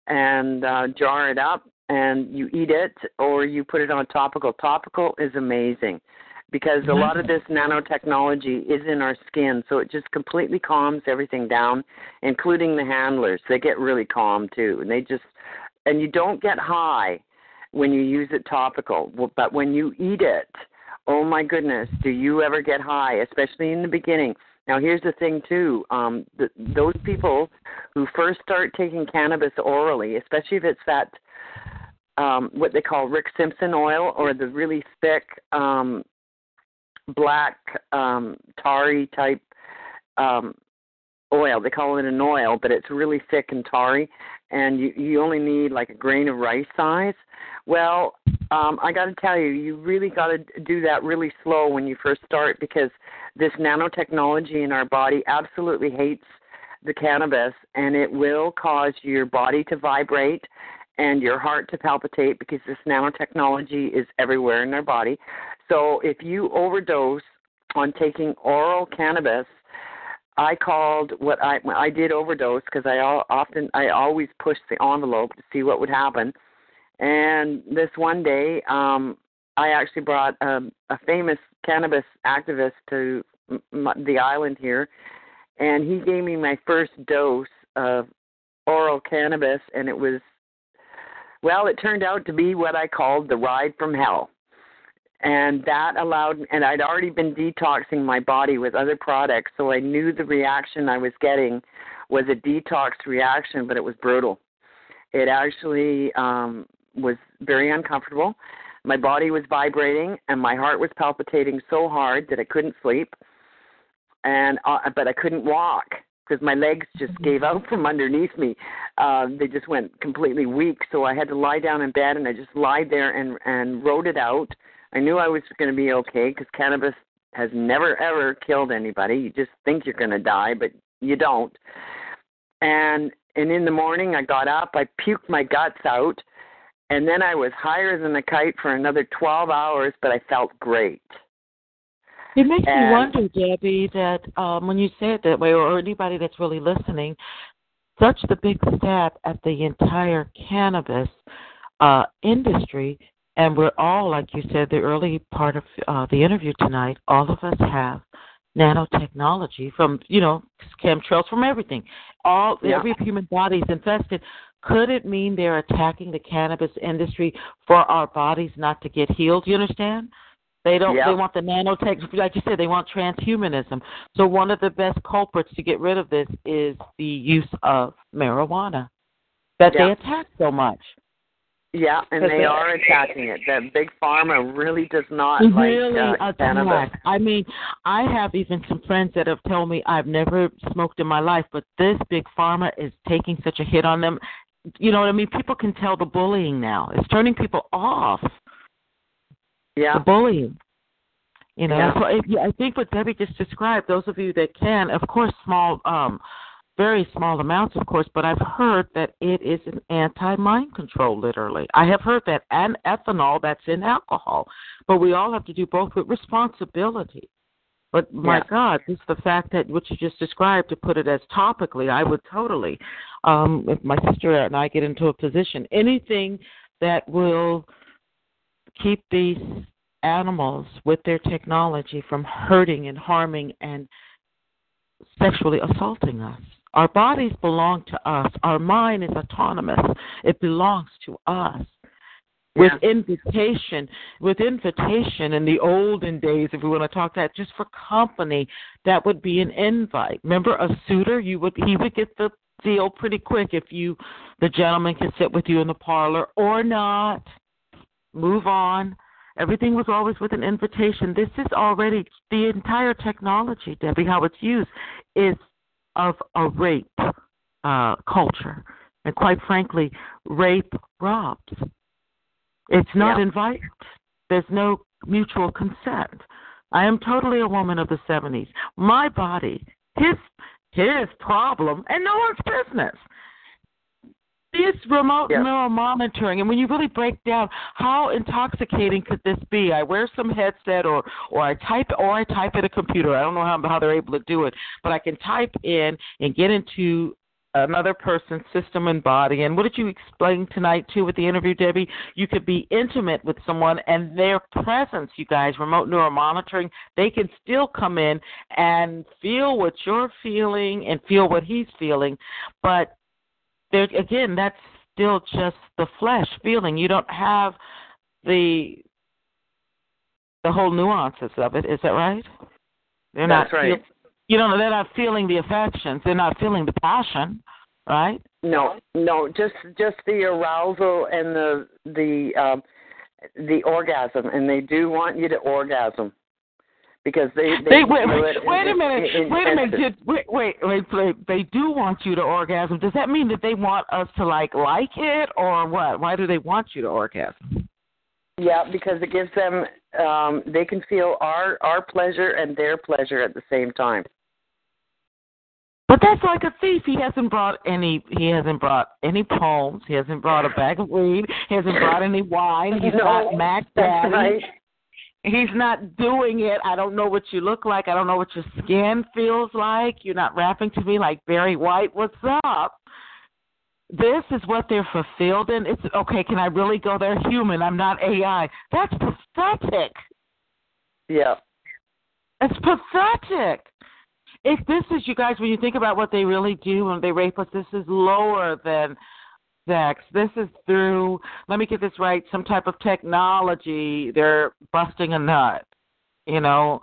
and uh, jar it up, and you eat it or you put it on topical. Topical is amazing because a lot of this nanotechnology is in our skin, so it just completely calms everything down, including the handlers. They get really calm too, and they just and you don't get high when you use it topical, but when you eat it, oh my goodness, do you ever get high? Especially in the beginning. Now here's the thing too. Um, th- those people who first start taking cannabis orally, especially if it's that um, what they call Rick Simpson oil or the really thick um, black um, tarry type um, oil. They call it an oil, but it's really thick and tarry, and you you only need like a grain of rice size. Well, um, I got to tell you, you really got to do that really slow when you first start because this nanotechnology in our body absolutely hates the cannabis, and it will cause your body to vibrate and your heart to palpitate because this nanotechnology is everywhere in our body. So if you overdose on taking oral cannabis, I called what I I did overdose because I often I always pushed the envelope to see what would happen. And this one day, um, I actually brought um, a famous cannabis activist to the island here, and he gave me my first dose of oral cannabis, and it was well, it turned out to be what I called the ride from hell. And that allowed, and I'd already been detoxing my body with other products, so I knew the reaction I was getting was a detox reaction, but it was brutal. It actually um, was very uncomfortable. My body was vibrating, and my heart was palpitating so hard that I couldn't sleep, and uh, but I couldn't walk because my legs just gave out from underneath me. Uh, they just went completely weak, so I had to lie down in bed, and I just lied there and and wrote it out. I knew I was going to be okay because cannabis has never ever killed anybody. You just think you're going to die, but you don't. And and in the morning, I got up, I puked my guts out, and then I was higher than a kite for another 12 hours, but I felt great. It makes And- me wonder, Debbie, that um, when you say it that way, or anybody that's really listening, such the big stab at the entire cannabis uh, industry, and we're all, like you said, the early part of uh, the interview tonight, all of us have nanotechnology from, you know, chemtrails, from everything. All Yeah. every human body is infested. Could it mean they're attacking the cannabis industry for our bodies not to get healed? You understand? They don't. Yeah. They want the nanotech, like you said. They want transhumanism. So one of the best culprits to get rid of this is the use of marijuana that Yeah. they attack so much. Yeah, and they they- are attacking it. The big pharma really does not really like uh, cannabis. I mean, I have even some friends that have told me I've never smoked in my life, but this big pharma is taking such a hit on them. You know what I mean? People can tell the bullying now. It's turning people off. Yeah, the bullying. You know, Yeah. so if, I think what Debbie just described, those of you that can, of course, small, um, very small amounts, of course, but I've heard that it is an anti-mind control, literally. I have heard that, and ethanol that's in alcohol. But we all have to do both with responsibility. But my Yeah. God, just the fact that what you just described, to put it as topically, I would totally. Um, if my sister and I get into a position, anything that will keep these animals with their technology from hurting and harming and sexually assaulting us. Our bodies belong to us. Our mind is autonomous. It belongs to us. With invitation, with invitation in the olden days, if we want to talk that, just for company, that would be an invite. Remember, a suitor, you would he would get the deal pretty quick if you, the gentleman, can sit with you in the parlor or not. Move on. Everything was always with an invitation. This is already the entire technology, Debbie, how it's used is of a rape uh, culture. And quite frankly, rape robs. It's not Yeah. invited. There's no mutual consent. I am totally a woman of the 70s. My body, his his problem, and no one's business. This remote Yeah. neural monitoring, and when you really break down how intoxicating could this be? I wear some headset, or or I type, or I type at a computer. I don't know how how they're able to do it, but I can type in and get into another person's system and body. And what did you explain tonight too with the interview, Debbie? You could be intimate with someone, and their presence, you guys, remote neural monitoring, they can still come in and feel what you're feeling and feel what he's feeling, but there again, that's still just the flesh feeling. You don't have the the whole nuances of it. Is that right? They're That's not. right. You know, they're not feeling the affections. They're not feeling the passion, right? No, no, just just the arousal and the the um, the orgasm, and they do want you to orgasm because they they, They, wait, wait, wait a in- minute. in- Wait a minute. Did, wait, wait, wait, wait. They do want you to orgasm. Does that mean that they want us to like like it, or what? Why do they want you to orgasm? Yeah, because it gives them um they can feel our our pleasure and their pleasure at the same time. But that's like a thief. He hasn't brought any. He hasn't brought any poems. He hasn't brought a bag of weed. He hasn't brought any wine. He's No, not Mac Daddy. right. He's not doing it. I don't know what you look like. I don't know what your skin feels like. You're not rapping to me like Barry White. What's up? This is what they're fulfilled in. It's okay. Can I really go there? Human. I'm not AI. That's pathetic. Yeah. It's pathetic. If this is, you guys, when you think about what they really do when they rape us, this is lower than sex. This is through, let me get this right, some type of technology. They're busting a nut, you know,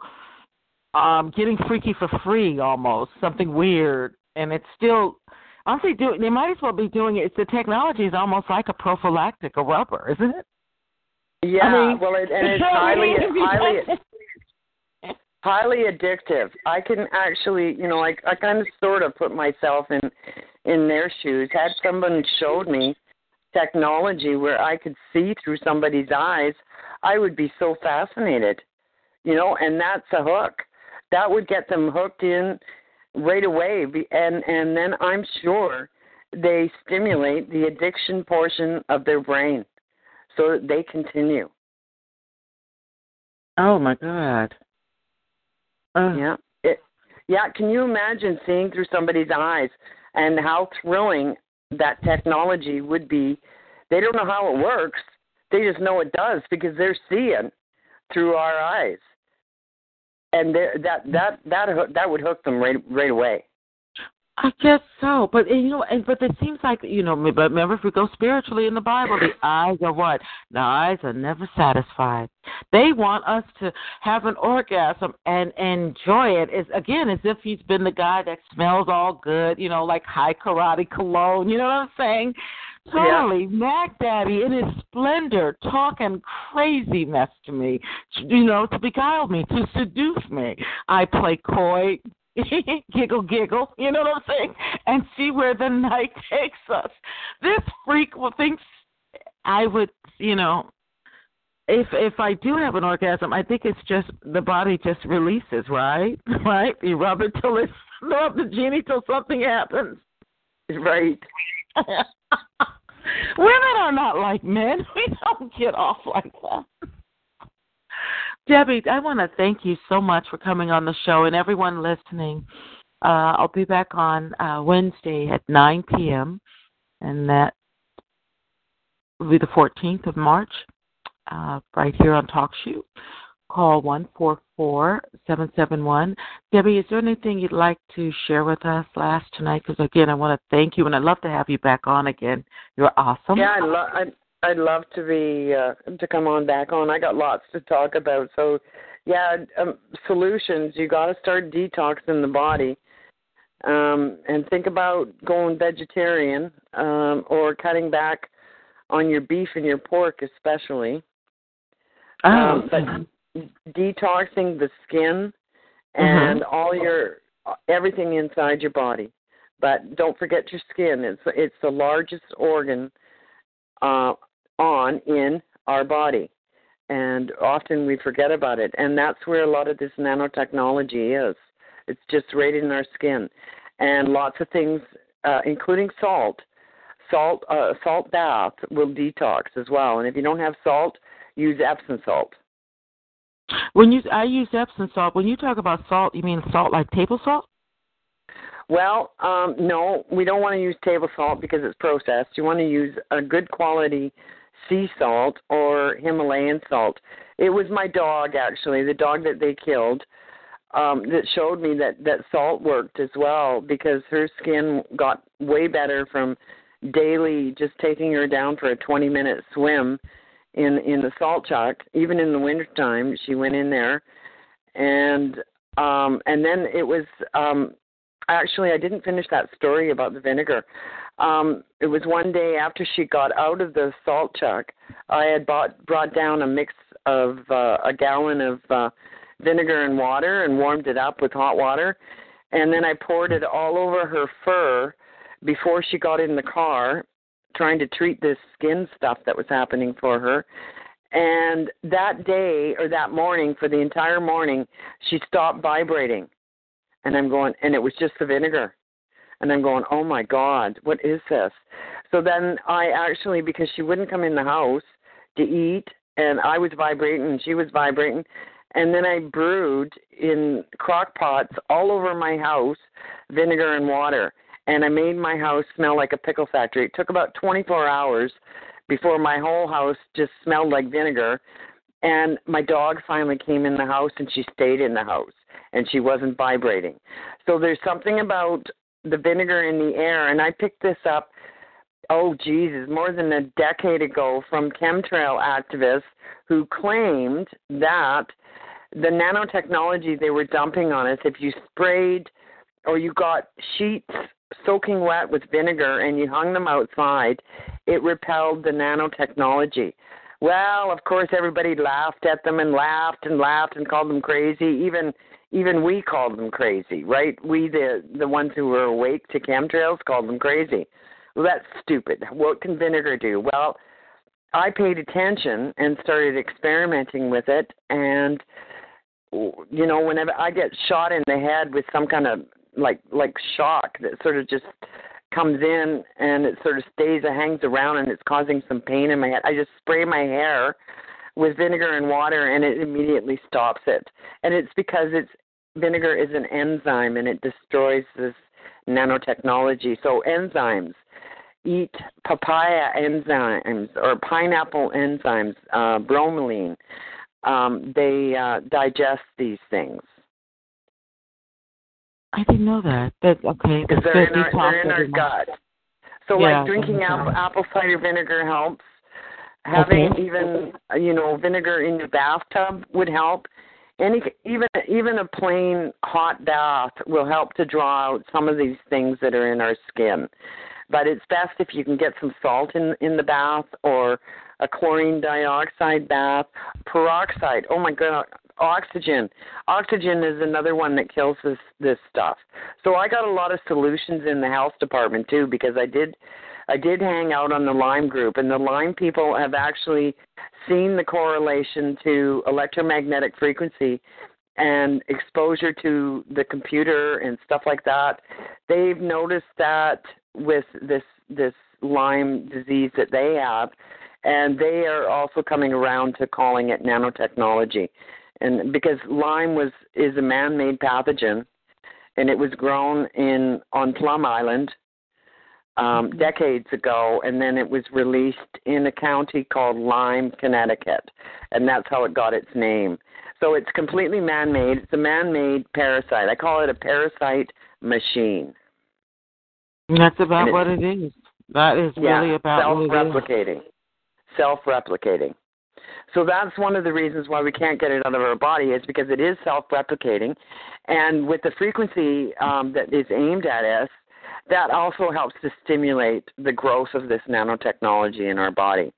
um, getting freaky for free almost, something weird. And it's still, honestly, do, they might as well be doing it. It's the technology is almost like a prophylactic, a rubber, isn't it? Yeah, I mean, well, it, and it's you know what I highly, highly, highly addictive. I can actually, you know, like I kind of sort of put myself in in their shoes. Had someone showed me technology where I could see through somebody's eyes, I would be so fascinated. You know, and that's a hook. That would get them hooked in right away and and then I'm sure they stimulate the addiction portion of their brain so that they continue. Oh my God. Uh, Yeah. It, yeah, can you imagine seeing through somebody's eyes and how thrilling that technology would be? They don't know how it works. They just know it does because they're seeing through our eyes. And that that that that would hook them right right away. I guess so, but you know, and but it seems like you know. But remember, if we go spiritually in the Bible, the eyes are what? The eyes are never satisfied. They want us to have an orgasm and enjoy it. It's again as if he's been the guy that smells all good, you know, like Hai Karate cologne. You know what I'm saying? Totally, Mac Daddy in his splendor, talking crazy mess to me, you know, to beguile me, to seduce me. I play coy, giggle, giggle, you know what I'm saying? And see where the night takes us. This freak will thinks I would, you know, if if I do have an orgasm, I think it's just the body just releases, right? Right? You rub it till it's rub the genie till something happens. Right. Women are not like men. We don't get off like that. Debbie, I want to thank you so much for coming on the show and everyone listening. Uh, I'll be back on uh, Wednesday at 9 p.m., and that will be the 14th of March, uh, right here on TalkShoe. Call one four four seven seven one. Debbie, is there anything you'd like to share with us last tonight? Because again, I want to thank you, and I'd love to have you back on again. You're awesome. Yeah, I'd, lo- I'd love to be uh, to come on back on. I got lots to talk about. So, yeah, um, solutions. You got to start detoxing the body, um, and think about going vegetarian um, or cutting back on your beef and your pork, especially. Oh, Um, but detoxing the skin and all your everything inside your body. But don't forget your skin. It's it's the largest organ uh, on in our body, and often we forget about it. And that's where a lot of this nanotechnology is. It's just right in our skin, and lots of things, uh, including salt. Salt, uh, salt bath will detox as well. And if you don't have salt, use Epsom salt. When you, I use Epsom salt. When you talk about salt, you mean salt like table salt? Well, um, no, we don't want to use table salt because it's processed. You want to use a good quality sea salt or Himalayan salt. It was my dog actually, the dog that they killed, um, that showed me that that salt worked as well because her skin got way better from daily just taking her down for a 20 minute swim in in the salt chuck. Even in the wintertime, she went in there, and um, and then it was um, actually I didn't finish that story about the vinegar. Um, it was one day after she got out of the salt chuck, I had bought brought down a mix of uh, a gallon of uh, vinegar and water and warmed it up with hot water, and then I poured it all over her fur before she got in the car, trying to treat this skin stuff that was happening for her. And that day or that morning, for the entire morning, she stopped vibrating. And I'm going, and it was just the vinegar. And I'm going, oh my God, what is this? So then I actually, because she wouldn't come in the house to eat, and I was vibrating and she was vibrating, and then I brewed in crock pots all over my house vinegar and water. And I made my house smell like a pickle factory. It took about 24 hours before my whole house just smelled like vinegar. And my dog finally came in the house and she stayed in the house and she wasn't vibrating. So there's something about the vinegar in the air. And I picked this up, oh, Jesus, more than a decade ago from chemtrail activists who claimed that the nanotechnology they were dumping on us, if you sprayed or you got sheets soaking wet with vinegar and you hung them outside, it repelled the nanotechnology. Well, of course, everybody laughed at them and laughed and laughed and called them crazy. Even even we called them crazy, right? We the the ones who were awake to chemtrails called them crazy. Well, that's stupid. What can vinegar do? Well, I paid attention and started experimenting with it, and you know, whenever I get shot in the head with some kind of like like shock that sort of just comes in and it sort of stays, it hangs around, and it's causing some pain in my head. I just spray my hair with vinegar and water, and it immediately stops it. And it's because it's vinegar is an enzyme, and it destroys this nanotechnology. So enzymes eat papaya enzymes or pineapple enzymes, uh, bromelain. Um, they uh, digest these things. I didn't know that. That okay. Because That's they're good. in our, they're in our every month. gut. So Yeah, like drinking apple, apple cider vinegar helps. Having Okay. even you know vinegar in your bathtub would help. Any even even a plain hot bath will help to draw out some of these things that are in our skin. But it's best if you can get some salt in in the bath or a chlorine dioxide bath, peroxide. Oh my god, oxygen. Oxygen is another one that kills this this stuff. So I got a lot of solutions in the health department too because I did I did hang out on the Lyme group and the Lyme people have actually seen the correlation to electromagnetic frequency and exposure to the computer and stuff like that. They've noticed that with this this Lyme disease that they have and they are also coming around to calling it nanotechnology. And because Lyme was is a man-made pathogen and it was grown in on Plum Island um, decades ago, and then it was released in a county called Lyme, Connecticut, and that's how it got its name. So it's completely man-made. It's a man-made parasite. I call it a parasite machine. And that's about what it is. That is really about what it is. self-replicating. Self-replicating. So that's one of the reasons why we can't get it out of our body is because it is self-replicating, and with the frequency um, that is aimed at us, that also helps to stimulate the growth of this nanotechnology in our body.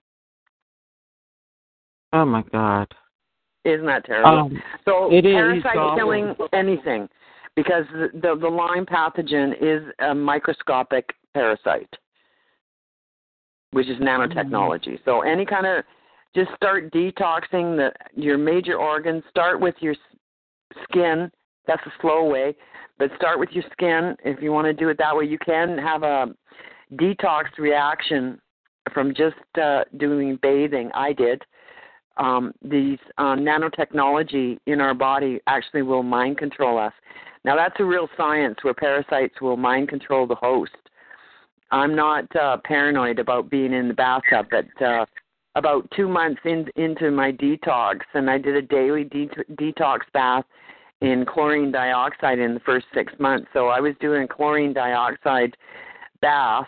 Oh my God. Isn't that terrible? Um, so it is parasite killing anything because the, the the Lyme pathogen is a microscopic parasite, which is nanotechnology. So any kind of just start detoxing the your major organs. Start with your skin. That's a slow way, but start with your skin. If you want to do it that way, you can have a detox reaction from just uh, doing bathing. I did um, these uh, nanotechnology in our body actually will mind control us. Now that's a real science where parasites will mind control the host. I'm not uh, paranoid about being in the bathtub, but uh, about two months in, into my detox, and I did a daily de- detox bath in chlorine dioxide in the first six months. So I was doing chlorine dioxide bath,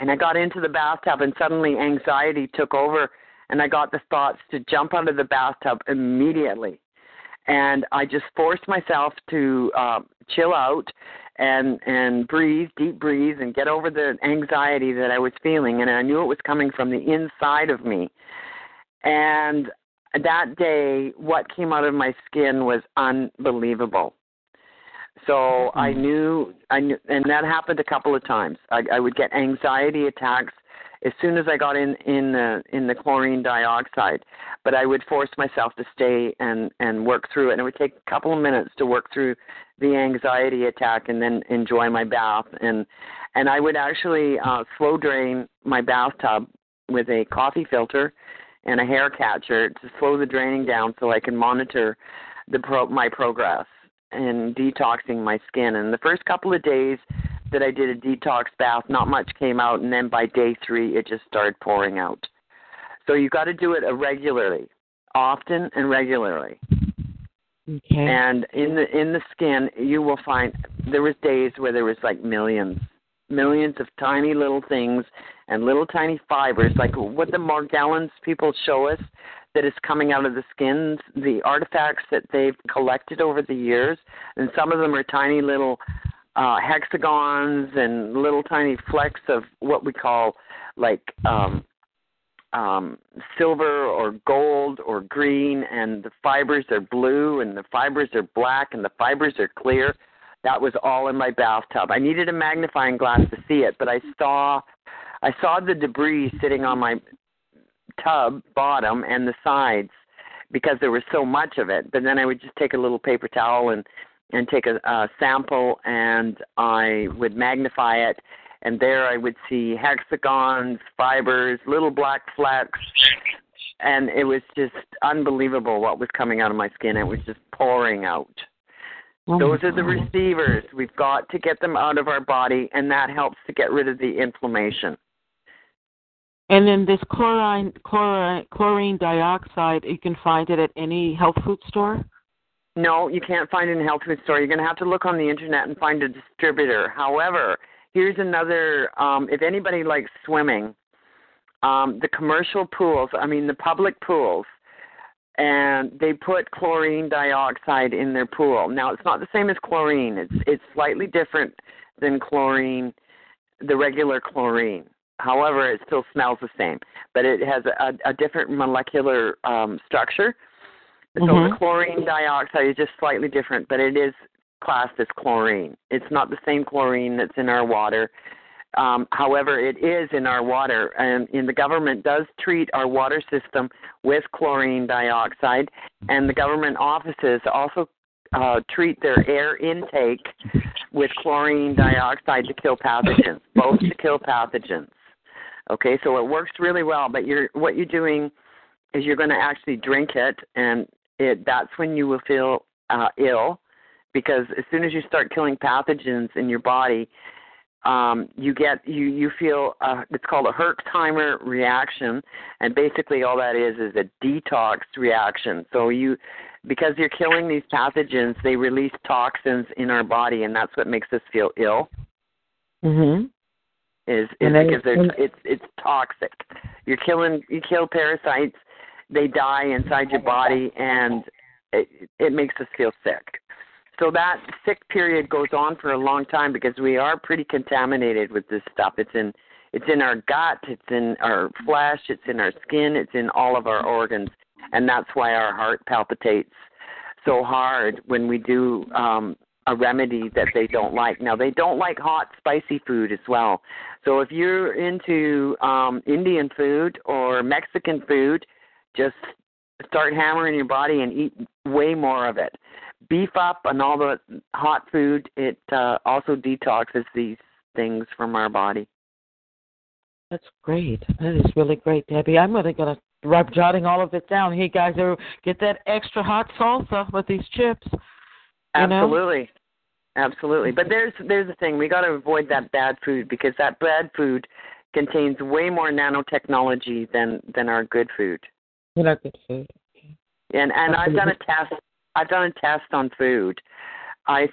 and I got into the bathtub, and suddenly anxiety took over and I got the thoughts to jump out of the bathtub immediately. And I just forced myself to uh, chill out and and breathe, deep breathe, and get over the anxiety that I was feeling. And I knew it was coming from the inside of me. And that day, what came out of my skin was unbelievable. So I knew, I knew, and that happened a couple of times. I, I would get anxiety attacks as soon as I got in in the in the chlorine dioxide, but I would force myself to stay and and work through it. And it would take a couple of minutes to work through the anxiety attack and then enjoy my bath. And and I would actually uh, slow drain my bathtub with a coffee filter and a hair catcher to slow the draining down so I can monitor the pro- my progress and detoxing my skin. And the first couple of days that I did a detox bath, not much came out, and then by day three, it just started pouring out. So you've got to do it regularly, often and regularly. Okay. And in the in the skin, you will find there was days where there was like millions, millions of tiny little things and little tiny fibers, like what the Morgellons people show us that is coming out of the skins, the artifacts that they've collected over the years, and some of them are tiny little uh, hexagons and little tiny flecks of what we call like um, um, silver or gold or green, and the fibers are blue and the fibers are black and the fibers are clear. That was all in my bathtub. I needed a magnifying glass to see it, but I saw I saw the debris sitting on my tub bottom and the sides because there was so much of it. But then I would just take a little paper towel and and take a, a sample and I would magnify it and there I would see hexagons, fibers, little black flecks, and it was just unbelievable what was coming out of my skin. It was just pouring out. Oh Those are the receivers. We've got to get them out of our body, and that helps to get rid of the inflammation. And then this chlorine, chlorine, chlorine dioxide, you can find it at any health food store. No, you can't find it in a health food store. You're going to have to look on the internet and find a distributor. However, here's another um, if anybody likes swimming, um, the commercial pools, I mean, the public pools, and they put chlorine dioxide in their pool. Now, it's not the same as chlorine, it's, it's slightly different than chlorine, the regular chlorine. However, it still smells the same, but it has a, a different molecular um, structure. So Mhm. the chlorine dioxide is just slightly different, but it is classed as chlorine. It's not the same chlorine that's in our water. Um, however, it is in our water, and, and the government does treat our water system with chlorine dioxide, and the government offices also uh, treat their air intake with chlorine dioxide to kill pathogens, both to kill pathogens. Okay, so it works really well, but you're what you're doing is you're going to actually drink it, and it that's when you will feel uh, ill, because as soon as you start killing pathogens in your body, um, you get you you feel uh, it's called a Herxheimer reaction, and basically all that is is a detox reaction. So you because you're killing these pathogens, they release toxins in our body, and that's what makes us feel ill. Mhm. Is, is And because they're and- it's it's toxic. You're killing you kill parasites, they die inside your body, and it it makes us feel sick. So that sick period goes on for a long time because we are pretty contaminated with this stuff. It's in it's in our gut, it's in our flesh, it's in our skin, it's in all of our organs, and that's why our heart palpitates so hard when we do um a remedy that they don't like. Now they don't like hot spicy food as well. So if you're into um Indian food or Mexican food, just start hammering your body and eat way more of it. Beef up and all the hot food, it uh, also detoxes these things from our body. That's great. That is really great, Debbie. I'm really gonna I'm jotting all of it down. Hey guys, er, get that extra hot salsa with these chips. You know? Absolutely. Absolutely. But there's there's the thing, we gotta avoid that bad food because that bad food contains way more nanotechnology than than our good food. You know, good food. And and I've done a test. I've done a test on food. I s-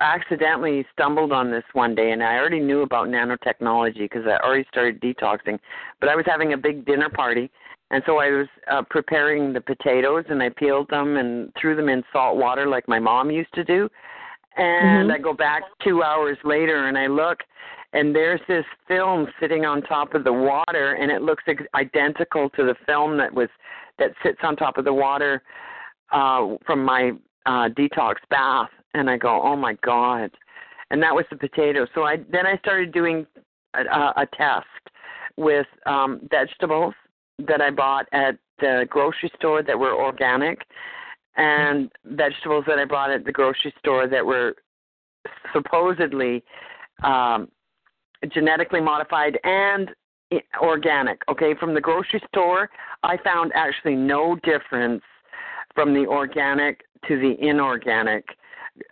accidentally stumbled on this one day, and I already knew about nanotechnology because I already started detoxing. But I was having a big dinner party, and so I was uh, preparing the potatoes, and I peeled them and threw them in salt water like my mom used to do. And Mhm. I go back two hours later, and I look, and there's this film sitting on top of the water, and it looks ex- identical to the film that was that sits on top of the water uh from my uh detox bath and I go, "Oh my god." And that was the potato. So I then I started doing a, a, test with um vegetables that I bought at the grocery store that were organic and vegetables that I bought at the grocery store that were supposedly um genetically modified and organic. Okay, from the grocery store, I found actually no difference from the organic to the inorganic.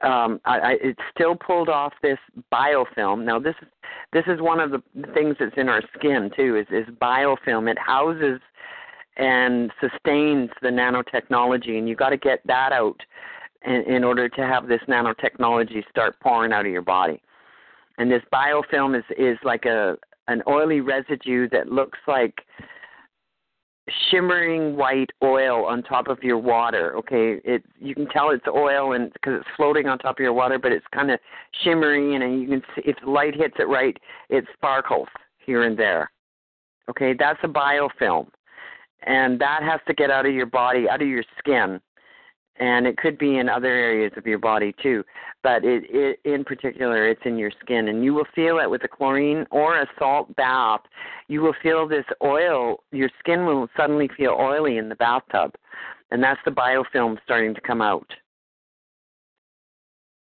Um, I, I, it still pulled off this biofilm. Now, this is this is one of the things that's in our skin too. Is is biofilm? It houses and sustains the nanotechnology, and you got to get that out in, in order to have this nanotechnology start pouring out of your body. And this biofilm is is like a an oily residue that looks like shimmering white oil on top of your water. Okay, it you can tell it's oil and because it's floating on top of your water, but it's kind of shimmery and you can see if light hits it right, it sparkles here and there. Okay, that's a biofilm, and that has to get out of your body, out of your skin, and it could be in other areas of your body too. But it, it in particular, it's in your skin, and you will feel it with a chlorine or a salt bath you will feel this oil, your skin will suddenly feel oily in the bathtub. And that's the biofilm starting to come out.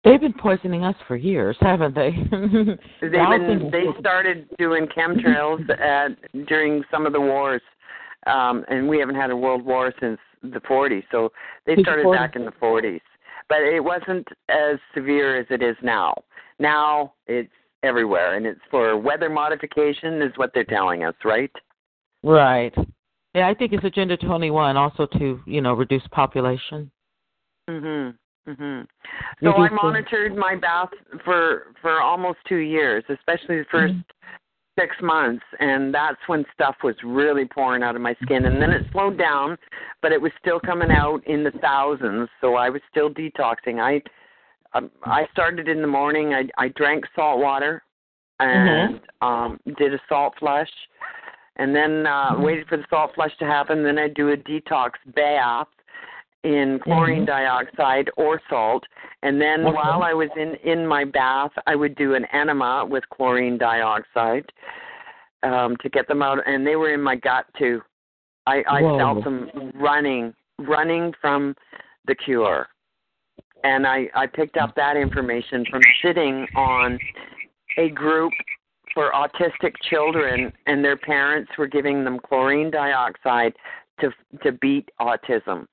They've been poisoning us for years, haven't they? Been, they started doing chemtrails at, during some of the wars, um, and we haven't had a world war since the 40s. So they started back in the 40s, but it wasn't as severe as it is now. Now it's everywhere, and it's for weather modification, is what they're telling us, right? Right. Yeah, I think it's Agenda 21 also to you know reduce population. Mhm. Mhm. So I monitored my bath for for almost 2 years, especially the 1st mm-hmm. 6 months, and that's when stuff was really pouring out of my skin and then it slowed down, but it was still coming out in the thousands, so I was still detoxing. I um, I started in the morning. I I drank salt water and mm-hmm. um did a salt flush and then uh mm-hmm. waited for the salt flush to happen, then I do a detox bath in chlorine mm-hmm. dioxide or salt and then okay. while I was in in my bath I would do an enema with chlorine dioxide um to get them out and they were in my gut too. I I Whoa. felt them running running from the cure. And I I picked up that information from sitting on a group for autistic children and their parents were giving them chlorine dioxide to to beat autism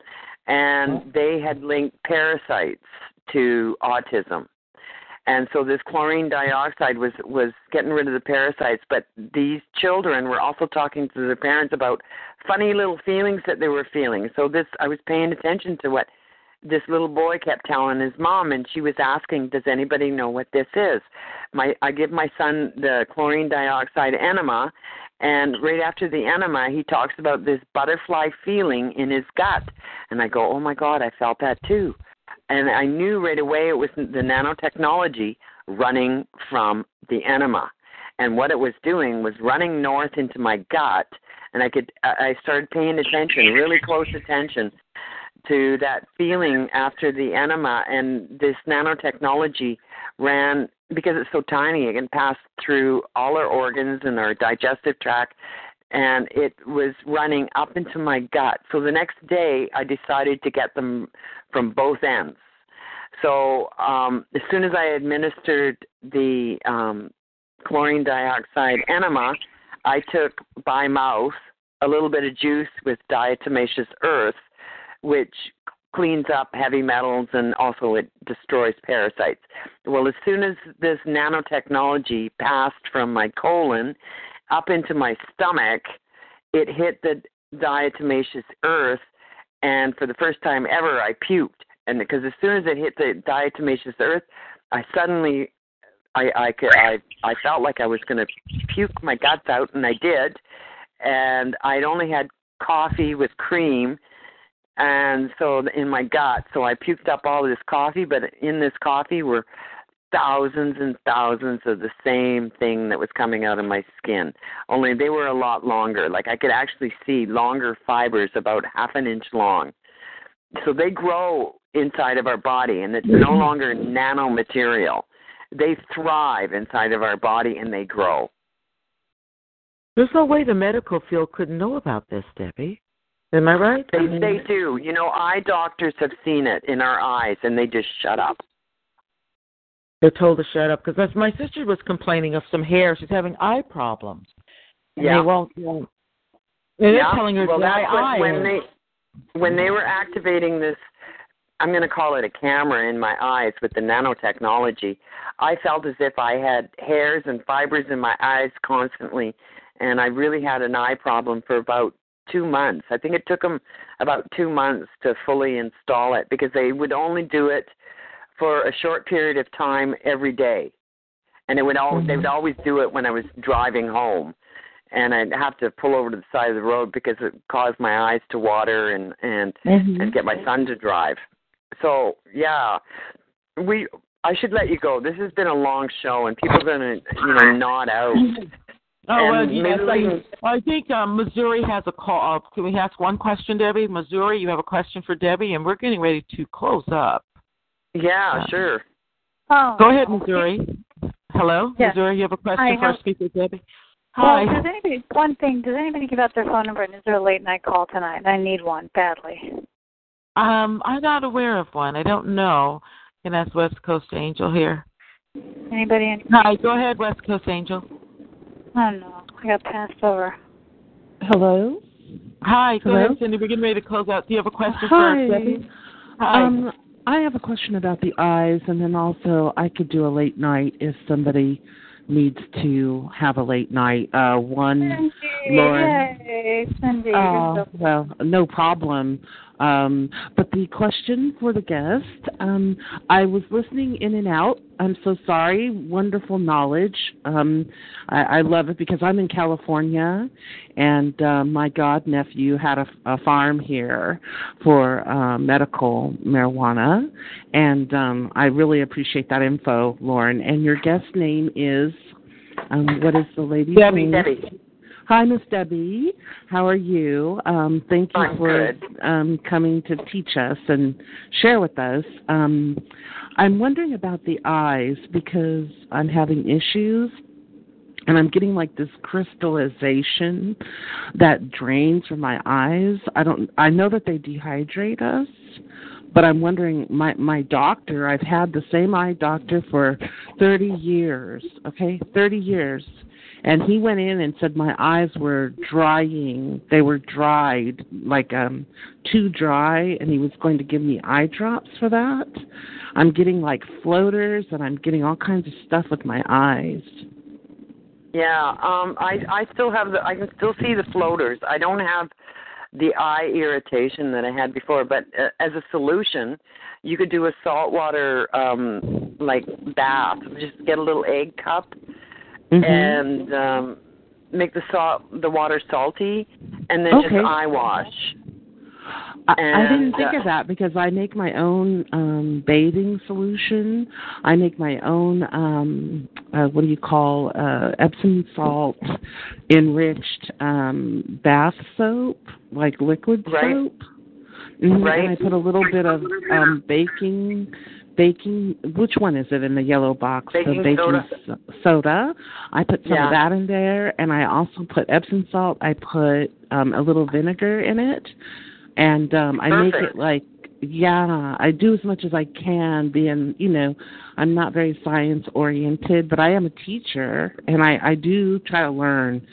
and they had linked parasites to autism. And so this chlorine dioxide was was getting rid of the parasites, but these children were also talking to their parents about funny little feelings that they were feeling. So this I was paying attention to what this little boy kept telling his mom and she was asking does anybody know what this is my i give my son the chlorine dioxide enema and right after the enema, he talks about this butterfly feeling in his gut. And I go, oh my God, I felt that too. And I knew right away it was the nanotechnology running from the enema. And what it was doing was running north into my gut. And I could, I started paying attention, really close attention to that feeling after the enema. And this nanotechnology ran because it's so tiny, it can pass through all our organs and our digestive tract, and it was running up into my gut. So the next day, I decided to get them from both ends. So um, as soon as I administered the um, chlorine dioxide enema, I took by mouth a little bit of juice with diatomaceous earth, which cleans up heavy metals and also it destroys parasites. Well, as soon as this nanotechnology passed from my colon up into my stomach, it hit the diatomaceous earth, and for the first time ever, I puked. And because as soon as it hit the diatomaceous earth, I suddenly, I, I could, I, I felt like I was going to puke my guts out, and I did. And I'd only had coffee with cream and so in my gut, so I puked up all this coffee, but in this coffee were thousands and thousands of the same thing that was coming out of my skin. Only they were a lot longer. Like I could actually see longer fibers about half an inch long. So they grow inside of our body and it's no mm-hmm. longer nanomaterial. They thrive inside of our body and they grow. There's no way the medical field couldn't know about this, Debbie. Am I right? They they do. You know, eye doctors have seen it in our eyes, and they just shut up. They're told to shut up because my sister was complaining of some hair. She's having eye problems. And yeah. They won't. won't and yeah. they're telling her well, dry eye. When they when they were activating this, I'm going to call it a camera in my eyes with the nanotechnology. I felt as if I had hairs and fibers in my eyes constantly, and I really had an eye problem for about two months. I think it took them about two months to fully install it because they would only do it for a short period of time every day, and it would always mm-hmm. they would always do it when I was driving home, and I'd have to pull over to the side of the road because it caused my eyes to water and and mm-hmm. and get my son to drive. So yeah, we I should let you go. This has been a long show, and people are gonna you know nod out. Oh, well, yes, I, I think um, Missouri has a call. Uh, can we ask one question, Debbie? Missouri, you have a question for Debbie, and we're getting ready to close up. Yeah, uh, sure. Oh, Go ahead, Missouri. Hello, yes. Missouri. You have a question for our speaker, Debbie. Hi. Well, does anybody one thing? Does anybody give out their phone number? And is there a late night call tonight? I need one badly. Um, I'm not aware of one. I don't know. And that's West Coast Angel here. Anybody? In- Hi, go ahead, West Coast Angel. Oh no, I got passed over. Hello. Hi, go Hello? ahead, Cindy. We're getting ready to close out. Do you have a question Hi. for us, Debbie? Hi. Um, I have a question about the eyes, and then also I could do a late night if somebody needs to have a late night. Uh, one, Cindy, Lauren. Yay, Cindy. Oh, you're well, no problem. Um, but the question for the guest, um, I was listening in and out. I'm so sorry. Wonderful knowledge. Um, I, I love it because I'm in California, and uh, my god nephew had a, a farm here for uh, medical marijuana, and um, I really appreciate that info, Lauren. And your guest name is, um, what is the lady's Debbie, name? Debbie. Hi, Miss Debbie. How are you? Um, thank you I'm for um, coming to teach us and share with us. Um, I'm wondering about the eyes because I'm having issues and I'm getting like this crystallization that drains from my eyes. I don't I know that they dehydrate us, but I'm wondering my my doctor, I've had the same eye doctor for 30 years, okay? 30 years. And he went in and said my eyes were drying. They were dried, like um too dry and he was going to give me eye drops for that. I'm getting like floaters and I'm getting all kinds of stuff with my eyes. Yeah, um, I I still have the I can still see the floaters. I don't have the eye irritation that I had before, but uh, as a solution, you could do a saltwater um like bath. Just get a little egg cup Mhm. and um make the salt the water salty and then Okay. just eye wash. I, I didn't think uh, of that because I make my own um bathing solution. I make my own um uh what do you call uh Epsom salt enriched um bath soap, like liquid Right. soap. Mhm, Right. And I put a little bit of um baking baking which one is it in the yellow box? Baking the baking soda. so- soda. I put some Yeah. of that in there and I also put Epsom salt. I put um a little vinegar in it and um I make it like yeah, I do as much as I can being, you know, I'm not very science oriented, but I am a teacher and I I do try to learn.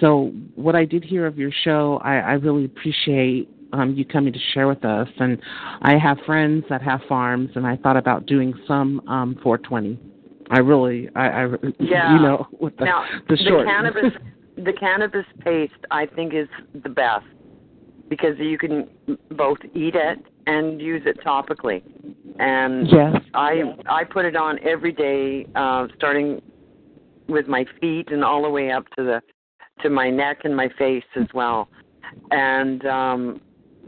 So what I did hear of your show, I I really appreciate um you coming to share with us and I have friends that have farms and I thought about doing some um 420. I really I I Yeah. you know with the now the short cannabis the cannabis paste I think is the best because you can both eat it and use it topically. And Yes. I I put it on every day, uh, starting with my feet and all the way up to the to my neck and my face as well. And um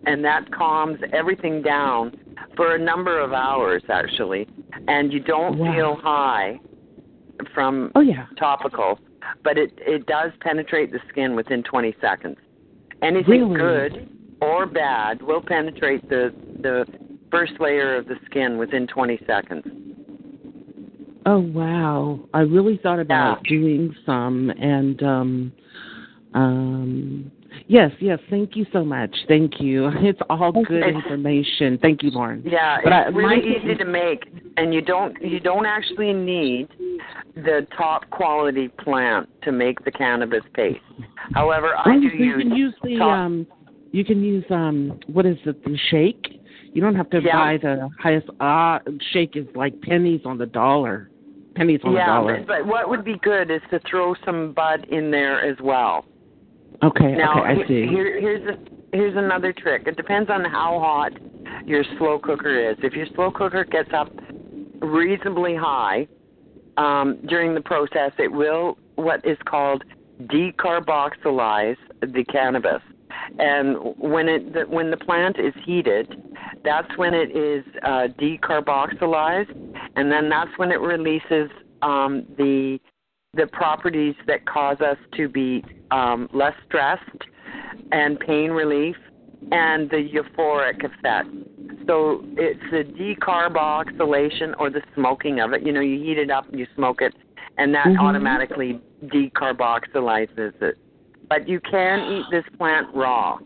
and that calms everything down for a number of hours actually. And you don't Wow. feel high from Oh yeah. topical, but it it does penetrate the skin within 20 seconds. Anything Really? good or bad will penetrate the the first layer of the skin within 20 seconds. Oh wow. I really thought about doing some and um um yes, yes, thank you so much. Thank you. It's all good information. Thank you, Lauren. Yeah, But it's I- really my- easy to make, and you don't you don't actually need the top quality plant to make the cannabis paste. However, I do you use can use the top- um you can use um what is it, the shake? You don't have to Yeah. buy the highest ah shake is like pennies on the dollar. Pennies on the yeah, dollar. but, but what would be good is to throw some bud in there as well. Okay, Now, okay, I see. Here, here's a, here's another trick. It depends on how hot your slow cooker is. If your slow cooker gets up reasonably high um, during the process, it will what is called decarboxylize the cannabis. And when it the, when the plant is heated, that's when it is uh, decarboxylized, and then that's when it releases um, the the properties that cause us to be um, less stressed and pain relief and the euphoric effect. So it's the decarboxylation or the smoking of it. You know, you heat it up, you smoke it, and that Mhm. automatically decarboxylizes it. But you can eat this plant raw.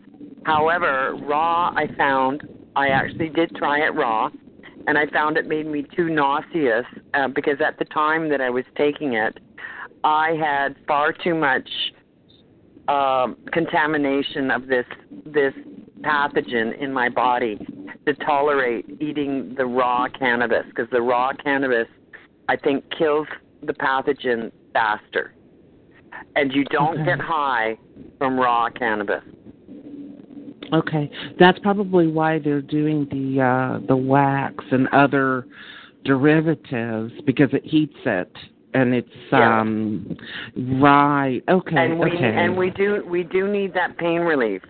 However, raw, I found, I actually did try it raw, and I found it made me too nauseous uh, because at the time that I was taking it, I had far too much um, contamination of this this pathogen in my body to tolerate eating the raw cannabis because the raw cannabis, I think, kills the pathogen faster, and you don't Okay. get high from raw cannabis. Okay, that's probably why they're doing the uh, the wax and other derivatives because it heats it and it's Yeah. um right. Okay, and we okay. and we do we do need that pain relief.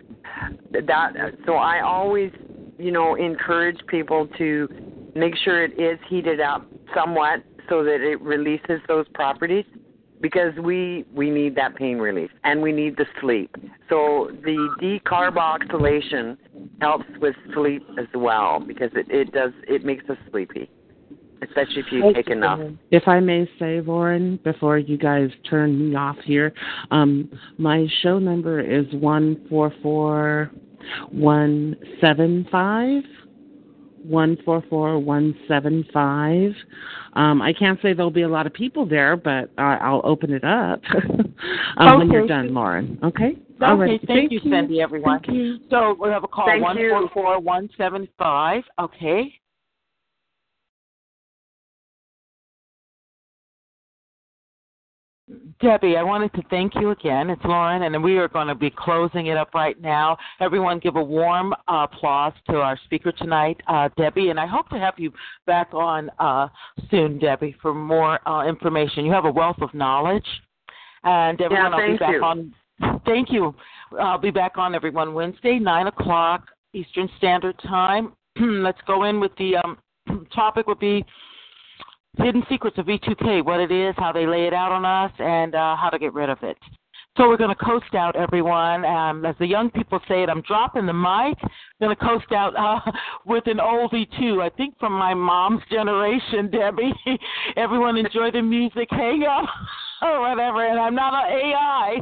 That so I always you know encourage people to make sure it is heated up somewhat so that it releases those properties because we we need that pain relief and we need the sleep. So the decarboxylation helps with sleep as well because it it does it makes us sleepy, especially if you take enough. If I may say, Lauren, before you guys turn me off here, um, my show number is one four four one seven five. One four four one seven five. Um, I can't say there'll be a lot of people there, but I, I'll open it up um, when you're done, Lauren. Okay. Okay, All right. thank, you, Cindy, everyone. Thank you. So we have a call Thank one you. four four one seven five. Okay. Debbie, I wanted to thank you again. It's Lauren, and we are going to be closing it up right now. Everyone, give a warm uh, applause to our speaker tonight, uh, Debbie, and I hope to have you back on uh, soon, Debbie, for more uh, information. You have a wealth of knowledge, and everyone, I'll be back you. on. Thank you. I'll be back on everyone Wednesday, nine o'clock Eastern Standard Time. Let's go in with the um, topic would be hidden secrets of V2K, what it is, how they lay it out on us, and uh, how to get rid of it. So we're going to coast out, everyone. Um, as the young people say it, I'm dropping the mic. going to coast out uh, with an oldie too. I think from my mom's generation, Debbie. everyone enjoy the music, hang up or whatever. And I'm not an AI.